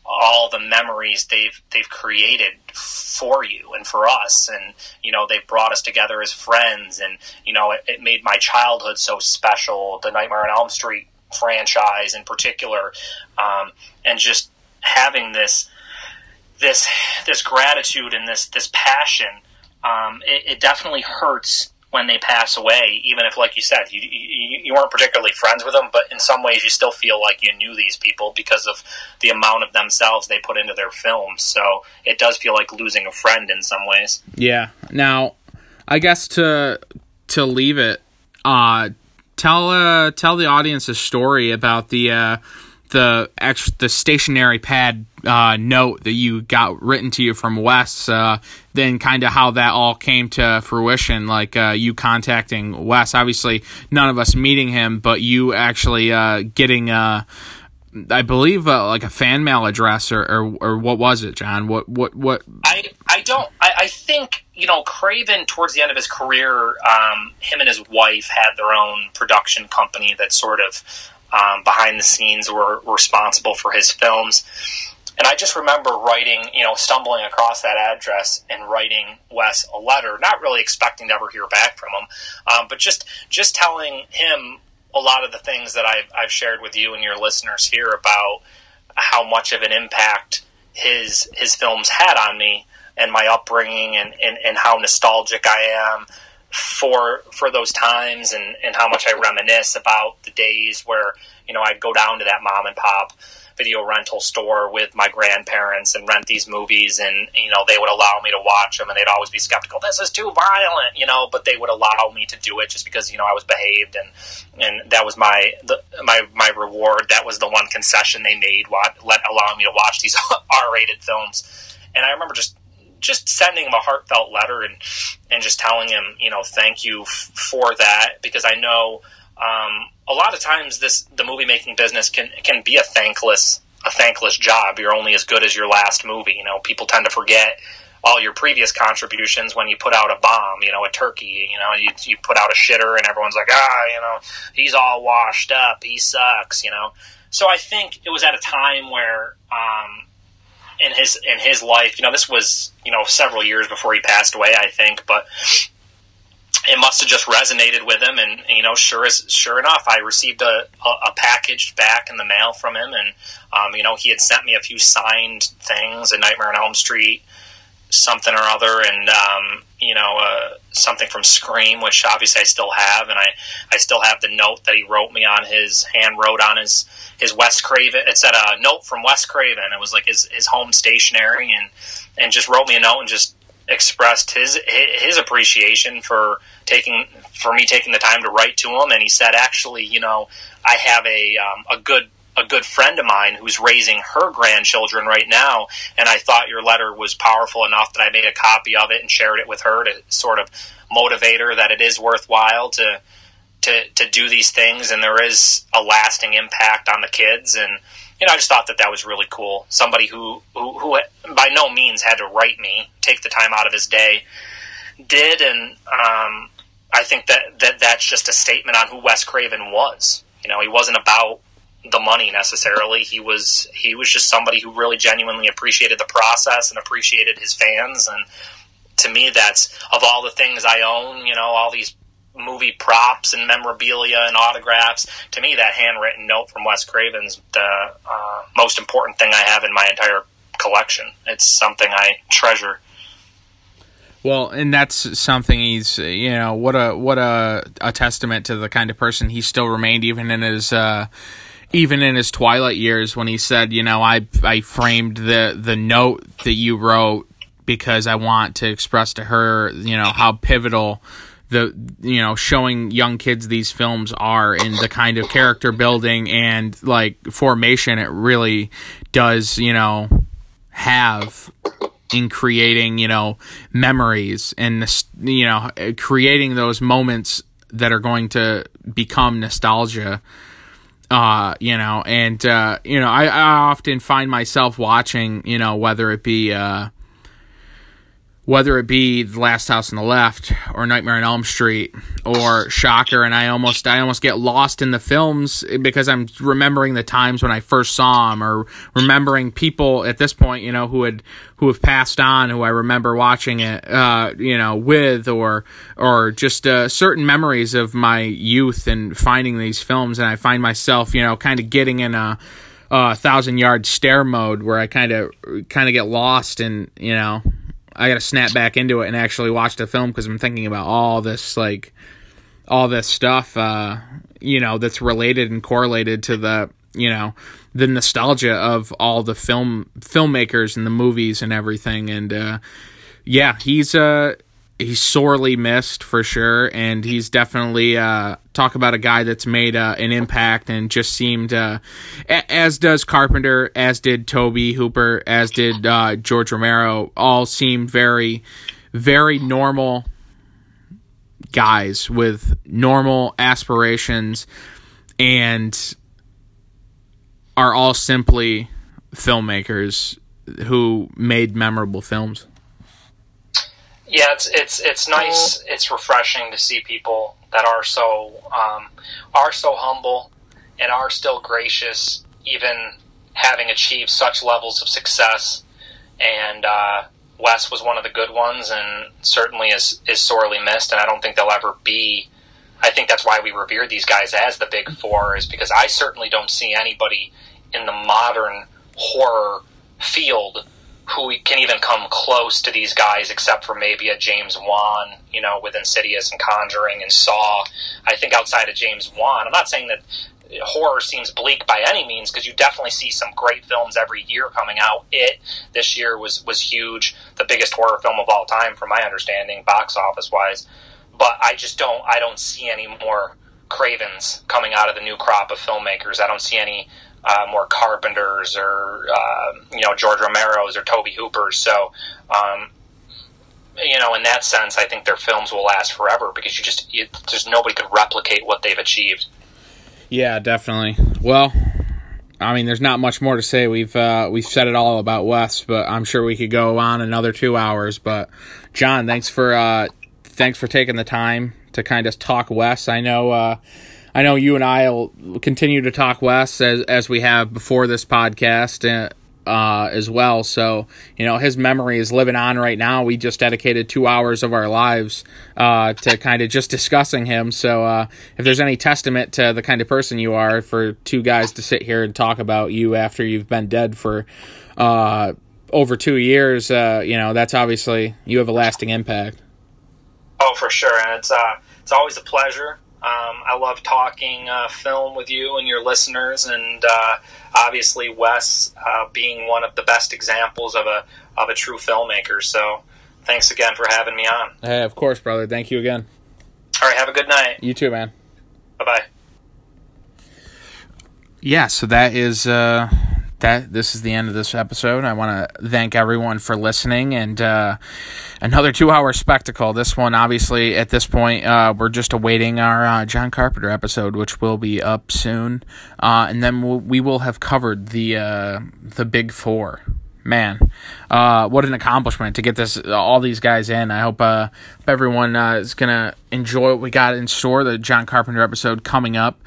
Speaker 2: all the memories they've they've created for you and for us. And you know they've brought us together as friends. And you know it, it made my childhood so special the nightmare on elm street franchise in particular. Um, and just having this this this gratitude and this this passion um, it, it definitely hurts when they pass away, even if, like you said, you, you, you weren't particularly friends with them, but in some ways you still feel like you knew these people because of the amount of themselves they put into their films. So it does feel like losing a friend in some ways.
Speaker 1: Yeah. Now, I guess to to leave it, uh, tell uh, tell the audience a story about the. Uh, the ex- the stationary pad uh, note that you got written to you from Wes, uh, then kind of how that all came to fruition, like uh, you contacting Wes. Obviously, none of us meeting him, but you actually uh, getting, uh, I believe, uh, like a fan mail address, or, or, or what was it, John? What what what?
Speaker 2: I I don't. I, I think you know Craven towards the end of his career, um, him and his wife had their own production company that sort of um, behind the scenes were, responsible for his films. And I just remember writing, you know, stumbling across that address and writing Wes a letter, not really expecting to ever hear back from him, um, but just just telling him a lot of the things that I've, I've shared with you and your listeners here about how much of an impact his his films had on me and my upbringing and, and, and how nostalgic I am for for those times and, and how much I reminisce about the days where you know I'd go down to that mom and pop video rental store with my grandparents and rent these movies and you know they would allow me to watch them and they'd always be skeptical this is too violent you know but they would allow me to do it just because you know I was behaved and and that was my the, my my reward. That was the one concession they made what let allowing me to watch these [laughs] R-rated films. And I remember just just sending him a heartfelt letter and and just telling him, you know, thank you f- for that because I know um, a lot of times this the movie making business can can be a thankless a thankless job. You're only as good as your last movie. You know, people tend to forget all your previous contributions when you put out a bomb, you know, a turkey, you know, you, you put out a shitter and everyone's like, ah, you know, he's all washed up, he sucks, you know. So I think it was at a time where um, in his in his life. You know, this was you know several years before he passed away, I think, but it must have just resonated with him. And you know, sure as sure enough, I received a, a, a package back in the mail from him, and um, you know, he had sent me a few signed things, a Nightmare on Elm Street, something or other, and um, you know, uh, something from Scream, which obviously I still have, and I I still have the note that he wrote me on his hand wrote on his his Wes Craven. It said a note from Wes Craven. It was like his his home stationery, and and just wrote me a note and just expressed his his appreciation for taking for me taking the time to write to him. And he said, actually, you know, I have a um, a good a good friend of mine who's raising her grandchildren right now, and I thought your letter was powerful enough that I made a copy of it and shared it with her to sort of motivate her that it is worthwhile to to to do these things, and there is a lasting impact on the kids. And you know, I just thought that that was really cool. Somebody who who, who by no means had to write me, take the time out of his day, did, and um, I think that, that that's just a statement on who Wes Craven was. You know, he wasn't about the money necessarily. He was he was just somebody who really genuinely appreciated the process and appreciated his fans. And to me, that's of all the things I own, you know, all these movie props and memorabilia and autographs. To me, that handwritten note from Wes Craven's the uh, most important thing I have in my entire collection. It's something I treasure.
Speaker 1: Well, and that's something he's, you know, what a what a a testament to the kind of person he still remained even in his uh even in his twilight years when he said, you know, I I framed the the note that you wrote because I want to express to her, you know, how pivotal the you know showing young kids these films are in the kind of character building and like formation it really does you know have in creating you know memories and you know creating those moments that are going to become nostalgia uh you know and uh you know I, I often find myself watching you know whether it be uh whether it be The Last House on the Left or Nightmare on Elm Street or Shocker, and I almost I almost get lost in the films because I'm remembering the times when I first saw them, or remembering people at this point, you know, who had who have passed on, who I remember watching it, uh, you know, with, or or just uh, certain memories of my youth and finding these films, and I find myself, you know, kind of getting in a a thousand yard stare mode where I kind of kind of get lost and you know I got to snap back into it and actually watch the film because I'm thinking about all this like all this stuff uh, you know that's related and correlated to the you know the nostalgia of all the film filmmakers and the movies and everything. And uh, yeah he's uh he's sorely missed for sure, and he's definitely uh, talk about a guy that's made uh, an impact and just seemed uh, a- as does Carpenter, as did Tobe Hooper, as did uh, George Romero. All seemed very, very normal guys with normal aspirations, and are all simply filmmakers who made memorable films.
Speaker 2: Yeah, it's it's it's nice. It's refreshing to see people that are so um, are so humble and are still gracious, even having achieved such levels of success. And uh, Wes was one of the good ones, and certainly is is sorely missed. And I don't think they'll ever be. I think that's why we revere these guys as the big four, is because I certainly don't see anybody in the modern horror field who can even come close to these guys except for maybe a James Wan, you know, with Insidious and Conjuring and Saw. I think outside of James Wan, I'm not saying that horror seems bleak by any means because you definitely see some great films every year coming out. It this year was was huge, the biggest horror film of all time, from my understanding, box office wise. But I just don't I don't see any more Cravens coming out of the new crop of filmmakers. I don't see any uh, more Carpenters or uh, you know George Romero's or Tobe Hooper's. So um, you know, in that sense, I think their films will last forever because you just you, there's nobody could replicate what they've achieved.
Speaker 1: Yeah, definitely. Well, I mean, there's not much more to say. We've uh, we've said it all about Wes, but I'm sure we could go on another two hours. But John, thanks for uh, thanks for taking the time to kind of talk Wes. I know uh, I know you and I will continue to talk Wes as as we have before this podcast. Uh, uh, as well. So, you know, his memory is living on right now. We just dedicated two hours of our lives uh, to kind of just discussing him. So, uh, if there's any testament to the kind of person you are for two guys to sit here and talk about you after you've been dead for uh, over two years, uh, you know, that's obviously you have a lasting impact.
Speaker 2: Oh, for sure. And it's, it's always a pleasure. Um, I love talking uh, film with you and your listeners, and uh, obviously Wes uh, being one of the best examples of a of a true filmmaker. So, thanks again for having me on.
Speaker 1: Hey, of course, brother. Thank you again.
Speaker 2: All right, have a good night.
Speaker 1: You too, man.
Speaker 2: Bye bye.
Speaker 1: Yeah, so that is uh, that this is the end of this episode. I want to thank everyone for listening and uh, another two hour spectacle. This one, obviously, at this point, uh, we're just awaiting our uh, John Carpenter episode, which will be up soon, uh, and then we'll, we will have covered the uh, the big four. Man, uh, what an accomplishment to get this all these guys in. I hope everyone is gonna enjoy what we got in store. The John Carpenter episode coming up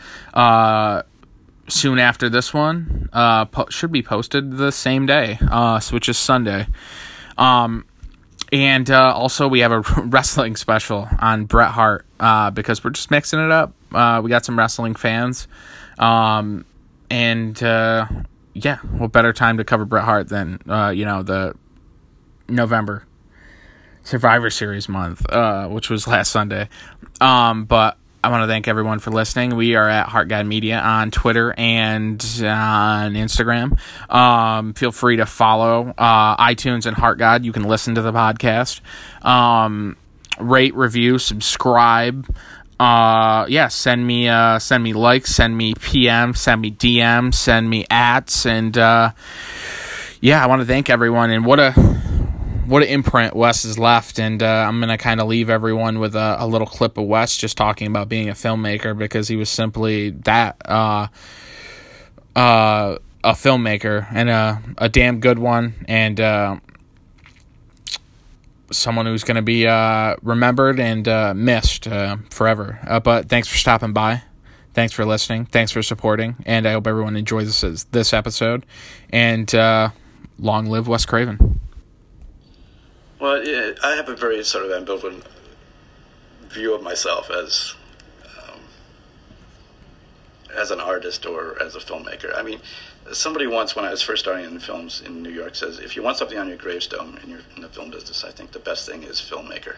Speaker 1: soon after this one. Uh, po- should be posted the same day, uh, which is Sunday. Um, and uh, also we have a [laughs] wrestling special on Bret Hart uh, because we're just mixing it up. Uh, we got some wrestling fans, um, and uh, yeah, what better time to cover Bret Hart than uh, you know the November Survivor Series month, uh, which was last Sunday. Um, but I want to thank everyone for listening. We are at Heart Guide Media on Twitter and on Instagram. Um, feel free to follow uh, iTunes and Heart Guide. You can listen to the podcast. Um, rate, review, subscribe. Uh, yeah, send me uh, send me likes, send me PM, send me DM, send me ats, and uh, yeah, I want to thank everyone. And what a what an imprint Wes has left, and uh, I'm gonna kind of leave everyone with a, a, little clip of Wes just talking about being a filmmaker because he was simply that uh, uh, a filmmaker and a a damn good one, and uh, someone who's gonna be uh, remembered and uh, missed forever. but thanks for stopping by. Thanks for listening. Thanks for supporting, and I hope everyone enjoys this this episode. And long live Wes Craven.
Speaker 3: Well, yeah, I have a very sort of ambivalent view of myself as um, as an artist or as a filmmaker. I mean, somebody once, when I was first starting in films in New York, says, "If you want something on your gravestone in, the film business, I think the best thing is filmmaker.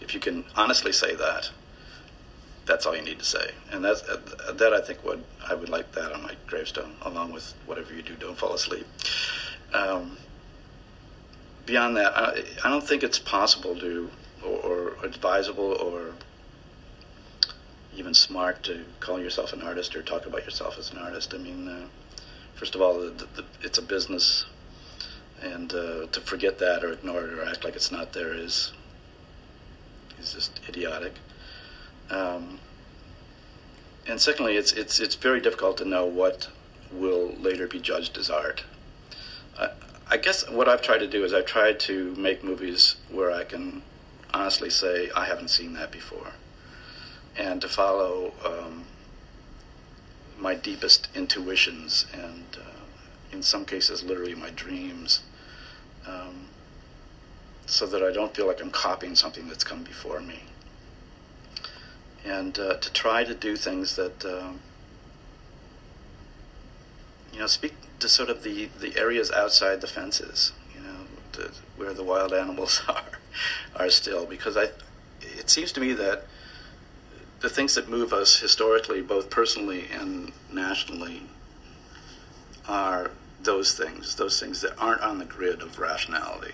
Speaker 3: If you can honestly say that, that's all you need to say." And that's uh, that. I think what I would like that on my gravestone, along with whatever you do, don't fall asleep. Um, beyond that, I, I don't think it's possible to, or, or advisable, or even smart to call yourself an artist or talk about yourself as an artist. I mean, uh, first of all, the, the, it's a business, and uh, to forget that or ignore it or act like it's not there is is just idiotic. Um, and secondly, it's it's it's very difficult to know what will later be judged as art. I guess what I've tried to do is I've tried to make movies where I can honestly say I haven't seen that before, and to follow um, my deepest intuitions and, uh, in some cases, literally my dreams, um, so that I don't feel like I'm copying something that's come before me, and uh, to try to do things that. Uh, you know, speak to sort of the, the areas outside the fences, you know, to, where the wild animals [laughs] are, are still. Because I, it seems to me that the things that move us historically, both personally and nationally, are those things, those things that aren't on the grid of rationality.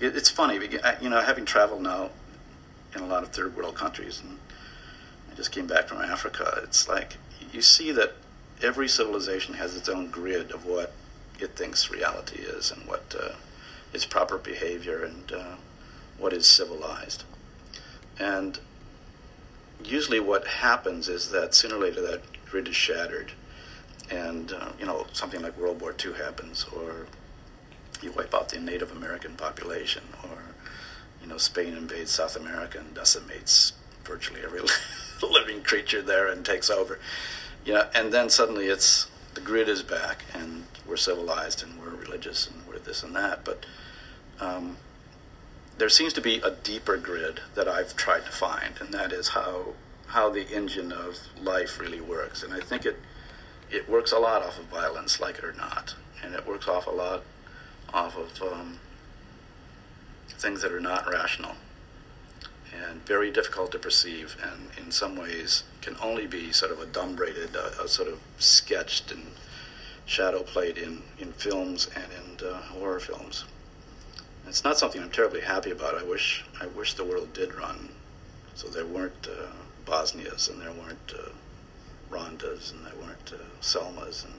Speaker 3: It, it's funny, you know, having traveled now in a lot of third world countries, and I just came back from Africa, it's like you see that every civilization has its own grid of what it thinks reality is and what uh, is proper behavior and uh, what is civilized. And usually, what happens is that sooner or later that grid is shattered, and uh, you know something like World War II happens, or you wipe out the Native American population, or you know Spain invades South America and decimates virtually every [laughs] living creature there and takes over. Yeah, and then suddenly it's the grid is back, and we're civilized, and we're religious, and we're this and that. But um, there seems to be a deeper grid that I've tried to find, and that is how how the engine of life really works. And I think it it works a lot off of violence, like it or not, and it works off a lot off of um, things that are not rational and very difficult to perceive, and in some ways can only be sort of adumbrated, uh, uh, sort of sketched and shadow played in, in films and in uh, horror films. It's not something I'm terribly happy about. I wish I wish the world did run, so there weren't uh, Bosnias and there weren't uh, Rwandas and there weren't Selmas, and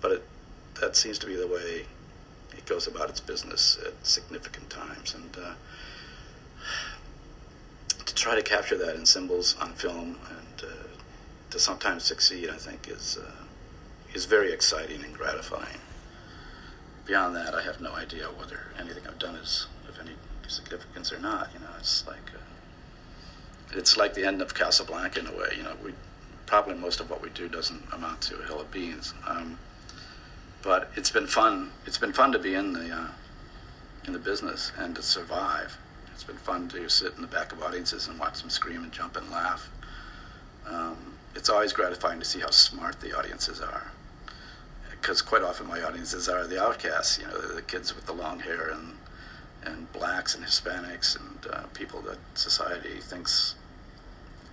Speaker 3: but it, that seems to be the way it goes about its business at significant times, and to try to capture that in symbols on film and uh, to sometimes succeed, I think, is uh, is very exciting and gratifying. Beyond that, I have no idea whether anything I've done is of any significance or not. You know, it's like uh, it's like the end of Casablanca in a way. You know, we probably most of what we do doesn't amount to a hill of beans. Um, but it's been fun. It's been fun to be in the uh, in the business and to survive. It's been fun to sit in the back of audiences and watch them scream and jump and laugh. Um, it's always gratifying to see how smart the audiences are. Because quite often my audiences are the outcasts, you know, the kids with the long hair and and blacks and Hispanics and uh, people that society thinks,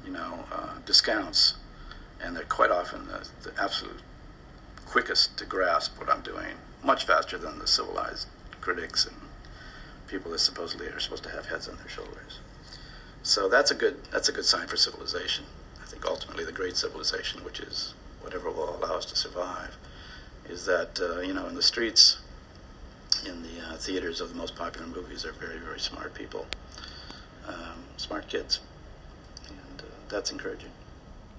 Speaker 3: you know, uh, discounts. And they're quite often the, the absolute quickest to grasp what I'm doing, much faster than the civilized critics and people that supposedly are supposed to have heads on their shoulders. So that's a good that's a good sign for civilization. I think ultimately the great civilization, which is whatever will allow us to survive, is that uh, you know in the streets, in the uh, theaters of the most popular movies are very very smart people, um, smart kids, and uh, that's encouraging.